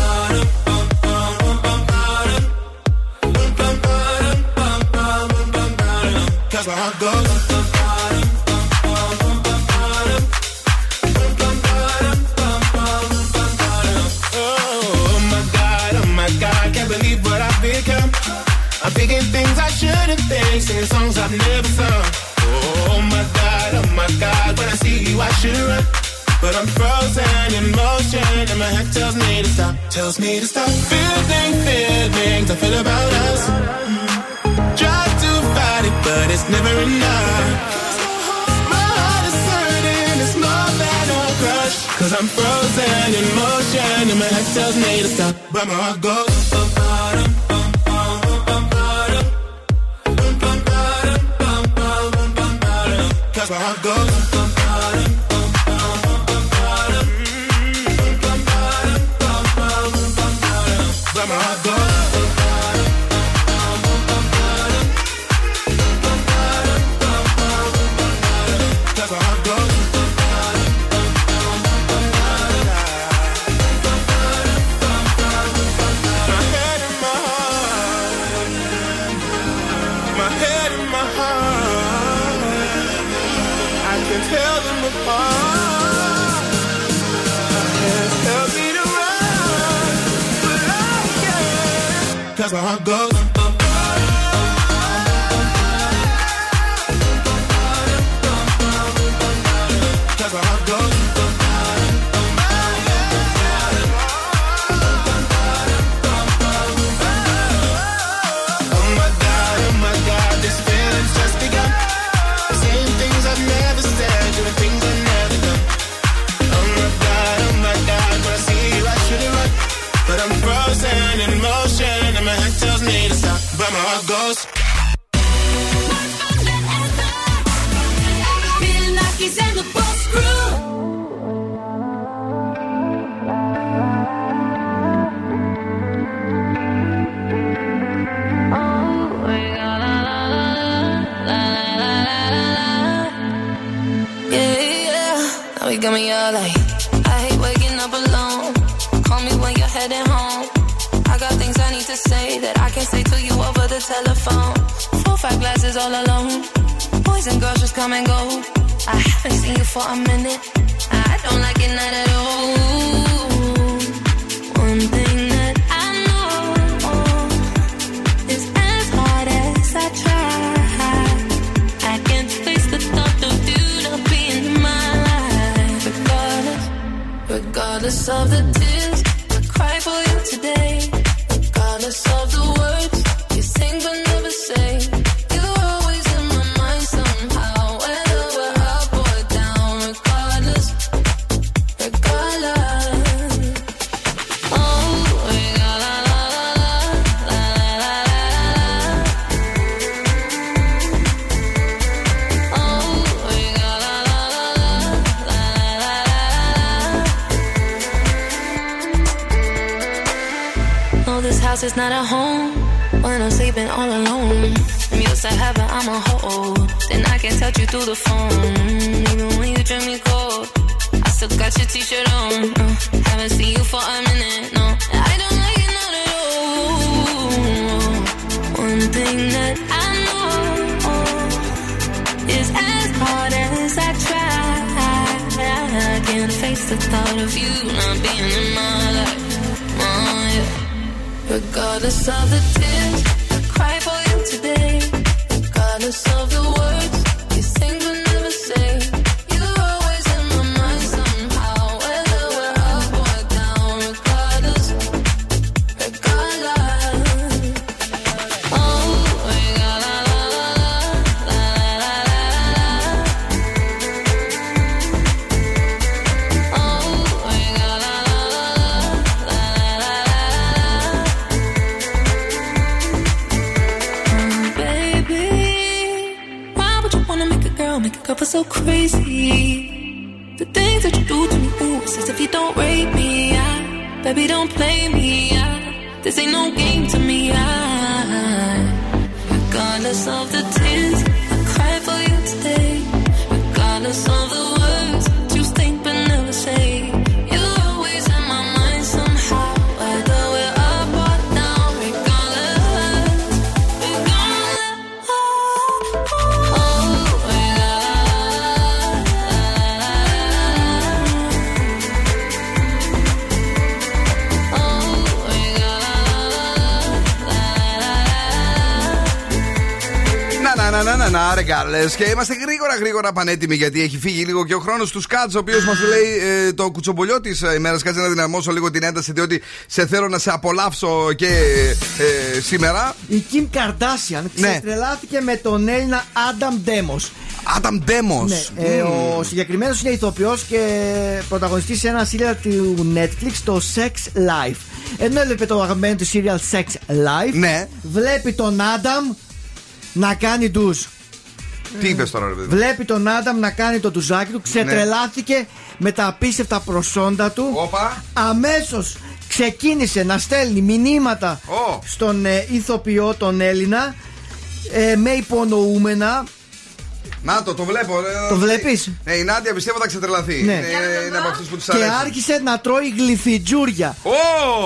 Tells me to stop, tells me to stop. Feeling feelings I feel about us. But it's never enough. My heart is hurting, it's more than a crush. Cause I'm frozen in motion, and my head tells me to stop, but my heart goes. Cause my heart goes. my God. All alone. Boys and girls just come and go. I haven't seen you for a minute. I don't like it not at all. One thing that I know is as hard as I try. I can't face through the phone. Even when you drink me cold, I still got your t-shirt on. Uh, haven't seen you for a minute, no. I don't like it not at all. One thing that I know is as hard as I try. I can't face the thought of you not being in my life. Oh, yeah. Regardless of the να, να, να, να, να, ρεγκάλε. Και είμαστε γρήγορα, γρήγορα πανέτοιμοι γιατί έχει φύγει λίγο και ο χρόνος του Σκάτζ, ο οποίος μας λέει ε, το κουτσομπολιό της ημέρας. Κάτσε να δυναμώσω λίγο την ένταση, διότι σε θέλω να σε απολαύσω και ε, σήμερα. Η Kim Kardashian Ναι. ξετρελάθηκε με τον Έλληνα Adam Demos. Adam Demos. Ναι, ε, ο συγκεκριμένος είναι ηθοποιός και πρωταγωνιστής σε ένα σύριαλ του Netflix, το Sex Life. Ενώ έβλεπε το αγαπημένο του σύριαλ Sex Life, Ναι. βλέπει τον Adam να κάνει ντουζ. Τι είπες τώρα, ρε παιδί. Βλέπει τον Άνταμ να κάνει το τουζάκι του, ξετρελάθηκε με τα απίστευτα προσόντα του. Όπα. Αμέσως ξεκίνησε να στέλνει μηνύματα στον ε, ηθοποιό, τον Έλληνα, ε, με υπονοούμενα Να το, το βλέπω. ε, Το βλέπεις; Ναι, η Νάντια πιστεύω θα ξετρελαθεί. Ναι. Είναι, είναι από αυτούς που τους Και αρέσει. άρχισε να τρώει γλυφιτζούρια. Ω!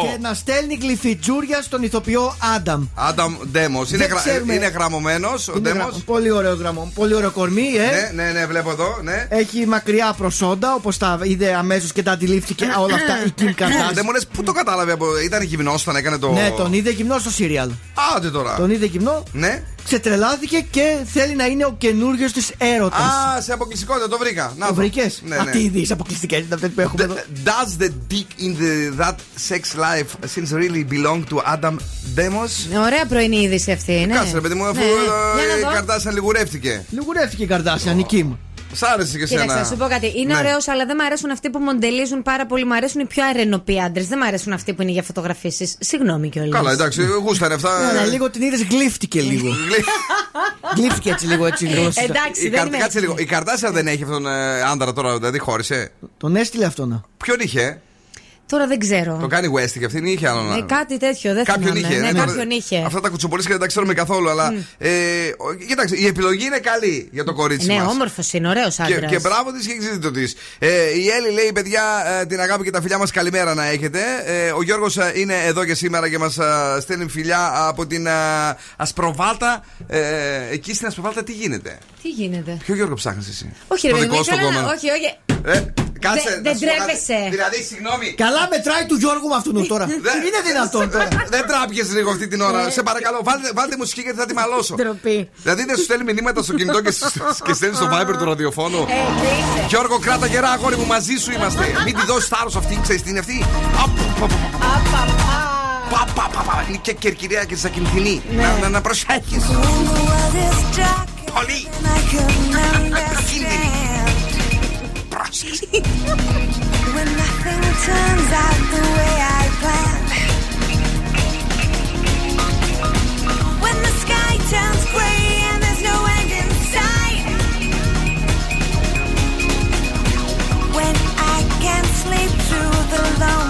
Και να στέλνει γλυφιτζούρια στον ηθοποιό Άνταμ. Άνταμ Ντέμος. Είναι, Δεν γρα... ξέρουμε. είναι γραμμωμένος ο Είναι Ντέμος. γρα- Πολύ ωραίο γραμμό. Πολύ ωραίο κορμί, ε. Ναι, ναι, ναι, βλέπω εδώ. Ναι. Έχει μακριά προσόντα, όπως τα είδε αμέσως και τα αντιλήφθηκε όλα αυτά η Kim Δεν Kardashian. μου λες, πού το κατάλαβε από. Ήταν γυμνός όταν έκανε το. Ναι, τον είδε γυμνό στο σύριαλ. Άντε τώρα. Τον είδε γυμνό, Ναι. Ξετρελάθηκε και θέλει να είναι ο καινούριο της έρωτας. Α, σε αποκλειστικότητα το βρήκα. Να Το βρήκες; Ναι, Αυτή ναι. η είδη αποκλειστικές είναι αυτέ που έχουμε εδώ. Does the dick in the, that sex life since really belong to Adam Demos? Ωραία πρωινή είδηση αυτή, ναι. Κάτσε ρε παιδί μου, αφού Ναι, ναι. ε, Για η να δω. Καρτάσια λιγουρεύτηκε. Λιγουρεύτηκε η Καρδάσια, η Kim. Σ' άρεσε και Κοίταξε, εσένα. να σου πω κάτι. Είναι Ναι. ωραίος, αλλά δεν μου αρέσουν αυτοί που μοντελίζουν πάρα πολύ. Μου αρέσουν οι πιο αρενοποί άντρες. Δεν μου αρέσουν αυτοί που είναι για φωτογραφίσεις. Συγγνώμη κιόλας. Καλά, εντάξει, γούστανε αυτά. Ναι, λίγο την είδες, γλύφτηκε λίγο. Γλύφτηκε έτσι λίγο έτσι. λίγο. Εντάξει, Η δεν Καρ- είμαι Κάτσε έτσι. λίγο. Η Καρτάσια δεν έχει αυτόν ε, άντρα τώρα, δηλαδή χώρισε. Τον έστειλε αυτόν. Ποιον είχε, Τώρα δεν ξέρω. τον κάνει West και αυτήν ή είχε άλλον. Ε, κάτι τέτοιο, δεν Κάποιον θυμάμαι. είχε. Ναι, τώρα- κάποιον είχε. Αυτά τα κουτσομπολίσια δεν τα ξέρουμε καθόλου, αλλά. Ε, ο- κοίταξε, η επιλογή είναι καλή για το κορίτσι Ναι, μας. όμορφος είναι, ωραίος Και, άντρας. και μπράβο της και εξήτητο της. Ε, η Έλλη λέει: Παιδιά, ε, την αγάπη και τα φιλιά μας καλημέρα να έχετε. Ε, ο Γιώργος είναι εδώ και σήμερα και μας στέλνει φιλιά από την ε, Ασπροβάλτα. Ε, εκεί στην Ασπροβάλτα τι γίνεται; Τι γίνεται; Ποιο Γιώργο ψάχνεις εσύ; Όχι, ρε το παιδί μου, δικό σου ήθελα να- κόμμα; Όχι, όχι. Ε, κάτσε. Δεν- να δεν σου πω κάτι. τρέπεσαι. Δηλαδή, συγγνώμη. Καλά μετράει του Γιώργου με αυτόν τώρα. Δεν- Είναι δυνατόν τώρα. Δεν τράπιες λίγο αυτή την ώρα. Σε παρακαλώ, βάλτε, βάλτε μουσική γιατί θα τη μαλώσω. Ντροπή. Δηλαδή δεν σου στέλνει μηνύματα στο κινητό και, σου- και στέλνει στο Viber του ραδιοφώνου. Ε, κλείσε. Γιώργο, κράτα γερά, αγόρι μου, μαζί σου είμαστε. Μην τη δώσεις θάρρος αυτή, ξέρεις τι είναι αυτή; Απ, πα, πα, πα, πα, πα, πα, πα. Είναι και κερκυρία και σακινθινή. Να, να, να προσέχεις. Πολύ. When nothing turns out the way I planned. When the sky turns gray and there's no end in sight. When I can't sleep through the lonely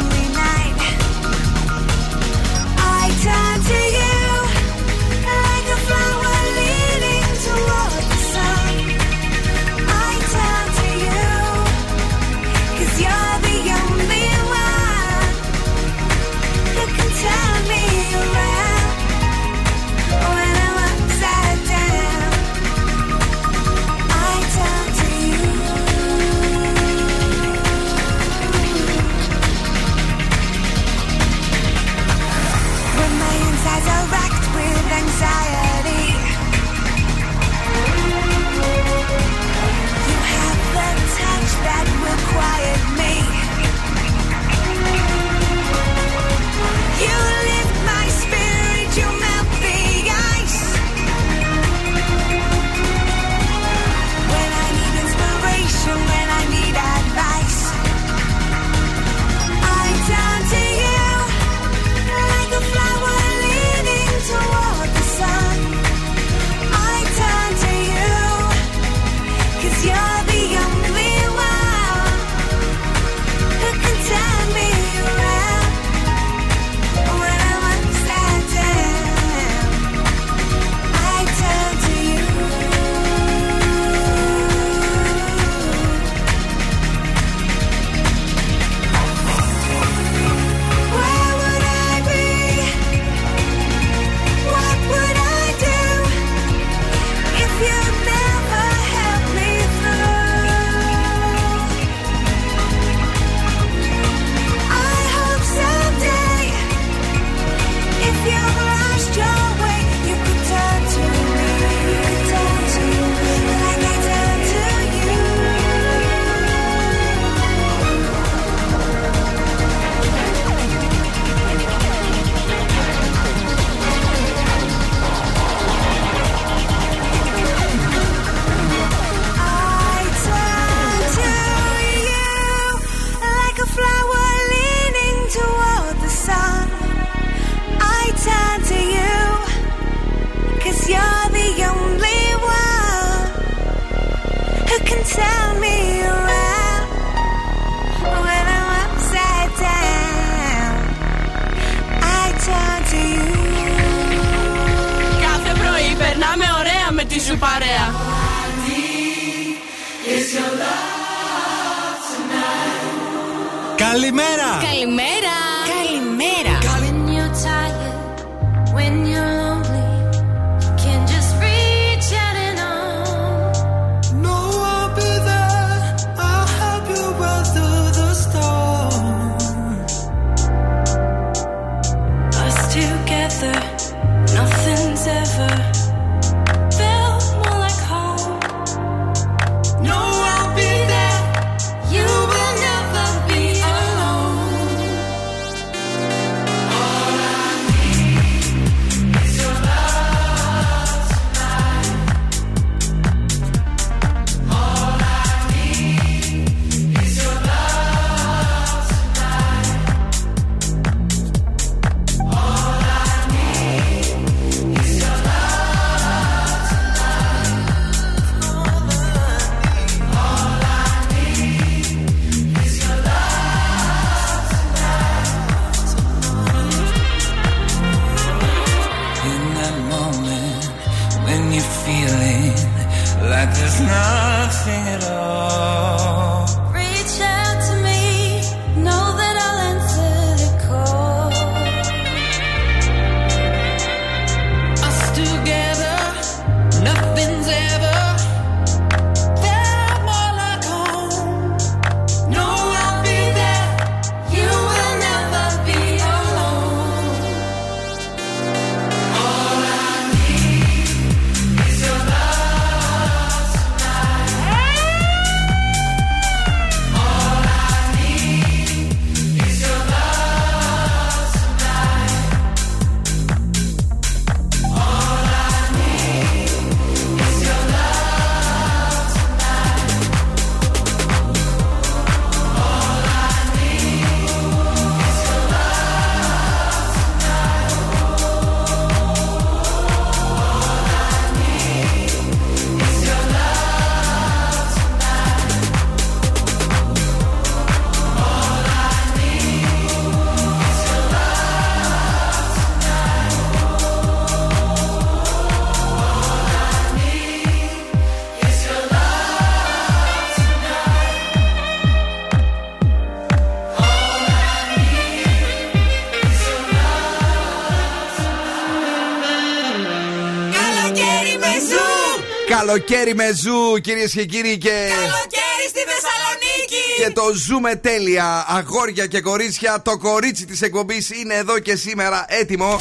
Καλοκαίρι με ζου, κυρίες και κύριοι. Και... Καλοκαίρι στη Θεσσαλονίκη! Και το ζούμε τέλεια. Αγόρια και κορίτσια, το κορίτσι της εκπομπής είναι εδώ και σήμερα έτοιμο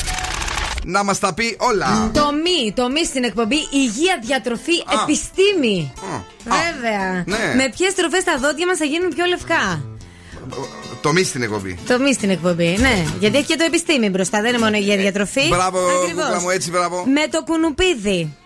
να μας τα πει όλα. Το μη, το μη στην εκπομπή Υγεία, διατροφή, επιστήμη. Βέβαια. ναι. Με ποιες τροφές τα δόντια μας θα γίνουν πιο λευκά; Το μη στην εκπομπή. Το μη στην εκπομπή, ναι. Γιατί έχει και το επιστήμη μπροστά, δεν είναι μόνο υγεία, διατροφή. Μπράβο, Ακριβώς. κούκλα μου, έτσι, μπράβο. Με το κουνουπίδι.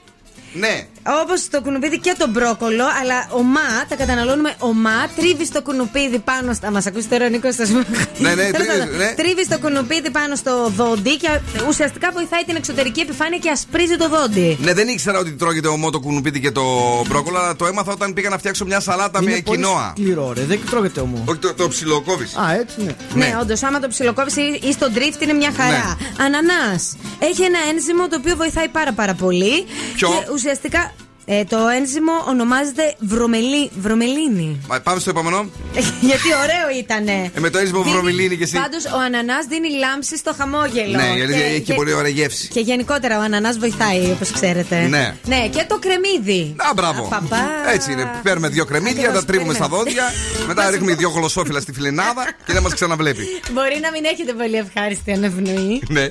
Ναι. Όπως το κουνουπίδι και το μπρόκολο, αλλά ομά, τα καταναλώνουμε ομά. Τρίβει το κουνουπίδι πάνω στα. Μας ακούσει τώρα ο Νίκος, θα σου Ναι, ναι, Τέλος τρίβεις, πάντων, ναι. Τρίβεις το κουνουπίδι πάνω στο δόντι και ουσιαστικά βοηθάει την εξωτερική επιφάνεια και ασπρίζει το δόντι. Ναι, δεν ήξερα ότι τρώγεται ομό το κουνουπίδι και το μπρόκολο, αλλά το έμαθα όταν πήγα να φτιάξω μια σαλάτα με Είναι πολύ κοινόα. σκληρό, ρε. Δεν τρώγεται όμω. Όχι, το, το ψιλοκόβεις. Α, έτσι ναι. Ναι, όντως, άμα το ψιλοκόβεις ή στο drift είναι μια χαρά. Ανανάς. Έχει ένα ένζυμο το οποίο βοηθάει πάρα πάρα πολύ. Ποιο; Και ουσιαστικά ε, το ένζυμο ονομάζεται βρωμελί, βρωμελίνη. Μα, Πάμε στο επόμενο. Γιατί ωραίο ήτανε. Ε, με το ένζυμο βρωμελίνη και εσύ. Πάντως ο ανανάς δίνει λάμψη στο χαμόγελο. Ναι, η αλήθεια Και- έχει και και- πολύ ωραία γεύση. Και γενικότερα ο ανανάς βοηθάει, όπως ξέρετε. Ναι. Ναι, και το κρεμμύδι. Α, μπράβο. Παπά. Έτσι είναι. Παίρνουμε δύο κρεμμύδια, Ακριβώς, τα τρίβουμε στα παίρνουμε. δόντια, μετά ρίχνουμε δύο γλωσσόφυλλα στη φιλενάδα και δεν μας ξαναβλέπει. Μπορεί να μην έχετε πολύ ευχάριστη αναπνοή. Ναι.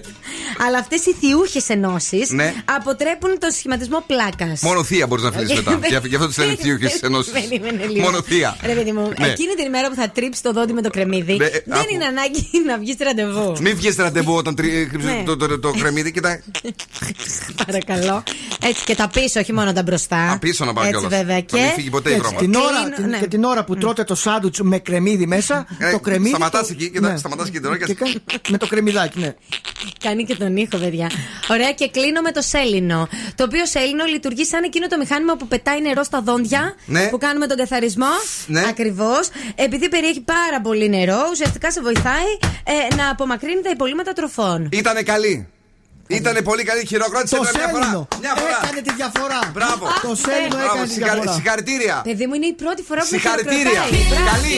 Αλλά αυτές οι θιούχες ενώσεις Ναι. αποτρέπουν το σχηματισμό πλάκας. Μόνο θεία μπορείς να φέρει μετά. Γι' γι' αυτό τι λένε θείουχε ενώσει. Μόνο θεία. Ρε παιδί μου, Ναι. εκείνη την ημέρα που θα τρίψεις το δόντι με το κρεμμύδι, Ναι, ε, δεν άκου. είναι ανάγκη να βγεις ραντεβού. Μην βγεις ραντεβού όταν τρι- κρύψεις Ναι. το, το, το κρεμμύδι και τα. Παρακαλώ. Έτσι και τα πίσω, όχι μόνο τα μπροστά. Α, πίσω να πάω Έτσι κιόλας. βέβαια. Να Και μην φύγει ποτέ η Έτσι, βρώμα. την ώρα, Κλείνω, την, ναι. και την ώρα που τρώτε το σάντουιτς με κρεμμύδι μέσα, Ε, το κρεμμύδι. σταματάς το- εκεί και τα- σταματάς και την ώρα και- κάνει- με το κρεμμυδάκι, ναι. Κάνει και τον ήχο, παιδιά. Ωραία, και κλείνω με το σέλινο. Το οποίο σέλινο λειτουργεί σαν εκείνο το μηχάνημα που πετάει νερό στα δόντια. Ναι. Που κάνουμε τον καθαρισμό. Ναι. Ακριβώς. Επειδή περιέχει πάρα πολύ νερό, ουσιαστικά σε βοηθάει ε, να απομακρύνει τα υπολείμματα τροφών. Ήτανε καλή. Ήτανε πολύ καλή χειροκρότηση. Το έκανε μια φορά. Σέλινο Μια φορά. έκανε τη διαφορά. Μπράβο. Το Σέλινο Μπράβο, έκανε τη συγχαρη- διαφορά. Συγχαρητήρια. Παιδί μου, είναι η πρώτη φορά που με Συγχαρητήρια. χειροκροτάει. Μπράβο. Καλή.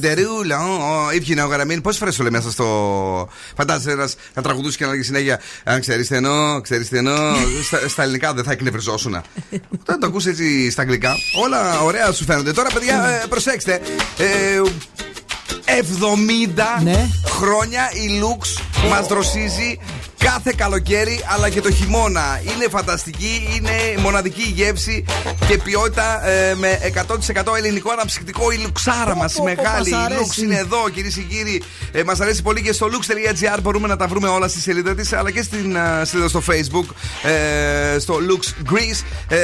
Jason Derulo. If you know what I mean. Πόσες φορές το λέμε μέσα στο. Φαντάζεσαι ένας να τραγουδούσε και να λέγει συνέχεια. Αν ξέρεις στενό, ξέρεις στενό. στα, στα ελληνικά δεν θα εκνευριζόσουν. Όταν το ακούσει έτσι στα αγγλικά, όλα ωραία σου φαίνονται. Τώρα, παιδιά, ε, προσέξτε. Ε, 70 χρόνια η Lux μας δροσίζει κάθε καλοκαίρι αλλά και το χειμώνα. Είναι φανταστική, είναι μοναδική η γεύση και ποιότητα ε, με 100% ελληνικό αναψυκτικό. Η λουξάρα μας, η πω, μεγάλη. μας Η αρέσει. Lux είναι εδώ, κυρίες και κύριοι. Ε, μας αρέσει πολύ και στο lux.gr μπορούμε να τα βρούμε όλα στη σελίδα της αλλά και στην ε, σελίδα στο Facebook, ε, στο Lux Greece. Ε,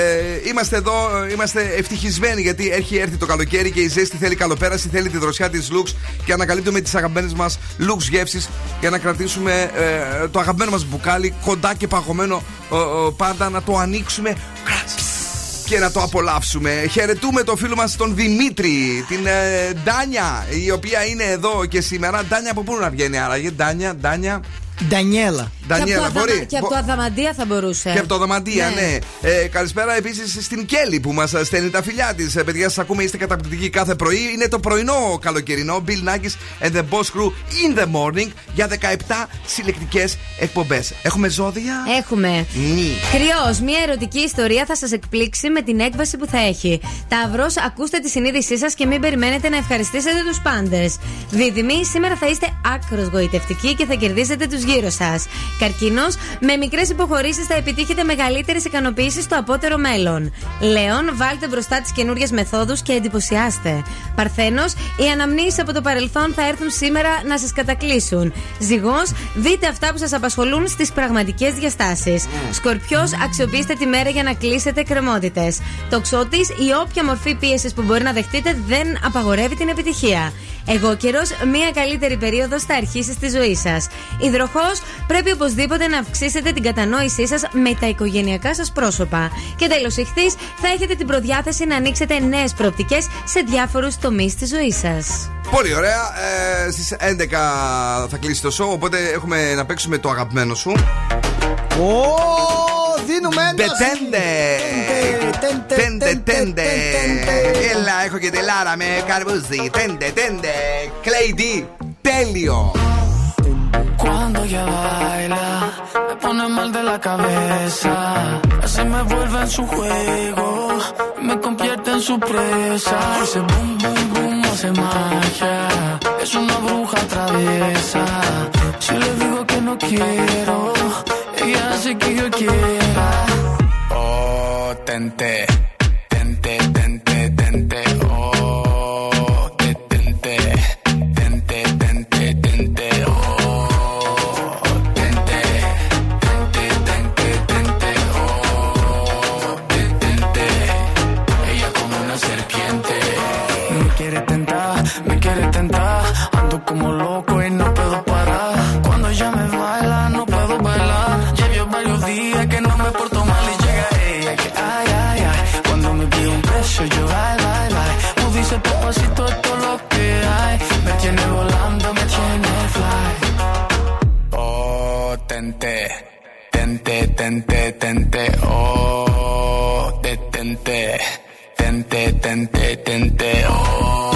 είμαστε εδώ, ε, είμαστε ευτυχισμένοι γιατί έχει έρθει το καλοκαίρι και η ζέστη θέλει καλοπέραση, θέλει τη δροσιά της Lux και ανακαλύπτουμε τις αγαπημένες μας Lux γεύσεις για να κρατήσουμε ε, το αγαπημένο μας μπουκάλι κοντά και παγωμένο ε, ε, πάντα να το ανοίξουμε και να το απολαύσουμε. Χαιρετούμε το φίλο μας τον Δημήτρη, την ε, Ντάνια, η οποία είναι εδώ και σήμερα. Ντάνια από πού να βγαίνει άραγε, Ντάνια, Ντάνια. Ντανιέλα. Ντανιέλα, και από, το μπορεί. Αδα- και από το Αδαμαντία θα μπορούσε. Και από το Δαμαντία, ναι. Ε, καλησπέρα επίσης στην Κέλλη που μας στέλνει τα φιλιά της. Ε, παιδιά, σας ακούμε, είστε καταπληκτικοί κάθε πρωί. Είναι το πρωινό καλοκαιρινό. Bill Nackis and the Boss Crew in the morning για 17 συλλεκτικές εκπομπές. Έχουμε ζώδια; Έχουμε. Νι. Κρυός, μια ερωτική ιστορία θα σας εκπλήξει με την έκβαση που θα έχει. Ταύρος, ακούστε τη συνείδησή σας και μην περιμένετε να ευχαριστήσετε τους πάντες. Δίδυμοι, σήμερα θα είστε άκρος γοητευτικοί και θα κερδίσετε τους γύρω σας. Καρκίνος, με μικρές υποχωρήσεις θα επιτύχετε μεγαλύτερες ικανοποιήσεις στο απότερο μέλλον. Λέων, βάλτε μπροστά τις καινούριες μεθόδους και εντυπωσιάστε. Παρθένος, οι αναμνήσεις από το παρελθόν θα έρθουν σήμερα να σας κατακλείσουν. Ζυγός, δείτε αυτά που σας απασχολούν στις πραγματικές διαστάσεις. Σκορπιός, αξιοποιήστε τη μέρα για να κλείσετε κρεμότητες. Τοξότης, η όποια μορφή πίεσης που μπορεί να δεχτείτε δεν απαγορεύει την επιτυχία. Εγώ καιρός, μία καλύτερη περίοδος θα αρχίσει στη ζωή σας. Υδροχός, πρέπει οπωσδήποτε να αυξήσετε την κατανόησή σας με τα οικογενειακά σας πρόσωπα. Και τέλος, ηχθείς, θα έχετε την προδιάθεση να ανοίξετε νέες προοπτικές σε διάφορους τομείς της ζωής σας. Πολύ ωραία. Ε, Στις 11 θα κλείσει το show, οπότε έχουμε να παίξουμε το αγαπημένο σου. Ω, δίνουμε ένταση. Τέντε. Τέντε, τέντε. Έλα, έχω και τελάρα με καρπούζι. Τέντε, τέντε. Clay D. Telio. Cuando ella baila, me pone mal de la cabeza. Así me vuelve en su juego, me convierte en su presa. Hace boom, boom, boom, hace magia. Es una bruja traviesa. Si le digo que no quiero, ella hace que yo quiera. Potente Dice papacito esto es lo que hay. Me tiene volando, me tiene fly. Oh, tente, tente, tente, tente. Oh, detente, tente, tente, tente. Oh,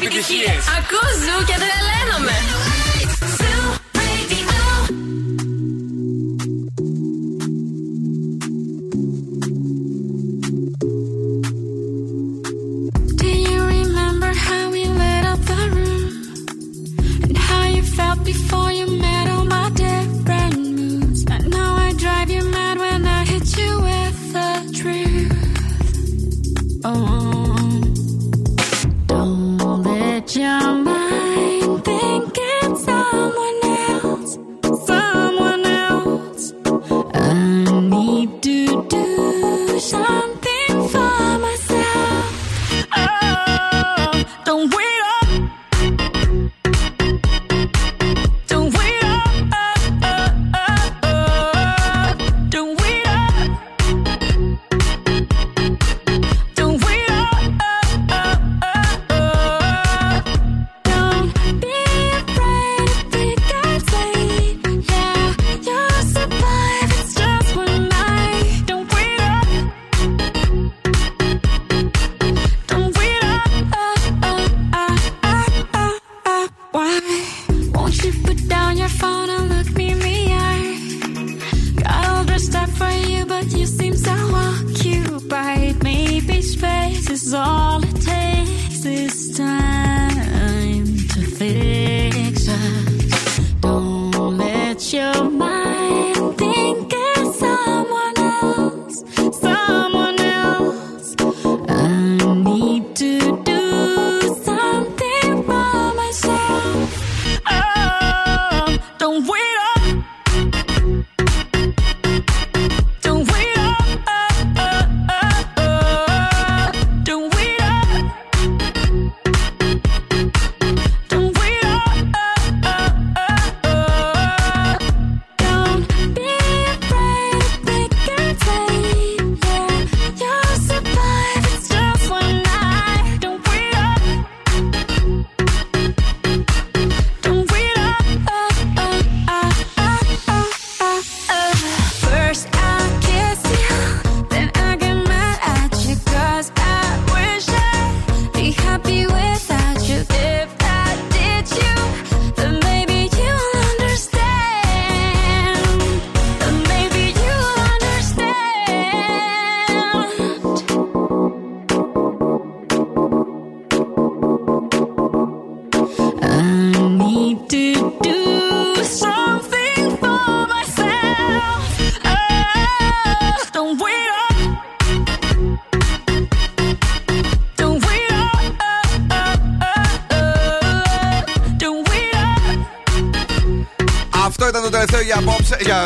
The Leno Man. Do you remember how we lit up the room? And how you felt before you met all my different moods? And now I drive you mad when I hit you with the truth. Oh, do do something.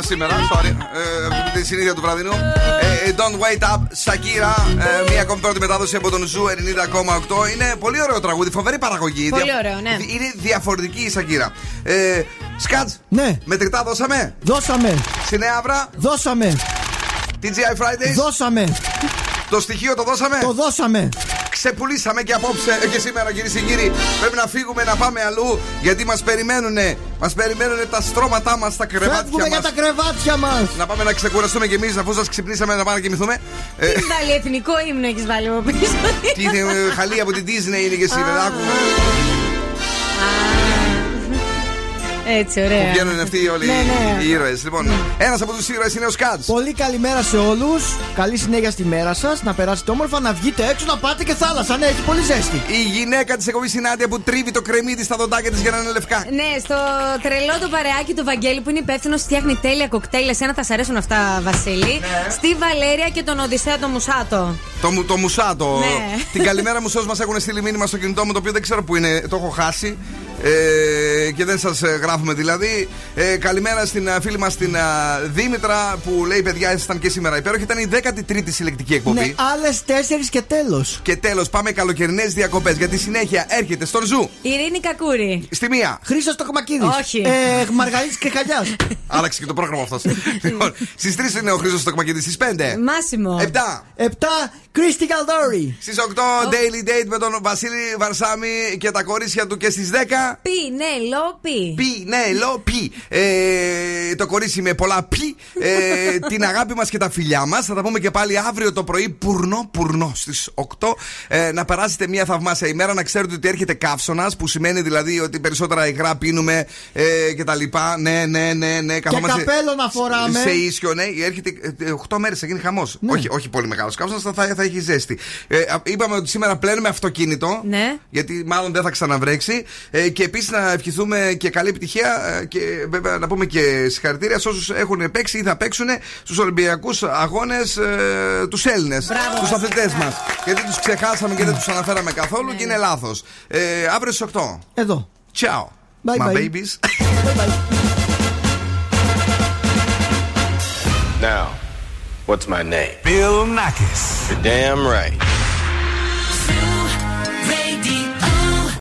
Σήμερα, sorry, ε, τη συνήθεια του βραδινού. Ε, Don't Wait Up, Shakira, ε, μία ακόμη πρώτη μετάδοση από τον Zoo 90,8. Είναι πολύ ωραίο τραγούδι, φοβερή παραγωγή. Πολύ Δια- ωραίο, ναι. Είναι διαφορετική η Σακύρα. Ε, Scratch, Ναι. μετρητά δώσαμε. Δώσαμε. Στη Νέα Αύρα, Δώσαμε. TGI Fridays. Δώσαμε. Το στοιχείο το δώσαμε. Το δώσαμε. Ξεπουλήσαμε και απόψε ε, και σήμερα κυρίες και κύριοι. Πρέπει να φύγουμε να πάμε αλλού γιατί μας περιμένουνε. Μας περιμένουνε τα στρώματά μας, τα κρεβάτια Φεύγουμε για μας. τα κρεβάτια μας. Να πάμε να ξεκουραστούμε κι εμείς αφού σας ξυπνήσαμε να πάμε να κοιμηθούμε. Ε, Τι βάλει εθνικό ύμνο έχεις βάλει από πίσω. Τι είναι, ε, χαλή από την Disney είναι και εσύ, Έτσι, ωραία. Που βγαίνουν αυτοί όλοι Ναι, ναι. οι ήρωες. Λοιπόν, ένας από τους ήρωες είναι ο Σκάτς. Πολύ καλημέρα σε όλους. Καλή συνέχεια στη μέρα σας. Να περάσετε όμορφα, να βγείτε έξω, να πάτε και θάλασσα. Ναι, έχει πολύ ζέστη. Η γυναίκα της εκπομπής Συνάντια που τρίβει το κρεμμύδι στα δοντάκια της για να είναι λευκά. Ναι, στο τρελό το παρεάκι του Βαγγέλη που είναι υπεύθυνο φτιάχνει τέλεια κοκτέιλ. Εσένα θα σ' αρέσουν αυτά, Βασίλη. Ναι. Στη Βαλέρια και τον Οδυσσέα το Μουσάτο. Το, μου- το μουσάτο. Ναι. Την καλημέρα μου, μας έχουν στείλει μήνυμα στο κινητό μου το οποίο δεν ξέρω που είναι. Το έχω χάσει. Ε, και δεν σας γράφουμε δηλαδή. Ε, καλημέρα στην α, φίλη μας την α, Δήμητρα που λέει: Παιδιά, ήσασταν και σήμερα υπέροχοι. Ήταν η 13η συλλεκτική εκπομπή. Ναι, άλλες τέσσερις και τέλος. Και τέλος, πάμε καλοκαιρινές διακοπές. Γιατί συνέχεια έρχεται στον Zoo. Ειρήνη Κακούρη. Στη μία. Χρήστο Τοκμακίδη. Όχι. Ε, Μαργαρίτης και Χαλιά. Άλλαξε και το πρόγραμμα αυτός. λοιπόν, στις 3 είναι ο Χρήστος Τοκμακίδης. Στις 5. Μάσιμο. 7. 7. Κρίστη Καλδόρη. Στις 8 Daily Date με τον Βασίλη Βαρσάμι και τα κορίτσια του και στις 10. Πι, ναι, λόπι. Πι, ναι, λό, πι. Ε, το κορίτσι με πολλά πι. Ε, την αγάπη μας και τα φιλιά μας. Θα τα πούμε και πάλι αύριο το πρωί, πουρνό, πουρνό στις 8. Ε, να περάσετε μια θαυμάσια ημέρα, να ξέρετε ότι έρχεται καύσωνας, που σημαίνει δηλαδή ότι περισσότερα υγρά πίνουμε ε, και τα λοιπά. Ναι, ναι, ναι, ναι. Και καπέλο να φοράμε. Σε ίσιο, ναι. Έρχεται 8 μέρες, θα γίνει χαμός. Όχι, όχι πολύ μεγάλος καύσωνας, θα, θα, θα έχει ζέστη. Ε, α- είπαμε ότι σήμερα πλένουμε αυτοκίνητο. Ναι. Γιατί μάλλον δεν θα ξαναβρέξει. Ε, και επίσης να ευχηθούμε και καλή επιτυχία ε, και βέβαια να πούμε και συγχαρητήρια σε όσους έχουν παίξει ή θα παίξουν στους Ολυμπιακούς Αγώνες ε, τους Έλληνες. Μπράβο. Τους αθλητές μας. Γιατί τους ξεχάσαμε και δεν τους αναφέραμε καθόλου Ναι, και είναι λάθος. Ε, αύριο στις 8. Εδώ. Ciao. Bye My bye. babies. Now, what's my name? Bill Nackis. You're damn right.